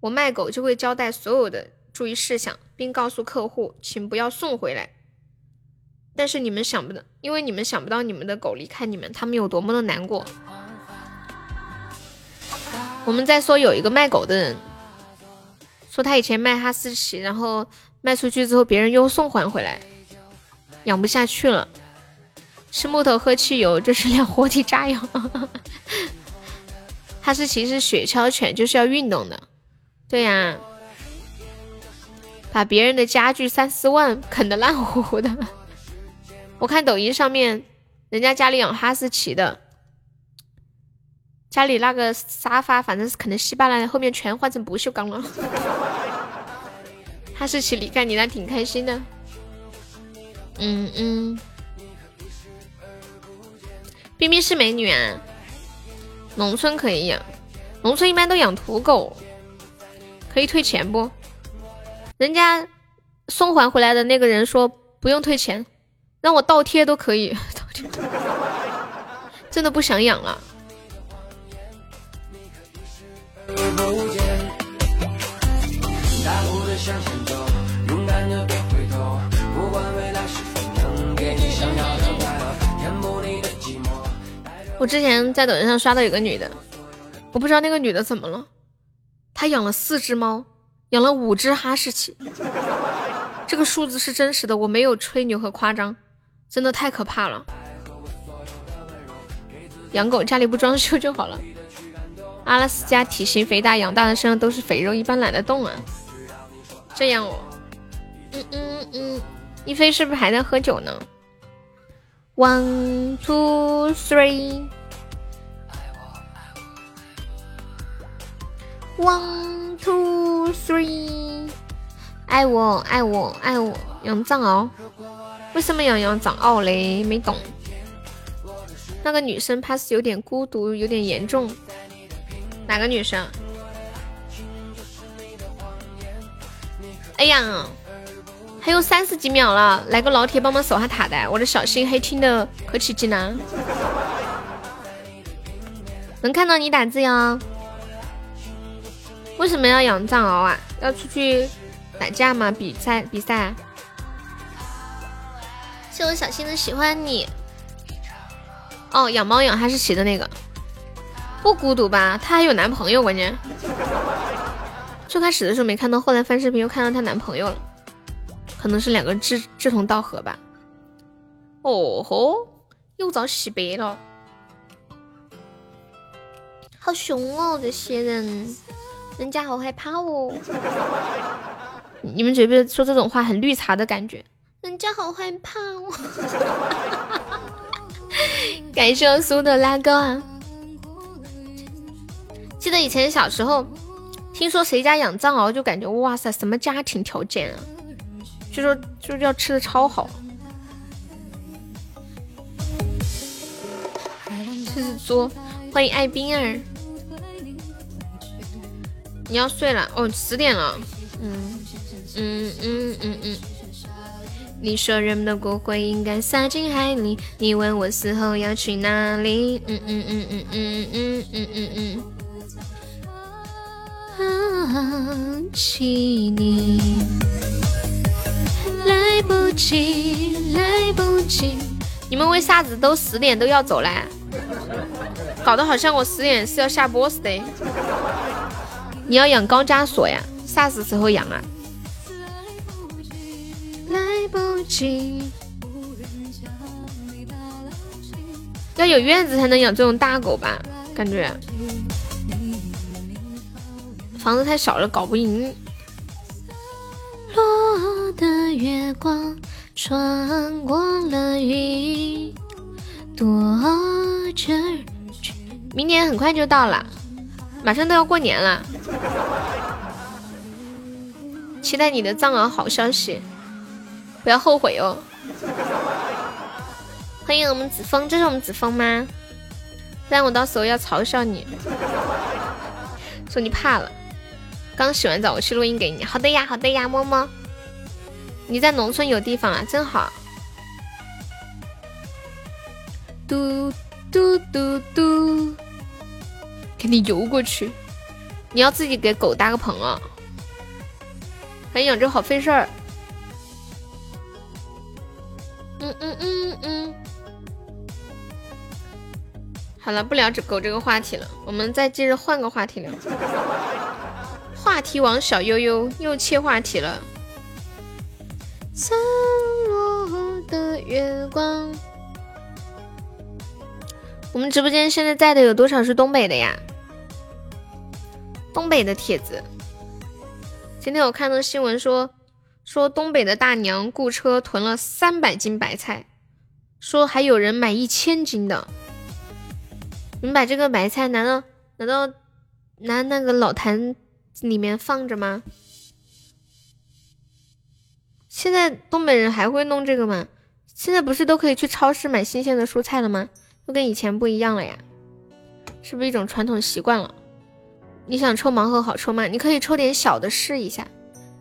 我卖狗就会交代所有的注意事项，并告诉客户，请不要送回来。但是你们想不到，因为你们想不到你们的狗离开你们，他们有多么的难过。我们在说有一个卖狗的人。说他以前卖哈士奇，然后卖出去之后，别人又送还回来，养不下去了，吃木头喝汽油，这是两活体炸药。哈士奇是雪橇犬，就是要运动的。对呀，把别人的家具三四万啃得烂乎乎的。我看抖音上面，人家家里养哈士奇的，家里那个沙发反正是啃得稀巴烂，后面全换成不锈钢了。哈士奇离开你，那挺开心的。嗯嗯，冰冰是美女啊，农村可以养，农村一般都养土狗，可以退钱不？人家送还回来的那个人说不用退钱，让我倒贴都可以，真的不想养了。我之前在抖音上刷到有个女的，我不知道那个女的怎么了，她养了四只猫，养了五只哈士奇，这个数字是真实的，我没有吹牛和夸张，真的太可怕了。养狗家里不装修就好了。阿拉斯加体型肥大，养大的身上都是肥肉，一般懒得动啊。这样哦，嗯嗯嗯，一菲是不是还在喝酒呢？One two three, one two three，爱我爱我爱我，养藏獒？为什么要养藏獒嘞？没懂。那个女生怕是有点孤独，有点严重。哪个女生？哎呀，还有三十几秒了，来个老铁帮忙守下塔的，我的小心黑听的可起劲了。能看到你打字哟。为什么要养藏獒啊？要出去打架吗？比赛比赛。谢我小新的喜欢你。哦，养猫养哈士奇的那个，不孤独吧？她还有男朋友，关键。最开始的时候没看到，后来翻视频又看到她男朋友了，可能是两个志志同道合吧。哦吼，又遭洗白了，好凶哦！这些人，人家好害怕哦。你们觉不觉得说这种话很绿茶的感觉？人家好害怕哦！感谢我苏的拉钩啊！记得以前小时候，听说谁家养藏獒，就感觉哇塞，什么家庭条件啊？就说就是要吃的超好。这是猪，欢迎爱冰儿。你要睡了哦，十点了。嗯。嗯嗯嗯。嗯。你说人们的骨灰应该撒进海里，你问我死后要去哪里？嗯嗯嗯嗯。嗯嗯嗯。嗯嗯。想起你，来不及，来不及。你们为啥子都十点都要走嘞？搞得好像我十点是要下播似的。你要养高加索呀？啥子时候养啊？来不及，要有院子才能养这种大狗吧？感觉房子太小了，搞不赢。落的月光穿过了云，躲着。明年很快就到了，马上都要过年了，期待你的藏獒好消息。不要后悔哦！欢迎我们子枫，这是我们子枫吗？不然我到时候要嘲笑你，说你怕了。刚洗完澡，我去录音给你。好的呀，好的呀，么么。你在农村有地方啊，真好。嘟嘟嘟嘟，给你游过去。你要自己给狗搭个棚啊？还养着好费事儿。嗯嗯嗯嗯，好了，不聊这狗这个话题了，我们再接着换个话题聊。话题王小悠悠又切话题了。散落的月光。我们直播间现在在的有多少是东北的呀？东北的帖子。今天我看到新闻说。说东北的大娘雇车囤了三百斤白菜，说还有人买一千斤的。你们把这个白菜难道难道拿那个老坛里面放着吗？现在东北人还会弄这个吗？现在不是都可以去超市买新鲜的蔬菜了吗？都跟以前不一样了呀，是不是一种传统习惯了？你想抽盲盒好抽吗？你可以抽点小的试一下。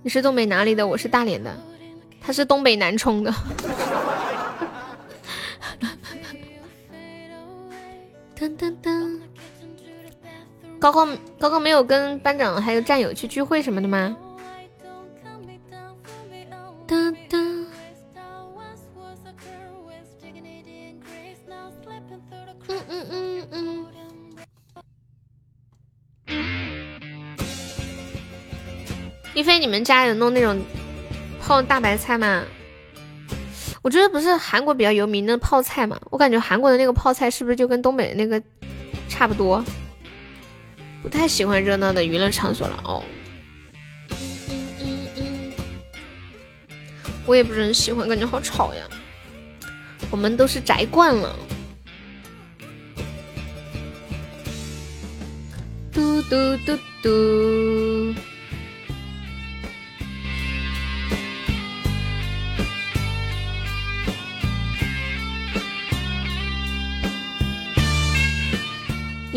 你是东北哪里的？我是大连的，他是东北南充的。噔噔噔，高高高高没有跟班长还有战友去聚会什么的吗？噔噔。一飞，你们家有弄那种泡大白菜吗？我觉得不是韩国比较有名的泡菜嘛，我感觉韩国的那个泡菜是不是就跟东北的那个差不多？不太喜欢热闹的娱乐场所了哦。我也不是很喜欢，感觉好吵呀。我们都是宅惯了。嘟嘟嘟嘟。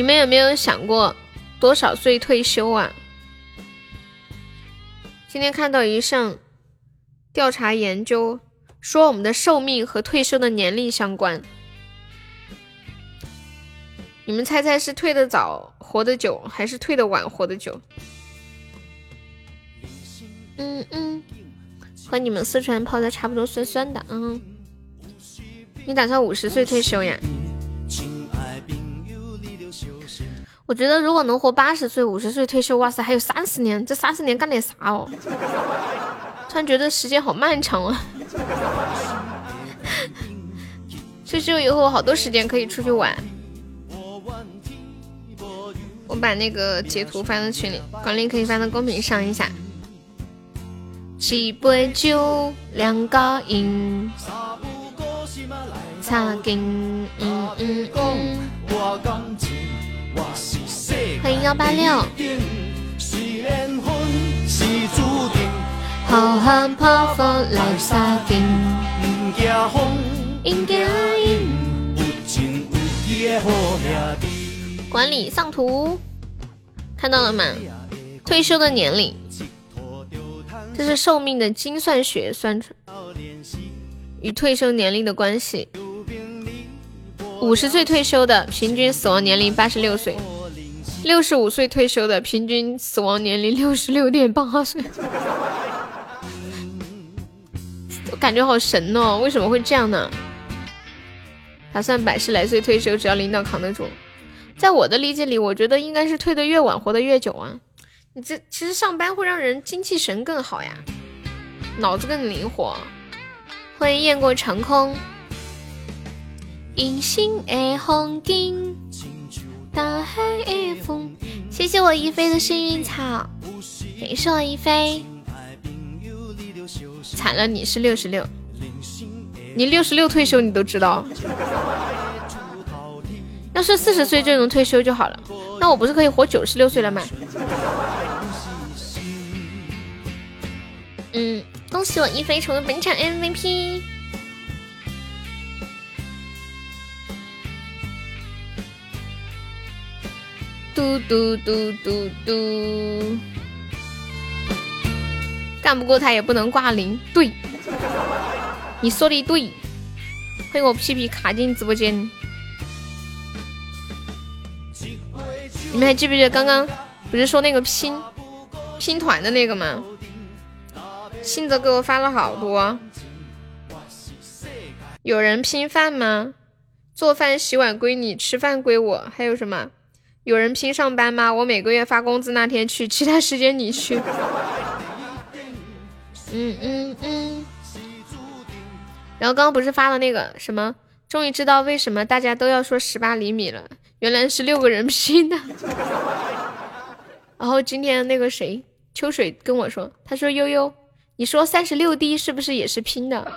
你们有没有想过多少岁退休啊？今天看到一项调查研究，说我们的寿命和退休的年龄相关。你们猜猜是退的早活得久，还是退的晚活得久？嗯嗯，和你们四川泡的差不多酸酸的。嗯，你打算五十岁退休呀？我觉得如果能活八十岁、五十岁退休，哇塞，还有三十年，这三十年干点啥哦？突然觉得时间好漫长啊！退休以后好多时间可以出去玩。我把那个截图发到群里，管理可以发到公屏上一下。几杯酒，两个人，擦肩，嗯嗯嗯。欢迎幺八六。管理上图，看到了吗？退休的年龄，这是寿命的精算学算出。与退休年龄的关系。五十岁退休的平均死亡年龄八十六岁，六十五岁退休的平均死亡年龄六十六点八岁。我 感觉好神哦，为什么会这样呢？打算百十来岁退休，只要领导扛得住。在我的理解里，我觉得应该是退得越晚，活得越久啊。你这其实上班会让人精气神更好呀，脑子更灵活。欢迎雁过长空。隐形的风景，大海一风。谢谢我一飞的幸运草，感谢我一飞。惨了，你是六十六，你六十六退休你都知道。要是四十岁就能退休就好了，那我不是可以活九十六岁了吗？嗯，恭喜我一飞成为本场 MVP。嘟嘟嘟嘟嘟，干不过他也不能挂零。对，你说的对。欢迎我屁屁卡进直播间。你们还记不记得刚刚不是说那个拼拼团的那个吗？信泽给我发了好多。有人拼饭吗？做饭洗碗归你，吃饭归我。还有什么？有人拼上班吗？我每个月发工资那天去，其他时间你去。嗯嗯嗯。然后刚刚不是发了那个什么？终于知道为什么大家都要说十八厘米了，原来是六个人拼的。然后今天那个谁秋水跟我说，他说悠悠，你说三十六 D 是不是也是拼的？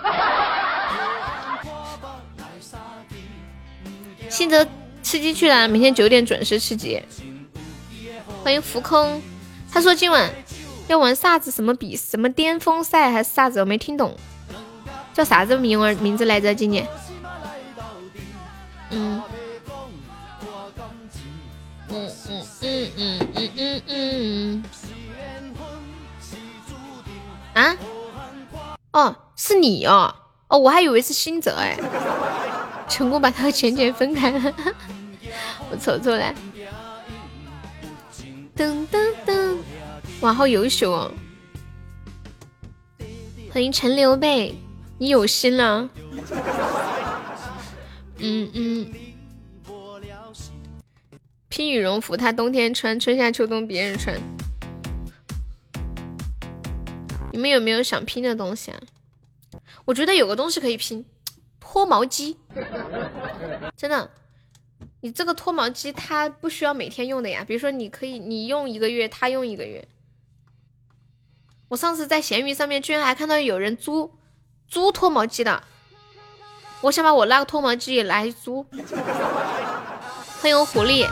信泽。吃鸡去了，明天九点准时吃鸡。欢迎浮空，他说今晚要玩啥子？什么比什么巅峰赛还是啥子？我没听懂，叫啥子名儿名字来着？今年，嗯，嗯嗯嗯嗯嗯嗯嗯，啊？哦，是你哦，哦，我还以为是新泽哎。成功把他和浅浅分开了，我瞅瞅来，噔噔噔，哇，好优秀哦！欢迎陈刘备，你有心了。嗯嗯，拼羽绒服，他冬天穿，春夏秋冬别人穿。你们有没有想拼的东西啊？我觉得有个东西可以拼。脱毛机，真的，你这个脱毛机它不需要每天用的呀。比如说，你可以你用一个月，他用一个月。我上次在闲鱼上面居然还看到有人租租脱毛机的，我想把我那个脱毛机也来租。欢迎狐狸，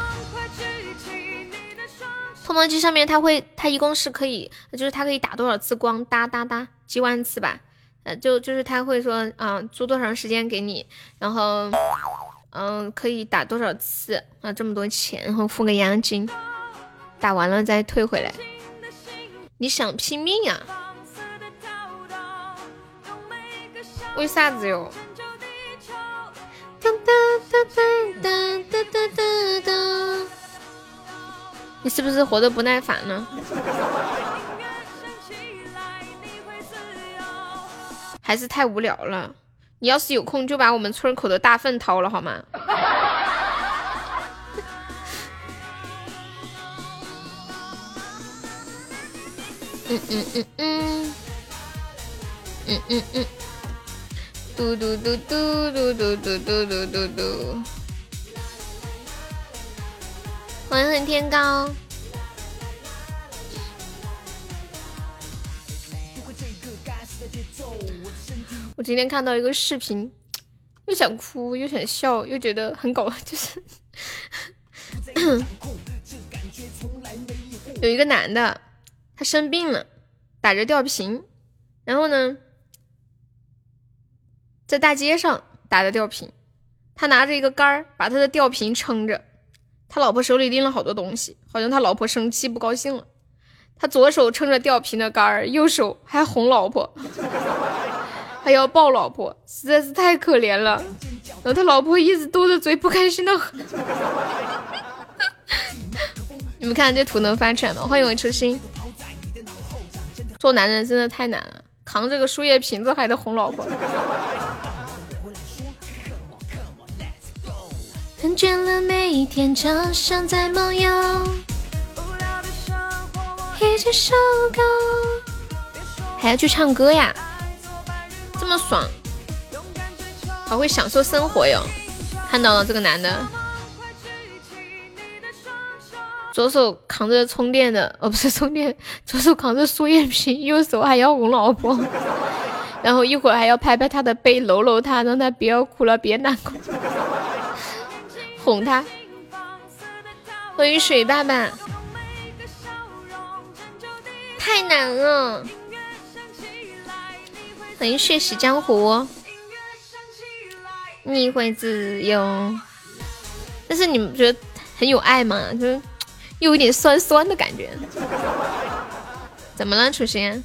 脱毛机上面它会，它一共是可以，就是它可以打多少次光，哒哒哒几万次吧。呃，就就是他会说，啊，租多长时间给你，然后，嗯，可以打多少次啊，这么多钱，然后付个押金，打完了再退回来。你想拼命呀？为啥子哟？你是不是活得不耐烦了？还是太无聊了？你要是有空，就把我们村口的大粪掏了好吗？嗯嗯嗯嗯，嗯嗯嗯，嘟嘟嘟嘟嘟嘟嘟嘟嘟嘟嘟，欢迎恨天高。我今天看到一个视频，又想哭又想笑，又觉得很搞，就是 有一个男的。他生病了，打着吊瓶，然后呢，在大街上打着吊瓶，他拿着一个杆儿把他的吊瓶撑着，他老婆手里拎了好多东西，好像他老婆生气不高兴了，他左手撑着吊瓶的杆儿，右手还哄老婆，还要抱老婆，实在是太可怜了。然后他老婆一直嘟着嘴，不开心的很。你们看这图能翻出来吗？欢迎我初心。做男人真的太难了，扛着个输液瓶子还得哄老婆。厌倦了每一天就像在梦游，还要去唱歌呀，这么爽，好会享受生活哟！看到了这个男的。左手扛着充电的，哦不是充电，左手扛着输液瓶，右手还要哄老婆，然后一会儿还要拍拍他的背，搂搂他，让他不要哭了，别难过，哄他。欢迎水爸爸，太难了。欢迎血洗江湖，你会自由。但是你们觉得很有爱吗？就是又。有点酸酸的感觉，怎么了，楚心？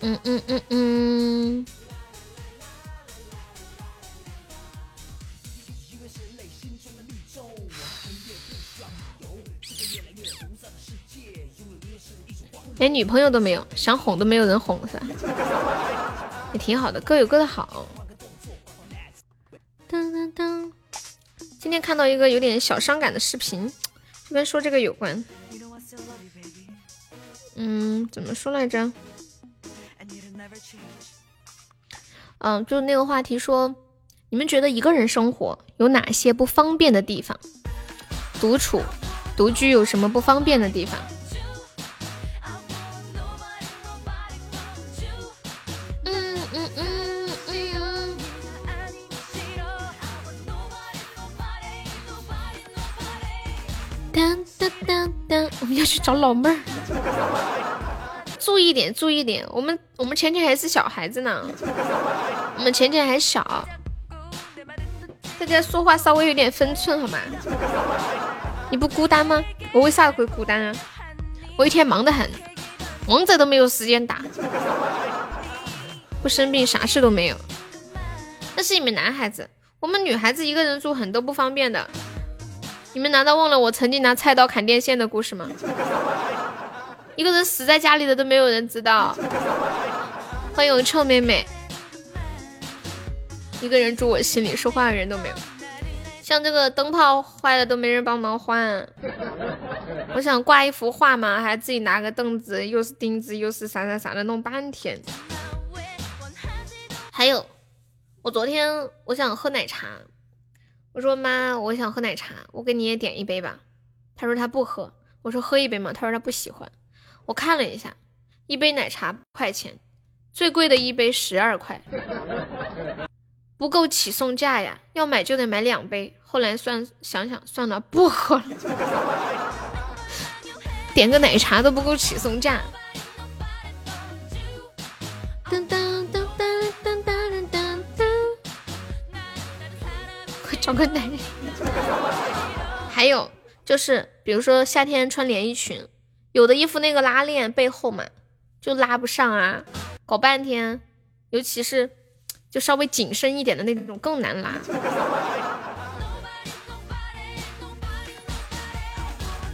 嗯嗯嗯嗯。连女朋友都没有，想哄都没有人哄，是吧？也挺好的，各有各的好。噔噔噔，今天看到一个有点小伤感的视频。就跟说这个有关，嗯，怎么说来着？嗯，就那个话题说，你们觉得一个人生活有哪些不方便的地方？独处、独居有什么不方便的地方？当当当当，我们要去找老妹儿。注意点，注意点，我们我们浅浅还是小孩子呢，我们浅浅还小，大家说话稍微有点分寸好吗？你不孤单吗？我为啥会孤单啊？我一天忙得很，王者都没有时间打，不生病啥事都没有。那是你们男孩子，我们女孩子一个人住很多不方便的。你们难道忘了我曾经拿菜刀砍电线的故事吗？一个人死在家里的都没有人知道。欢迎我臭妹妹。一个人住我心里，说话的人都没有。像这个灯泡坏了都没人帮忙换。我想挂一幅画嘛，还自己拿个凳子，又是钉子又是啥啥啥的弄半天。还有，我昨天我想喝奶茶。我说妈，我想喝奶茶，我给你也点一杯吧。他说他不喝。我说喝一杯嘛。他说他不喜欢。我看了一下，一杯奶茶块钱，最贵的一杯十二块，不够起送价呀。要买就得买两杯。后来算想想算了，不喝了。点个奶茶都不够起送价。找个男人，还有就是，比如说夏天穿连衣裙，有的衣服那个拉链背后嘛，就拉不上啊，搞半天，尤其是就稍微紧身一点的那种更难拉。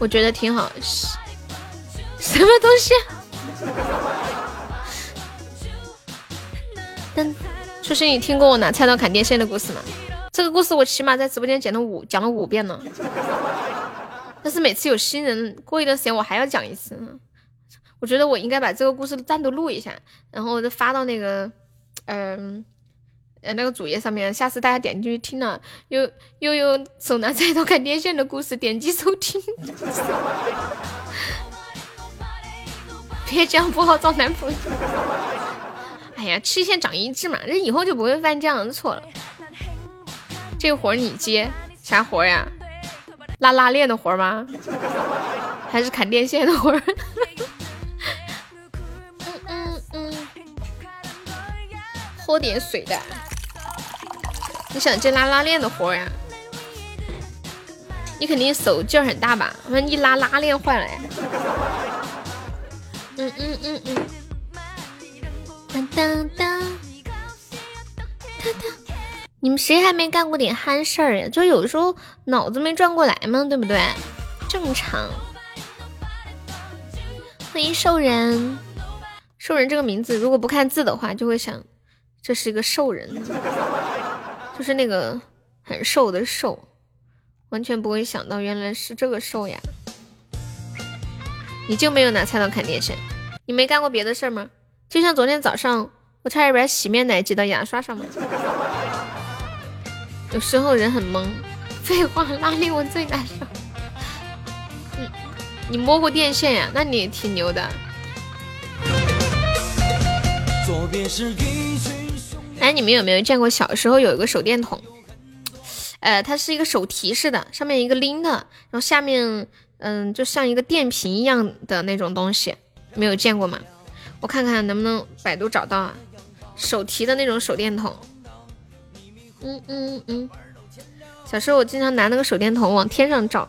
我觉得挺好，什么东西？噔，初心，你听过我拿菜刀砍电线的故事吗？这个故事我起码在直播间讲了五讲了五遍了，但是每次有新人，过一段时间我还要讲一次。我觉得我应该把这个故事单独录一下，然后再发到那个，嗯，呃，那个主页上面。下次大家点进去听了，又又有手拿菜刀砍电线的故事，点击收听。别这样不好找男朋友。哎呀，吃一堑长一智嘛，这以后就不会犯这样的错了。这个活你接啥活呀？拉拉链的活吗？还是砍电线的活？嗯嗯嗯，喝点水的。你想接拉拉链的活呀？你肯定手劲儿很大吧？万一拉拉链坏了呀？嗯嗯嗯嗯。当当当。当当。你们谁还没干过点憨事儿呀？就有的时候脑子没转过来嘛，对不对？正常。欢迎兽人，兽人这个名字，如果不看字的话，就会想这是一个兽人，就是那个很瘦的瘦，完全不会想到原来是这个瘦呀。你就没有拿菜刀砍电线？你没干过别的事儿吗？就像昨天早上，我差点把洗面奶挤到牙刷上面。有时候人很懵，废话，拉链我最难受。你，你摸过电线呀？那你也挺牛的。哎，你们有没有见过小时候有一个手电筒？呃，它是一个手提式的，上面一个拎的，然后下面嗯，就像一个电瓶一样的那种东西，没有见过吗？我看看能不能百度找到啊，手提的那种手电筒。嗯嗯嗯，小时候我经常拿那个手电筒往天上照，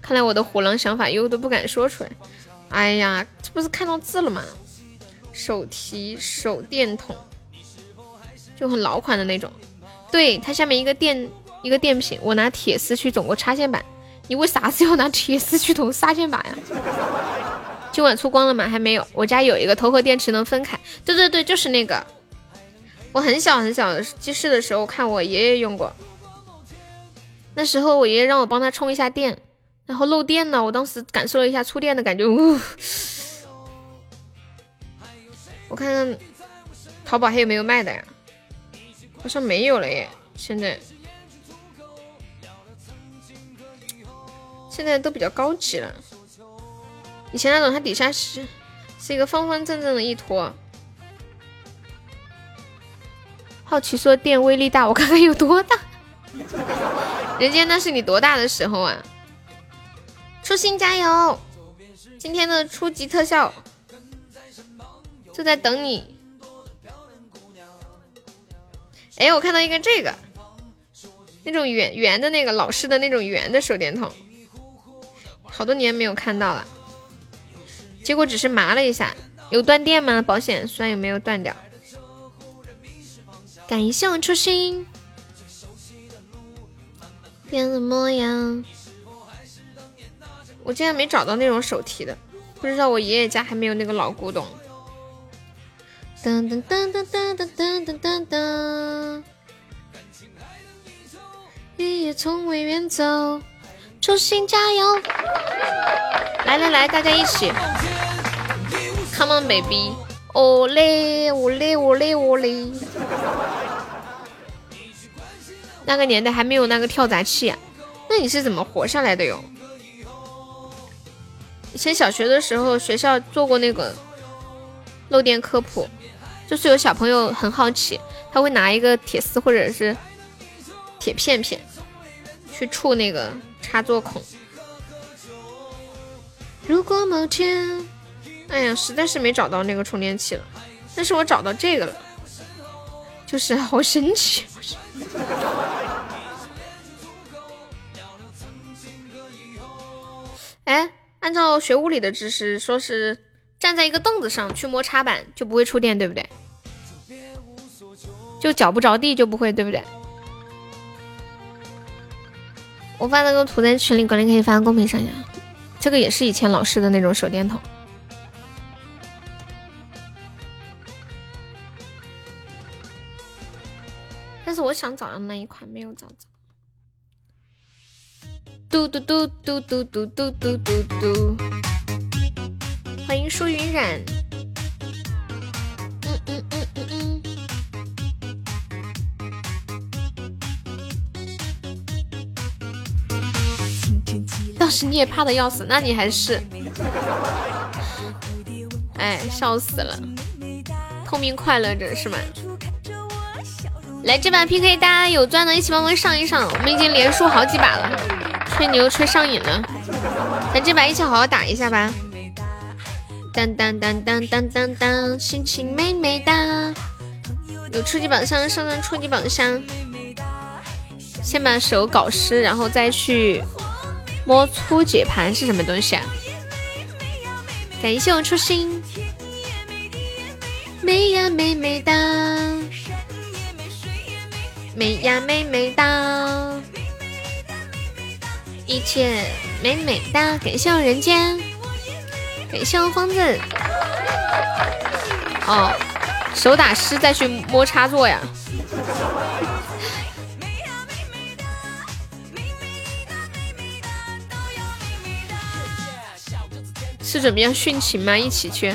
看来我的虎狼想法又都不敢说出来。哎呀，这不是看到字了吗？手提手电筒，就很老款的那种。对，它下面一个电一个电瓶，我拿铁丝去总过插线板。你为啥子要拿铁丝去捅插线板呀？今晚出光了吗？还没有。我家有一个头和电池能分开。对对对，就是那个。我很小很小的记事的时候，看我爷爷用过。那时候我爷爷让我帮他充一下电，然后漏电了。我当时感受了一下触电的感觉，呜！我看看淘宝还有没有卖的呀？好像没有了耶。现在现在都比较高级了。以前那种它底下是是一个方方正正的一坨。好奇说电威力大，我看看有多大。人间那是你多大的时候啊？初心加油！今天的初级特效就在等你。哎，我看到一个这个，那种圆圆的那个老式的那种圆的手电筒，好多年没有看到了。结果只是麻了一下，有断电吗？保险栓有没有断掉？感谢我初心，变了模样。我竟然没找到那种手提的，不知道我爷爷家还没有那个老古董。噔噔噔噔噔噔噔噔噔噔。爷爷从未远走，初心加油！来来来，大家一起，Come on baby。哦嘞，哦嘞，哦嘞，哦嘞！那个年代还没有那个跳闸器，那你是怎么活下来的哟？以前小学的时候，学校做过那个漏电科普，就是有小朋友很好奇，他会拿一个铁丝或者是铁片片去触那个插座孔。如果某天。哎呀，实在是没找到那个充电器了，但是我找到这个了，就是好神奇。哎，按照学物理的知识，说是站在一个凳子上去摸插板就不会触电，对不对？就脚不着地就不会，对不对？我发那个图在群里，管理可以发公屏上呀。这个也是以前老式的那种手电筒。但是我想找的那一款没有找着。嘟嘟嘟嘟嘟嘟嘟嘟嘟嘟，欢迎舒云染。嗯嗯嗯嗯嗯。当时你也怕的要死，那你还是……哎，笑死了！透明快乐着是吗？来这把 PK，大家有钻的，一起帮忙上一上。我们已经连输好几把了，吹牛吹上瘾了。咱这把一起好好打一下吧。当当当当当当当，心情美美哒。有初级宝箱上上初级宝箱，先把手搞湿，然后再去摸粗解盘是什么东西啊？感谢我初心，美呀美美哒。美呀美美哒，一切美美哒。感谢我人间，感谢我疯子。哦，手打湿再去摸插座呀？是准备要殉情吗？一起去。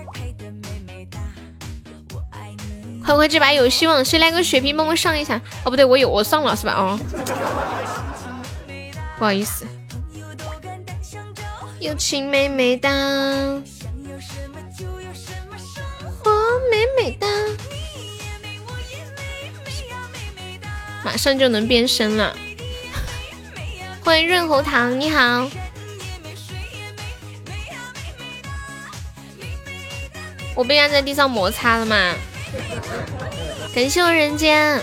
快快，这把有希望！谁来个血瓶帮我上一下？哦，不对，我有，我上了是吧？哦，不好意思。有情美美哒，我美美哒，马上就能变身了。欢迎润喉糖，你好。我被按在地上摩擦了吗？感谢我人间，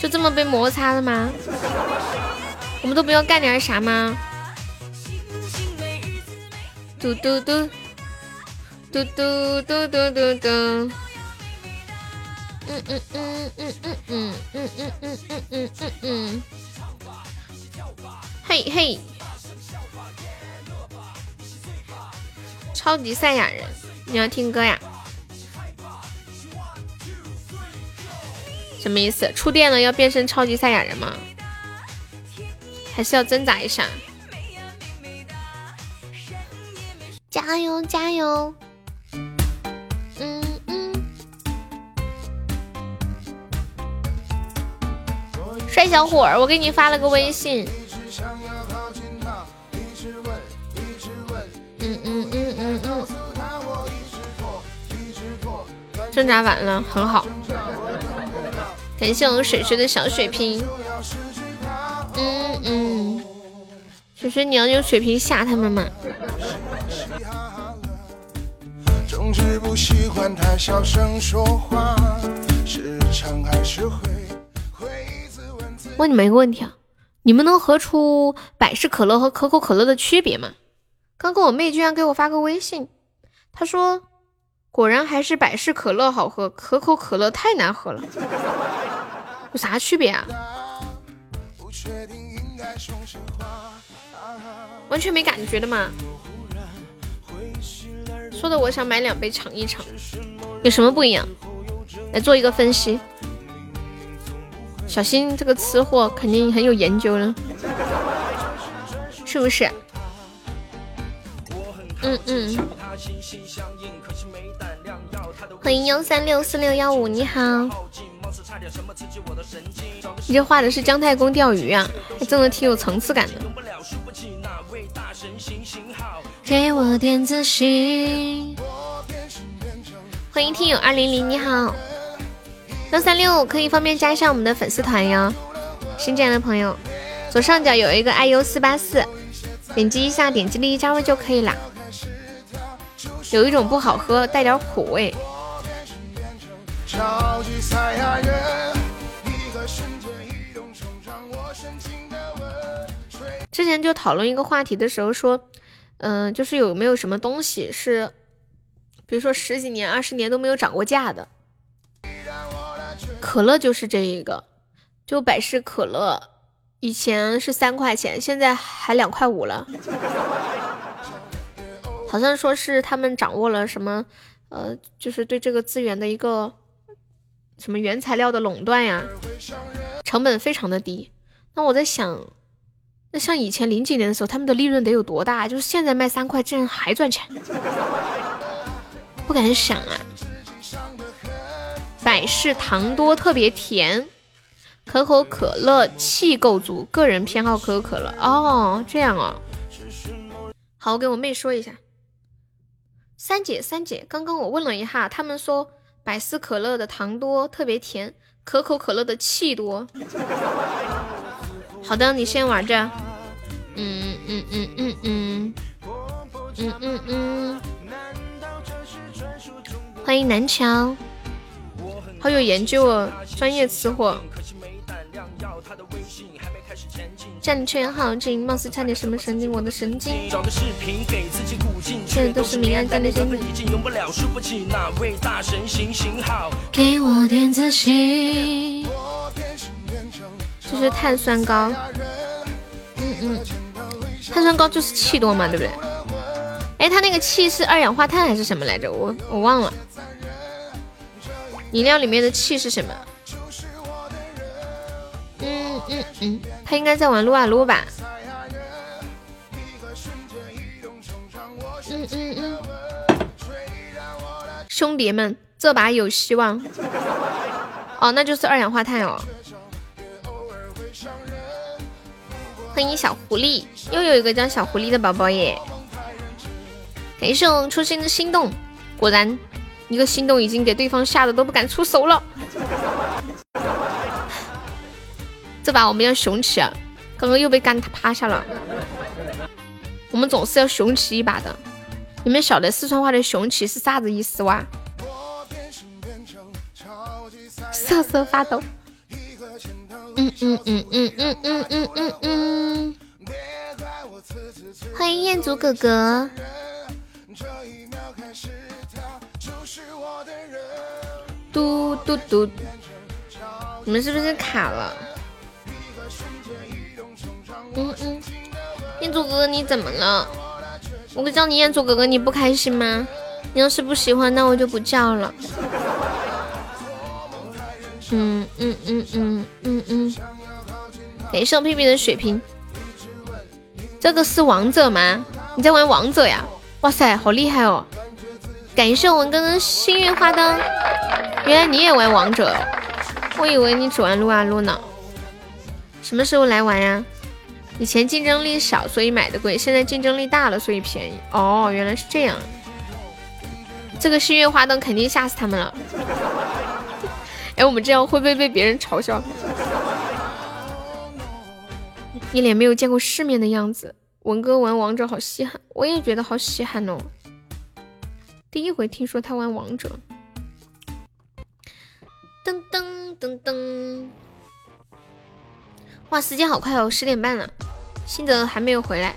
就这么被摩擦了吗？我们都不要干点啥吗？嘟嘟嘟，嘟嘟嘟嘟嘟嘟，嗯嗯嗯嗯嗯嗯嗯嗯嗯嗯嗯嗯，嘿嘿，超级赛亚人，你要听歌呀？什么意思？触电了要变身超级赛亚人吗？还是要挣扎一下？加油加油！嗯嗯。帅小伙儿，我给你发了个微信。嗯嗯嗯嗯嗯。挣扎完了，很好。感谢我水水的小水瓶，嗯嗯，水水你要用水瓶吓他们吗？问你们一个问题啊，你们能喝出百事可乐和可口可乐的区别吗？刚刚我妹居然给我发个微信，她说果然还是百事可乐好喝，可口可乐太难喝了。有啥区别啊？完全没感觉的嘛？说的我想买两杯尝一尝，有什么不一样？来做一个分析。小新这个吃货肯定很有研究了，是不是？嗯嗯。欢迎幺三六四六幺五，你好。你这画的是姜太公钓鱼啊，还真的挺有层次感的。给我点自信。欢迎听友二零零，你好，幺三六可以方便加一下我们的粉丝团哟。新进来的朋友，左上角有一个 iu 四八四，点击一下，点击立即加入就可以了。有一种不好喝，带点苦味。超级赛亚人，一个瞬间涌上我深情的温之前就讨论一个话题的时候说，嗯，就是有没有什么东西是，比如说十几年、二十年都没有涨过价的。可乐就是这一个，就百事可乐，以前是三块钱，现在还两块五了。好像说是他们掌握了什么，呃，就是对这个资源的一个什么原材料的垄断呀，成本非常的低。那我在想。那像以前零几年的时候，他们的利润得有多大？就是现在卖三块，竟然还赚钱，不敢想啊！百事糖多特别甜，可口可乐气够足，个人偏好可口可乐。哦，这样哦。好，我给我妹说一下。三姐，三姐，刚刚我问了一下，他们说百事可乐的糖多特别甜，可口可乐的气多。好的，你先玩着。嗯嗯嗯嗯嗯嗯嗯嗯。欢迎南桥，好有研究哦，专业吃货。战圈好劲，貌似差点什么神经，我的神经。现在都是明暗战的神行行好。给我点自信。这是碳酸高，嗯嗯，碳酸高就是气多嘛，对不对？哎，它那个气是二氧化碳还是什么来着？我我忘了。饮料里面的气是什么？嗯嗯，他应该在玩撸啊撸吧？嗯嗯嗯，兄弟们，这把有希望。哦，那就是二氧化碳哦。欢迎小狐狸，又有一个叫小狐狸的宝宝耶！感谢我初心的心动，果然一个心动已经给对方吓得都不敢出手了。这把我们要雄起啊！刚刚又被干趴下了。我们总是要雄起一把的。你们晓得四川话的雄起是啥子意思哇？瑟瑟发抖。嗯嗯嗯嗯嗯嗯嗯嗯嗯，欢迎彦祖哥哥。嘟嘟嘟，你们是不是卡了？嗯嗯，彦祖哥哥你怎么了？我叫你彦祖哥哥你不开心吗？你要是不喜欢，那我就不叫了。嗯嗯嗯嗯嗯嗯，感谢我屁屁的血瓶。这个是王者吗？你在玩王者呀？哇塞，好厉害哦！感谢我文哥的幸运花灯。原来你也玩王者，我以为你只玩撸啊撸呢。什么时候来玩呀？以前竞争力少，所以买的贵；现在竞争力大了，所以便宜。哦，原来是这样。这个幸运花灯肯定吓死他们了。哎，我们这样会不会被别人嘲笑？一脸没有见过世面的样子。文哥玩王者好稀罕，我也觉得好稀罕哦。第一回听说他玩王者。噔噔噔噔！哇，时间好快哦，十点半了，新泽还没有回来，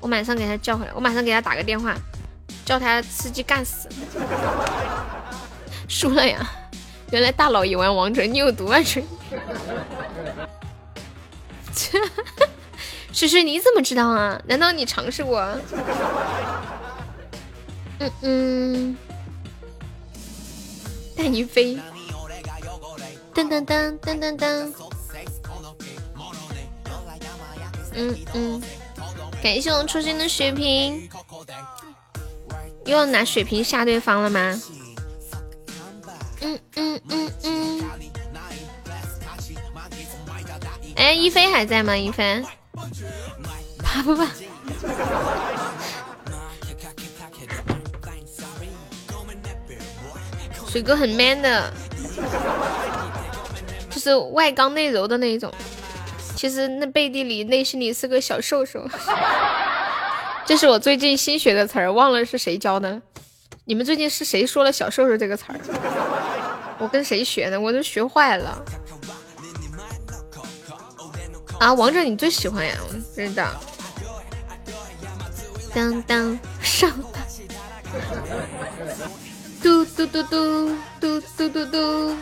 我马上给他叫回来，我马上给他打个电话，叫他吃鸡干死。输了呀。原来大佬也玩王者，你有毒啊！吹，水水你怎么知道啊？难道你尝试过？嗯嗯，带你飞，噔噔噔噔噔噔，嗯嗯，感谢我初心的血瓶，又要拿血瓶吓对方了吗？嗯嗯嗯嗯，哎，一菲还在吗？一菲，怕不怕？水哥很 man 的，就是外刚内柔的那一种。其实那背地里内心里是个小瘦瘦。这是我最近新学的词儿，忘了是谁教的。你们最近是谁说了“小瘦瘦”这个词儿？我跟谁学的？我都学坏了。啊，王者你最喜欢呀？知道。当当上。嘟嘟嘟嘟嘟嘟嘟嘟。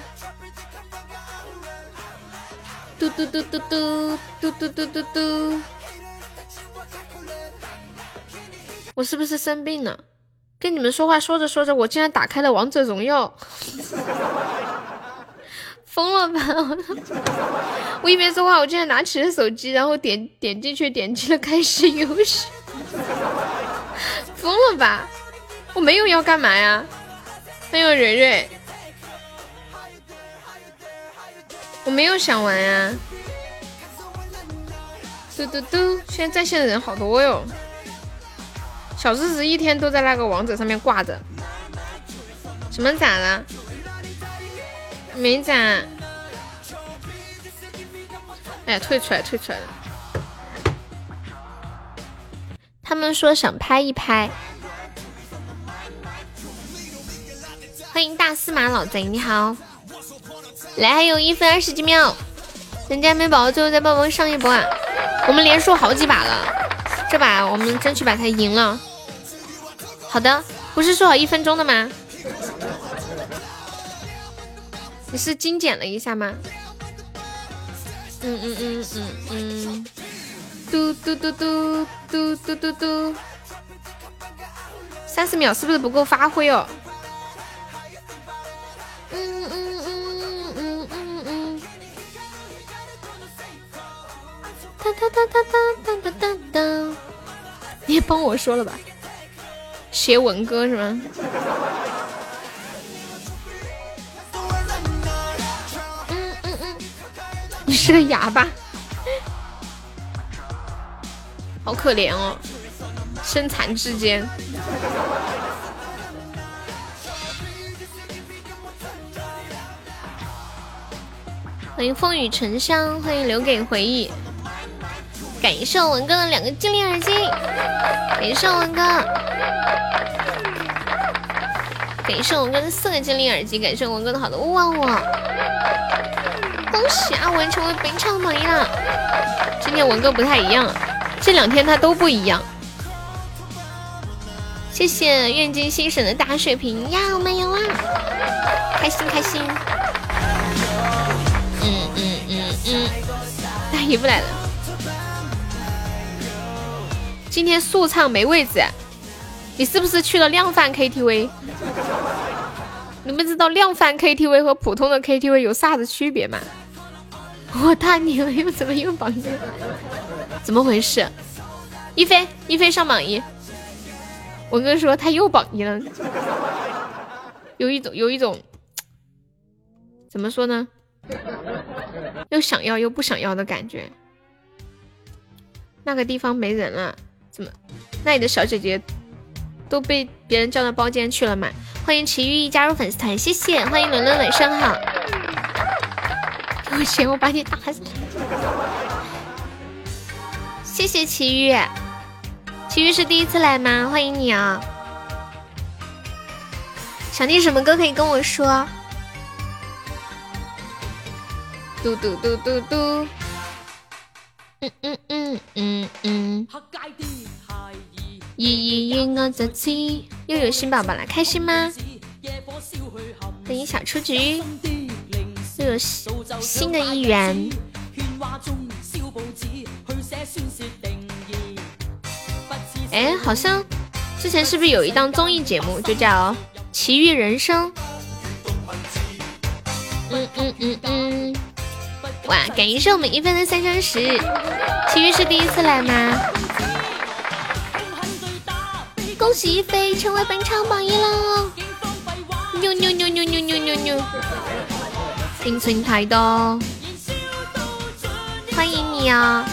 嘟嘟嘟嘟嘟嘟嘟嘟嘟嘟。我是不是生病了？跟你们说话说着说着，我竟然打开了王者荣耀，疯了吧！我一边说话，我竟然拿起了手机，然后点点进去，点击了开始游戏，疯了吧！我没有要干嘛呀？欢迎蕊蕊，我没有想玩呀。嘟嘟嘟，现在在线的人好多哟。小日子一天都在那个王者上面挂着，什么咋了？没咋。哎呀，退出来，退出来了。他们说想拍一拍。欢迎大司马老贼，你好。来，还有一分二十几秒，人家没宝宝，最后再帮忙上一波啊！我们连输好几把了。这把我们争取把他赢了。好的，不是说好一分钟的吗？你是精简了一下吗？嗯嗯嗯嗯嗯，嘟嘟嘟嘟嘟嘟嘟嘟，三十秒是不是不够发挥哦？嗯嗯哒哒哒哒哒哒哒哒。你也帮我说了吧，写文歌是吗？嗯嗯嗯，你是个哑巴，好可怜哦，身残志坚。欢迎风雨沉香，欢迎留给回忆。感谢我文哥的两个精灵耳机，感谢文哥，感谢文哥的四个精灵耳机，感谢文哥的好多旺旺，恭喜阿文成为本场榜一了。今天文哥不太一样，这两天他都不一样。谢谢愿君心神的大水瓶，要没有啊？开心开心。嗯嗯嗯嗯，大姨夫来了。今天速唱没位置，你是不是去了量贩 KTV？你们知道量贩 KTV 和普通的 KTV 有啥子区别吗？我大牛又怎么又榜一？怎么回事？一飞一飞上榜一，我哥说他又榜一了，有一种有一种怎么说呢？又想要又不想要的感觉。那个地方没人了。怎么？那你的小姐姐都被别人叫到包间去了吗？欢迎奇遇加入粉丝团，谢谢！欢迎伦伦，晚上好。给我钱，我把你打死！谢谢奇遇，奇遇是第一次来吗？欢迎你啊！想听什么歌可以跟我说。嘟嘟嘟嘟嘟。嗯嗯嗯嗯嗯。依依依我在此，又有新宝宝了，开心吗？欢迎小雏菊，又有新的一员。哎，好像之前是不是有一档综艺节目，就叫《奇遇人生》？嗯嗯嗯嗯。哇，感谢我们一分的三生石，奇遇是第一次来吗？恭喜一飞成为本场榜一了！牛牛牛牛牛牛牛牛！青春太多，欢迎你啊！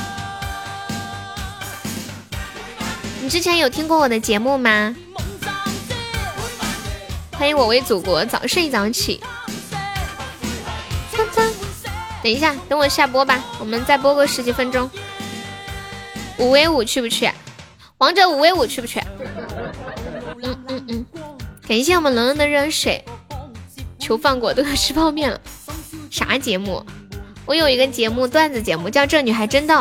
你之前有听过我的节目吗？欢迎我为祖国早睡早起。等一下，等我下播吧，我们再播个十几分钟。五 v 五去不去？王者五 v 五去不去？嗯嗯嗯，感谢我们冷冷的热水。求放过，都要吃泡面了。啥节目？我有一个节目，段子节目，叫《这女孩真逗》，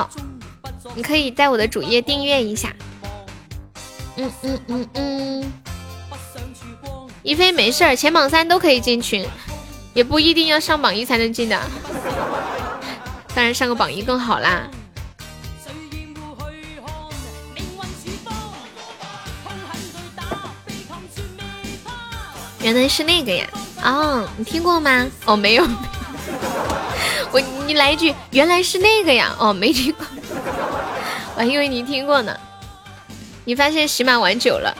你可以在我的主页订阅一下。嗯嗯嗯嗯。一菲没事儿，前榜三都可以进群，也不一定要上榜一才能进的。当然上个榜一更好啦。原来是那个呀！哦，你听过吗？哦，没有。我你来一句，原来是那个呀！哦，没听过。我还以为你听过呢。你发现喜马玩久了，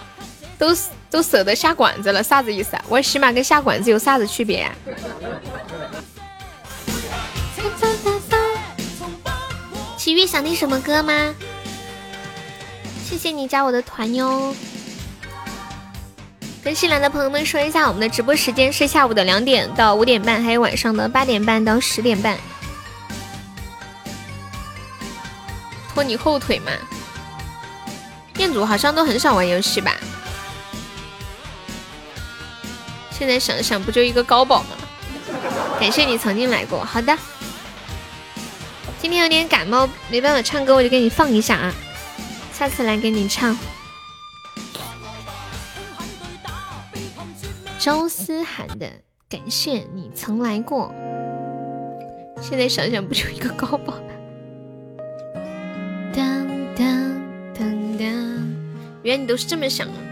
都都舍得下馆子了，啥子意思啊？玩喜马跟下馆子有啥子区别啊？奇遇想听什么歌吗？谢谢你加我的团哟。跟新来的朋友们说一下，我们的直播时间是下午的两点到五点半，还有晚上的八点半到十点半。拖你后腿嘛？店主好像都很少玩游戏吧？现在想想，不就一个高宝吗？感谢你曾经来过。好的，今天有点感冒，没办法唱歌，我就给你放一下啊，下次来给你唱。周思涵的感谢你曾来过，现在想想不就一个高宝？当当当当，原来你都是这么想的。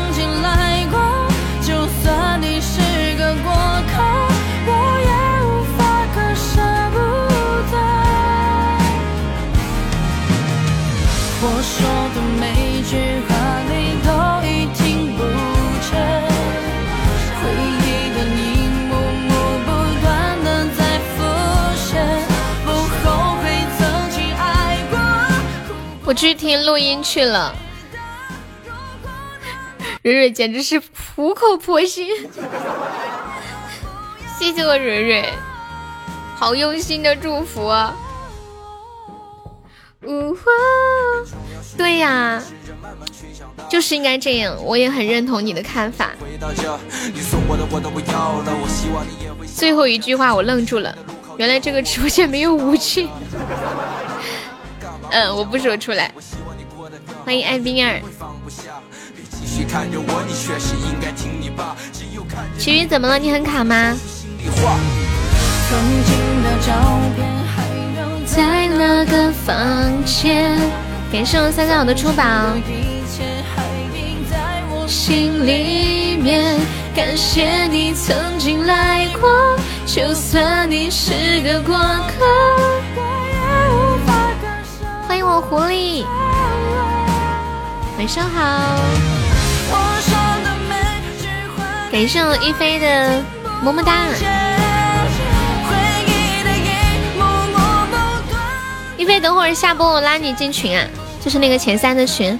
去听录音去了，蕊蕊简直是苦口婆心，谢谢我蕊蕊，好用心的祝福啊！呜呼，对呀，就是应该这样，我也很认同你的看法。最后一句话我愣住了，原来这个直播间没有武器。嗯，我不说出来。欢迎艾冰儿。奇云怎么了？你很卡吗？在那个房间？感谢我三三好的出宝。心里面感谢你曾经来过，就算你是个过客。欢迎我狐狸，晚上好。感谢我一飞的么么哒。一飞，等会儿下播我拉你进群啊，就是那个前三的群，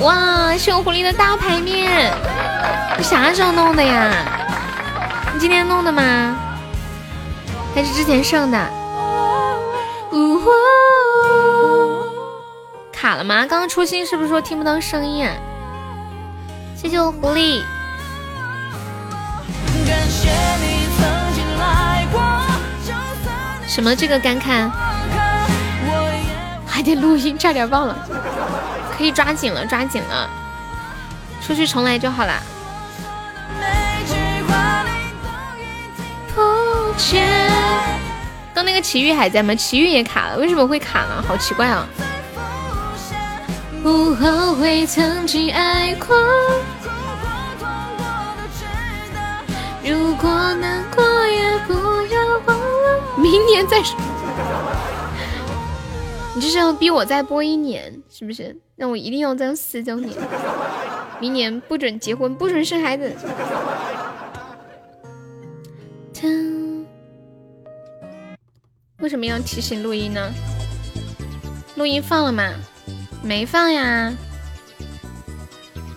哇！谢我狐狸的大牌面，你啥时候弄的呀？你今天弄的吗？还是之前剩的？卡了吗？刚刚初心是不是说听不到声音？谢谢我狐狸。什么这个干看？还得录音，差点忘了，可以抓紧了，抓紧了，出去重来就好了。刚那个奇遇还在吗？奇遇也卡了，为什么会卡呢？好奇怪啊！不后悔曾经爱过。如果难过也不要忘了，明年再说。你这是要逼我再播一年，是不是？那我一定要在四周年，明年不准结婚，不准生孩子。为什么要提醒录音呢？录音放了吗？没放呀。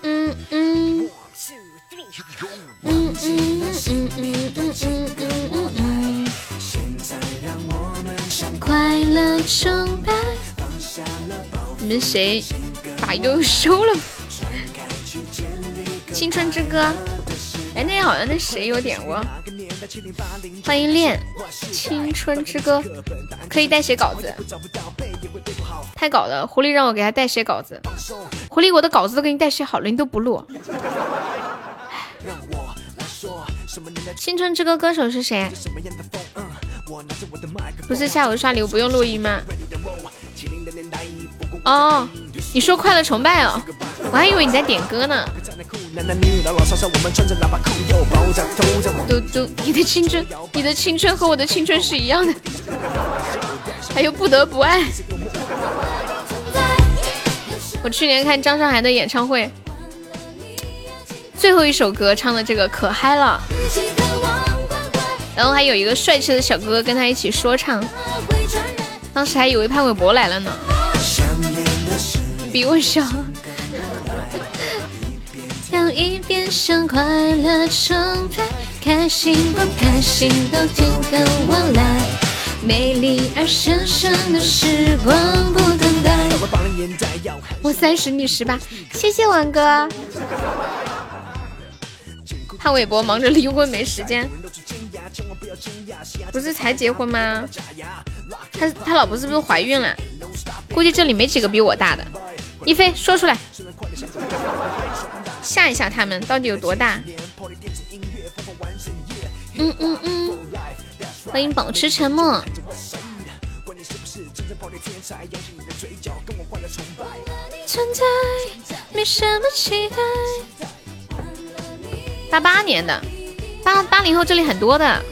嗯嗯。嗯嗯嗯嗯嗯嗯嗯嗯。快乐崇拜。你们谁把又收了？青春之歌。哎，那好像那谁有点过。欢迎恋青春之歌，可以代写稿子。太搞了，狐狸让我给他代写稿子。狐狸，我的稿子都给你代写好了，你都不录。青春之歌歌手是谁？不是下午刷礼物不用录音吗？哦，你说快乐崇拜哦，我还以为你在点歌呢。嘟嘟，你的青春，你的青春和我的青春是一样的。还有不得不爱。我去年看张韶涵的演唱会，最后一首歌唱的这个可嗨了，然后还有一个帅气的小哥哥跟他一起说唱，当时还以为潘玮柏来了呢。比我小。跳一边向快乐崇拜，开心不开心都听跟我来，美丽而神圣的时光不等待。我三十你十八，谢谢王哥。潘玮柏忙着离婚没时间，不是才结婚吗？他他老婆是不是怀孕了？估计这里没几个比我大的。一飞说出来。吓一吓他们，到底有多大？嗯嗯嗯，欢迎保持沉默。存在，没什么期待。八八年的，八八零后这里很多的。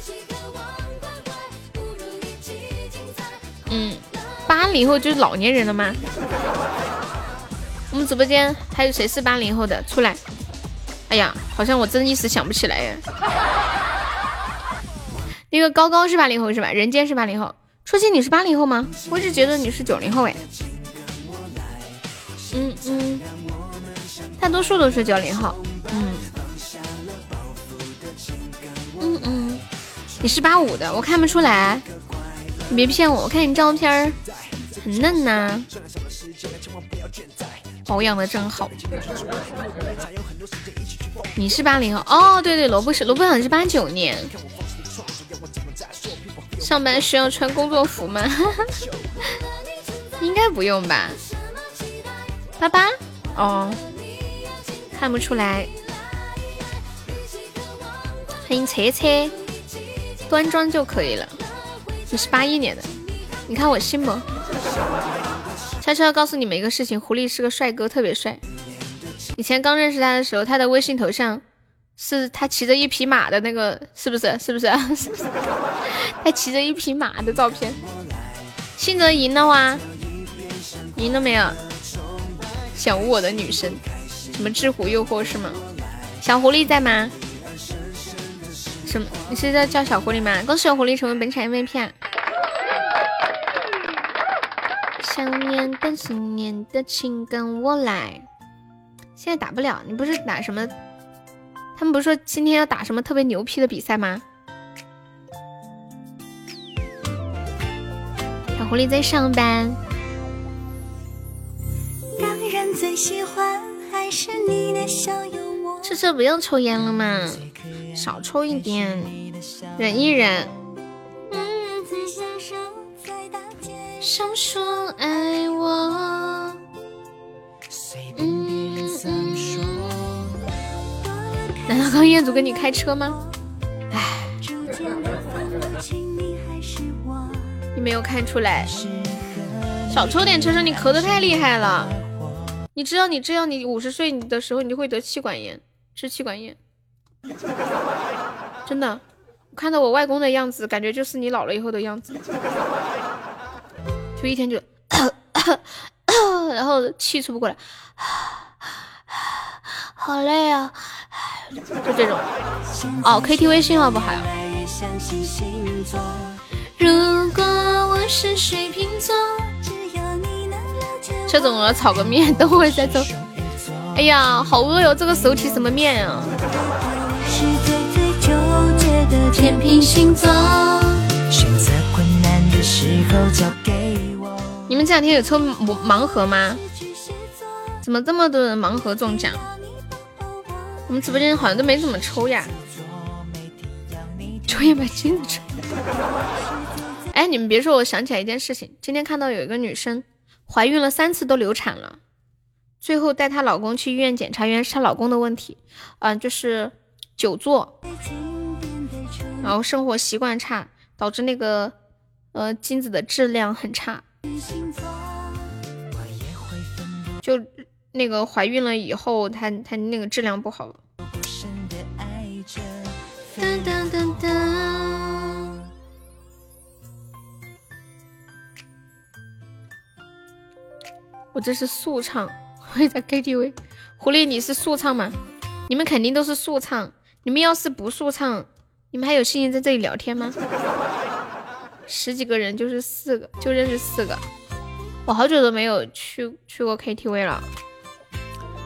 嗯，八零后就是老年人了吗？我们直播间还有谁是八零后的？出来！哎呀，好像我真一时想不起来耶。那个高高是八零后是吧？人间是八零后。初心你是八零后吗？我一直觉得你是九零后哎。嗯嗯，大多数都是九零后。嗯嗯嗯，你是八五的，我看不出来。你别骗我，我看你照片很嫩呐。保养的真好。你是八零后哦，对对，萝卜是萝卜好像是八九年。上班需要穿工作服吗？应该不用吧。八八哦，看不出来。欢迎车车，端庄就可以了。你是八一年的，你看我信不？悄悄告诉你们一个事情，狐狸是个帅哥，特别帅。以前刚认识他的时候，他的微信头像是他骑着一匹马的那个，是不是？是不是？他骑着一匹马的照片。信泽赢了哇？赢了没有？想我的女生，什么制虎诱惑是吗？小狐狸在吗？什么？你是在叫小狐狸吗？恭喜小狐狸成为本场 MVP。想念的、思念的，请跟我来。现在打不了，你不是打什么？他们不是说今天要打什么特别牛批的比赛吗？小狐狸在上班最喜欢还是你的小幽默。这这不用抽烟了吗？少抽一点，忍一忍。想说爱我。难道刚彦祖跟你开车吗？唉，你没有看出来。少抽点，车车，你咳得太厉害了。你知道，你这样，你五十岁的时候你就会得气管炎，支气管炎。真的，我看到我外公的样子，感觉就是你老了以后的样子。就一天就，然后气出不过来，好累啊，就这种。哦，KTV 信号不好。如果我是水瓶座，车总我炒个面，等会再走。哎呀，好饿哟，这个手提什么面啊？天平星座。你们这两天有抽盲盒吗？怎么这么多人盲盒中奖？我们直播间好像都没怎么抽呀。抽一把金子抽。哎，你们别说，我想起来一件事情。今天看到有一个女生怀孕了三次都流产了，最后带她老公去医院检查，原来是她老公的问题，嗯，就是久坐，然后生活习惯差，导致那个呃精子的质量很差。就那个怀孕了以后，她她那个质量不好。我这是速唱，我也在 KTV。狐狸，你是速唱吗？你们肯定都是速唱。你们要是不速唱，你们还有心情在这里聊天吗？十几个人就是四个，就认识四个。我好久都没有去去过 KTV 了。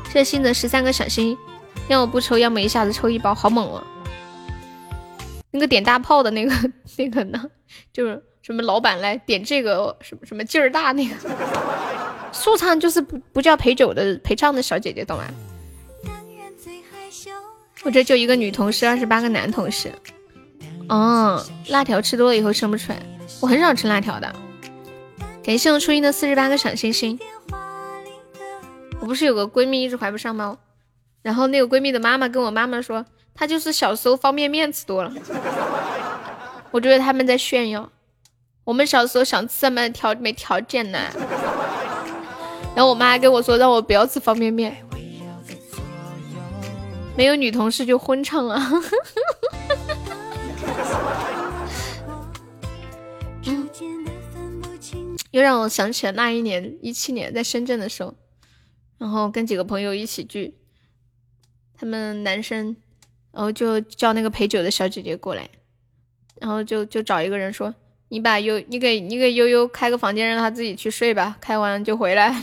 谢谢新的十三个小心，要么不抽，要么一下子抽一包，好猛啊！那个点大炮的那个 那个呢？就是什么老板来点这个什么什么劲儿大那个。速唱就是不不叫陪酒的陪唱的小姐姐，懂吗？我这就一个女同事，二十八个男同事。哦，辣条吃多了以后生不出来。我很少吃辣条的。感谢我初音的四十八个小星星。我不是有个闺蜜一直怀不上吗？然后那个闺蜜的妈妈跟我妈妈说，她就是小时候方便面吃多了。我觉得他们在炫耀。我们小时候想吃什么条没条件呢。然后我妈还跟我说，让我不要吃方便面。没有女同事就昏唱了。又让我想起了那一年，一七年在深圳的时候，然后跟几个朋友一起聚，他们男生，然后就叫那个陪酒的小姐姐过来，然后就就找一个人说，你把悠，你给你给悠悠开个房间，让他自己去睡吧，开完就回来。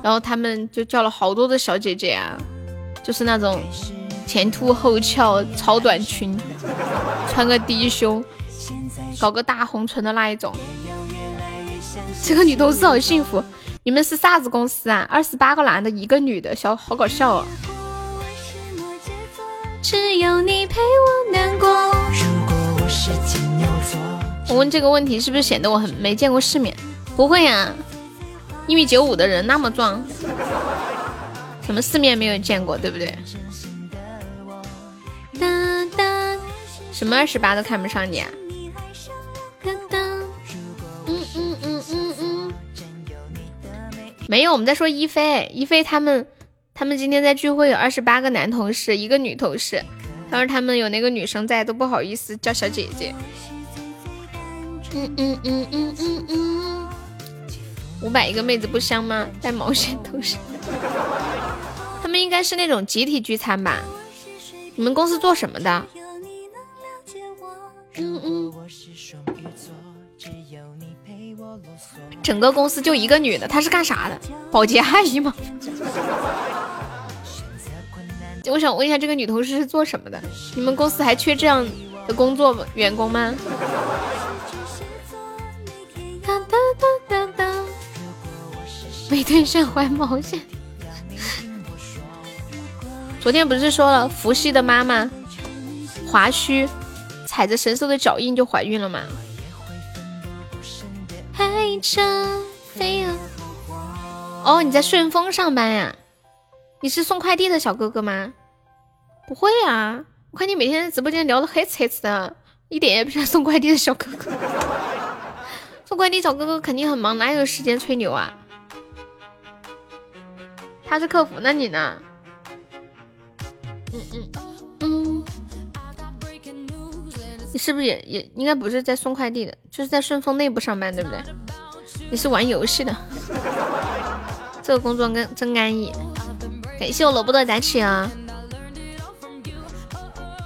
然后他们就叫了好多的小姐姐啊，就是那种前凸后翘、超短裙，穿个低胸，搞个大红唇的那一种。这个女同事好幸福，你们是啥子公司啊？二十八个男的，一个女的，小好搞笑哦。我问这个问题是不是显得我很没见过世面？不会呀，一米九五的人那么壮，什么世面没有见过，对不对？什么二十八都看不上你啊？没有，我们在说一菲，一菲他们，他们今天在聚会，有二十八个男同事，一个女同事，当时他们有那个女生在，都不好意思叫小姐姐。嗯嗯嗯嗯嗯嗯，五百一个妹子不香吗？带毛线头饰，他们应该是那种集体聚餐吧？你们公司做什么的？整个公司就一个女的，她是干啥的？保洁阿姨吗？我想问一下，这个女同事是做什么的？你们公司还缺这样的工作员工吗？没对象怀毛线。昨天不是说了，伏羲的妈妈华胥踩着神兽的脚印就怀孕了吗？飞车飞蛾！哦，你在顺丰上班呀？你是送快递的小哥哥吗？不会啊，我看你每天在直播间聊的黑呲呲的，一点也不像送快递的小哥哥。送快递小哥哥肯定很忙，哪有时间吹牛啊？他是客服，那你呢？嗯嗯嗯，你是不是也也应该不是在送快递的，就是在顺丰内部上班，对不对？你是玩游戏的，这个工作真真安逸。感谢我萝卜的打起啊！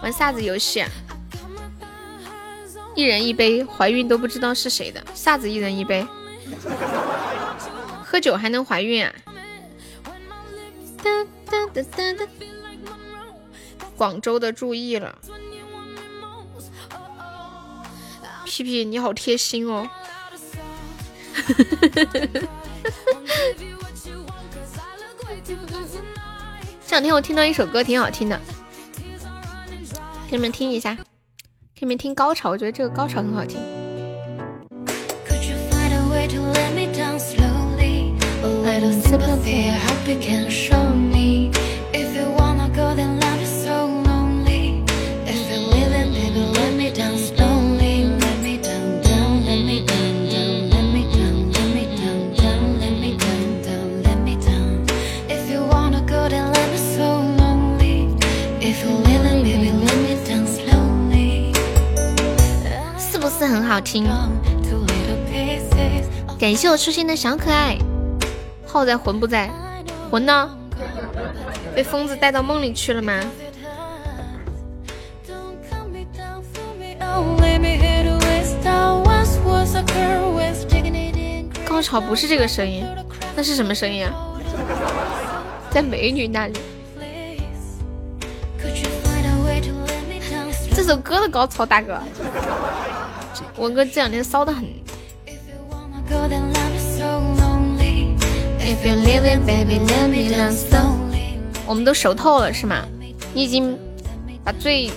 玩啥子游戏啊？一人一杯，怀孕都不知道是谁的，啥子一人一杯？喝酒还能怀孕啊？广州的注意了，屁屁你好贴心哦。这两天我听到一首歌挺好听的，给你们听一下，给你们听高潮，我觉得这个高潮很好听。是好听？感谢我初心的小可爱，浩在魂不在？魂呢？被疯子带到梦里去了吗？高潮不是这个声音，那是什么声音啊？在美女那里。这首歌的高潮，大哥，文哥这两天骚的很。我们都熟透了是吗？你已经把最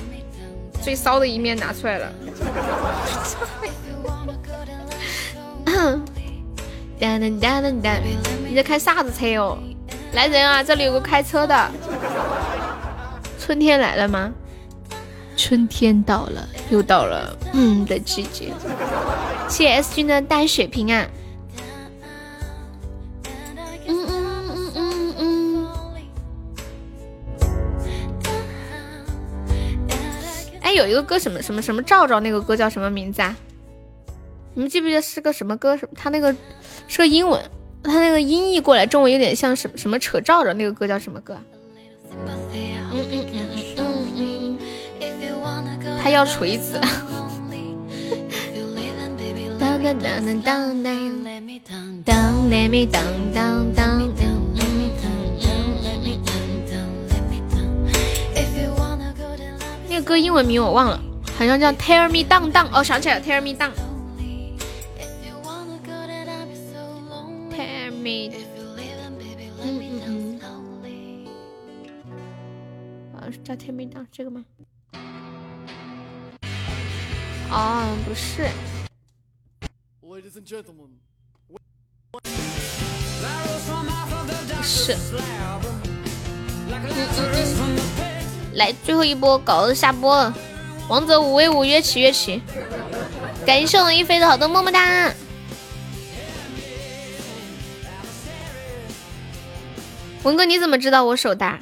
最骚的一面拿出来了。你在开啥子车哦？来人啊！这里有个开车的。春天来了吗？春天到了，又到了嗯的季节。谢谢 S 君的大血瓶啊！嗯嗯嗯嗯嗯。哎，有一个歌什么什么什么赵赵，那个歌叫什么名字啊？你们记不记得是个什么歌？什么？他那个是个英文，他那个音译过来中文有点像什么什么扯赵赵，那个歌叫什么歌？嗯嗯嗯。他要锤子。那个歌英文名我忘了，好像叫 Tear Me Down Down。哦，想起来了，Tear Me Down。Tear Me。嗯嗯嗯。啊，是叫 Tear Me Down 这个吗？哦，不是。是。来，最后一波，搞得下播了。王者五 v 五，约起约起。感谢我一飞的好多么么哒。文哥，你怎么知道我手大？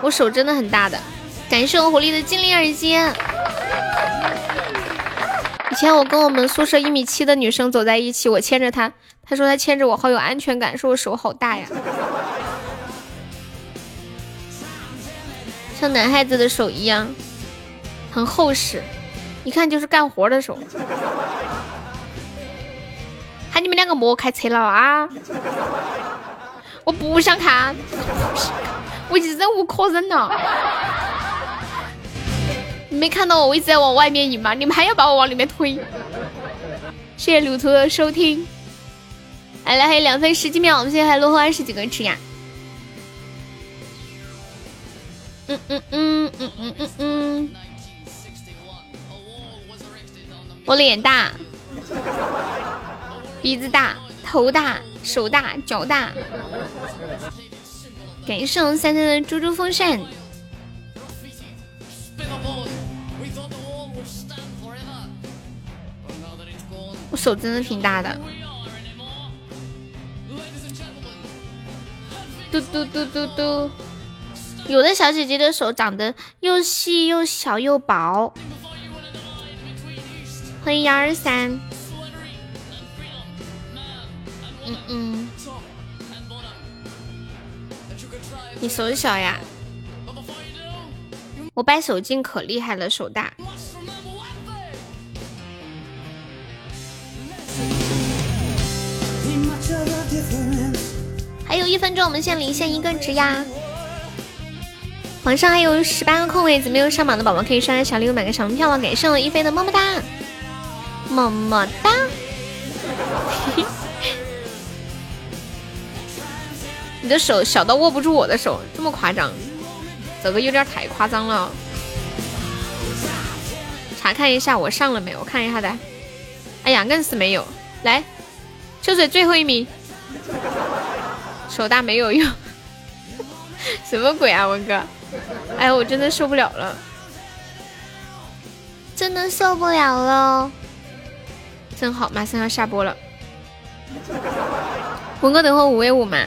我手真的很大的。感谢我狐狸的精灵耳机。以前我跟我们宿舍一米七的女生走在一起，我牵着她，她说她牵着我好有安全感，说我手好大呀，像男孩子的手一样，很厚实，一看就是干活的手。喊你们两个莫开车了啊！我不想看，我已经忍无可忍了。你没看到我，一直在往外面引吗？你们还要把我往里面推？谢谢路途的收听。来了，还有两分十几秒，我们现在还落后二十几个吃呀。嗯嗯嗯嗯嗯嗯嗯。我脸大。鼻子大，头大，手大，脚大。感谢我们三三的猪猪风扇。手真的挺大的。嘟嘟嘟嘟嘟。有的小姐姐的手长得又细又小又薄。欢迎幺二三。嗯嗯。你手小呀？我掰手劲可厉害了，手大。还有一分钟，我们先领先一个值呀。榜上还有十八个空位子，没有上榜的宝宝可以刷刷小礼物，买个小门票了。感谢我一飞的么么哒，么么哒。你的手小到握不住我的手，这么夸张？这个有点太夸张了。查看一下我上了没有？我看一下的。哎呀，硬是没有。来，秋水最后一名。手大没有用。什么鬼啊，文哥？哎，我真的受不了了，真的受不了了。正好马上要下播了，文哥等会五 v 五嘛，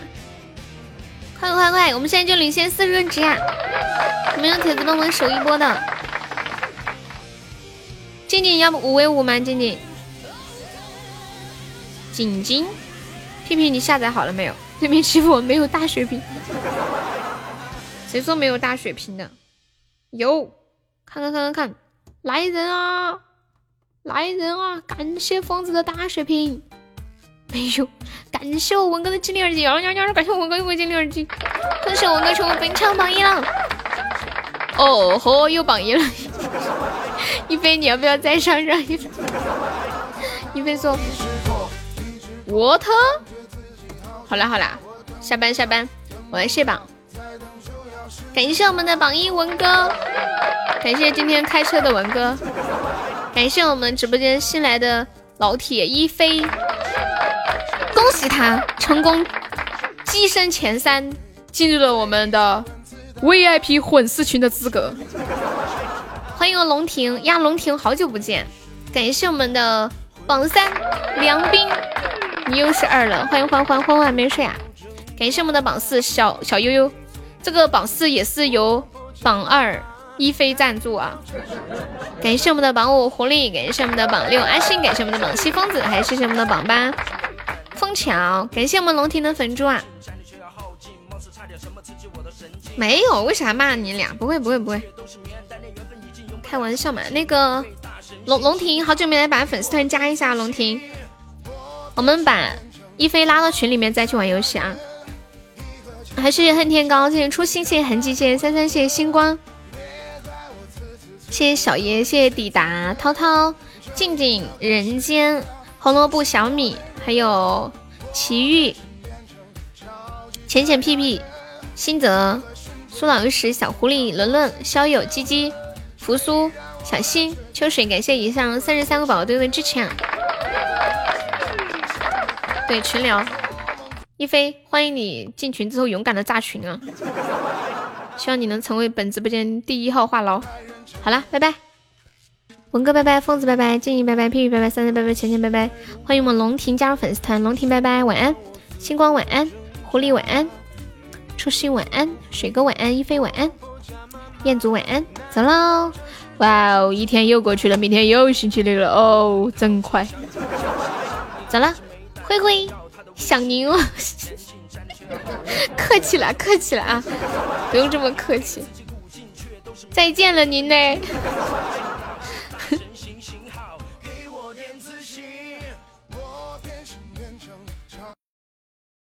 快快快，我们现在就领先四十个值呀！没有铁子帮忙守一波的，静静要不五 v 五吗？静静，静静，屁屁你下载好了没有？对面欺负我没有大血瓶。谁说没有大血瓶的？有，看看看看看，来人啊！来人啊！感谢疯子的大血瓶。没有，感谢我文哥的精灵耳机。呀呀呀！感谢我文哥又精灵耳机。恭喜我文哥成为本场榜一了。哦吼，又榜一了。一菲，你要不要再上上一？一菲说，what？好啦好啦，下班下班，我来卸榜。感谢我们的榜一文哥，感谢今天开车的文哥，感谢我们直播间新来的老铁一飞，恭喜他成功跻身前三，进入了我们的 VIP 粉丝群的资格。欢迎龙婷呀，龙婷好久不见，感谢我们的榜三梁斌，你又是二了，欢迎欢欢欢欢没睡啊，感谢我们的榜四小小悠悠。这个榜四也是由榜二一飞赞助啊！感谢我们的榜五狐狸，感谢我们的榜六阿信，感谢我们的榜七疯子，还谢谢我们的榜八枫桥，感谢我们龙庭的粉猪啊！没有，为啥骂你俩？不会不会不会，开玩笑嘛。那个龙龙庭好久没来，把粉丝团加一下龙庭，我们把一菲拉到群里面再去玩游戏啊！还是恨天高，谢谢初心，谢谢痕迹，谢谢三三，谢谢星光，谢谢小爷，谢谢抵达涛涛，静静人间，红萝卜小米，还有奇遇，浅浅屁屁，新泽，苏老师，小狐狸，伦伦，肖友，鸡鸡，扶苏，小新，秋水，感谢以上三十三个宝宝对我的支持啊！对群聊。一飞，欢迎你进群之后勇敢的炸群啊！希望你能成为本直播间第一号话痨。好了，拜拜，文哥拜拜，疯子拜拜，静怡拜拜，屁屁拜拜，三三拜拜，浅浅拜拜。欢迎我们龙婷加入粉丝团，龙婷拜拜，晚安，星光晚安，狐狸晚安，初心晚安，水哥晚安，一飞晚安，彦祖晚安，走喽！哇哦，一天又过去了，明天又星期六了哦，真快。走了，灰灰。想您哦，客气了，客气了啊，不用这么客气。再见了，您嘞。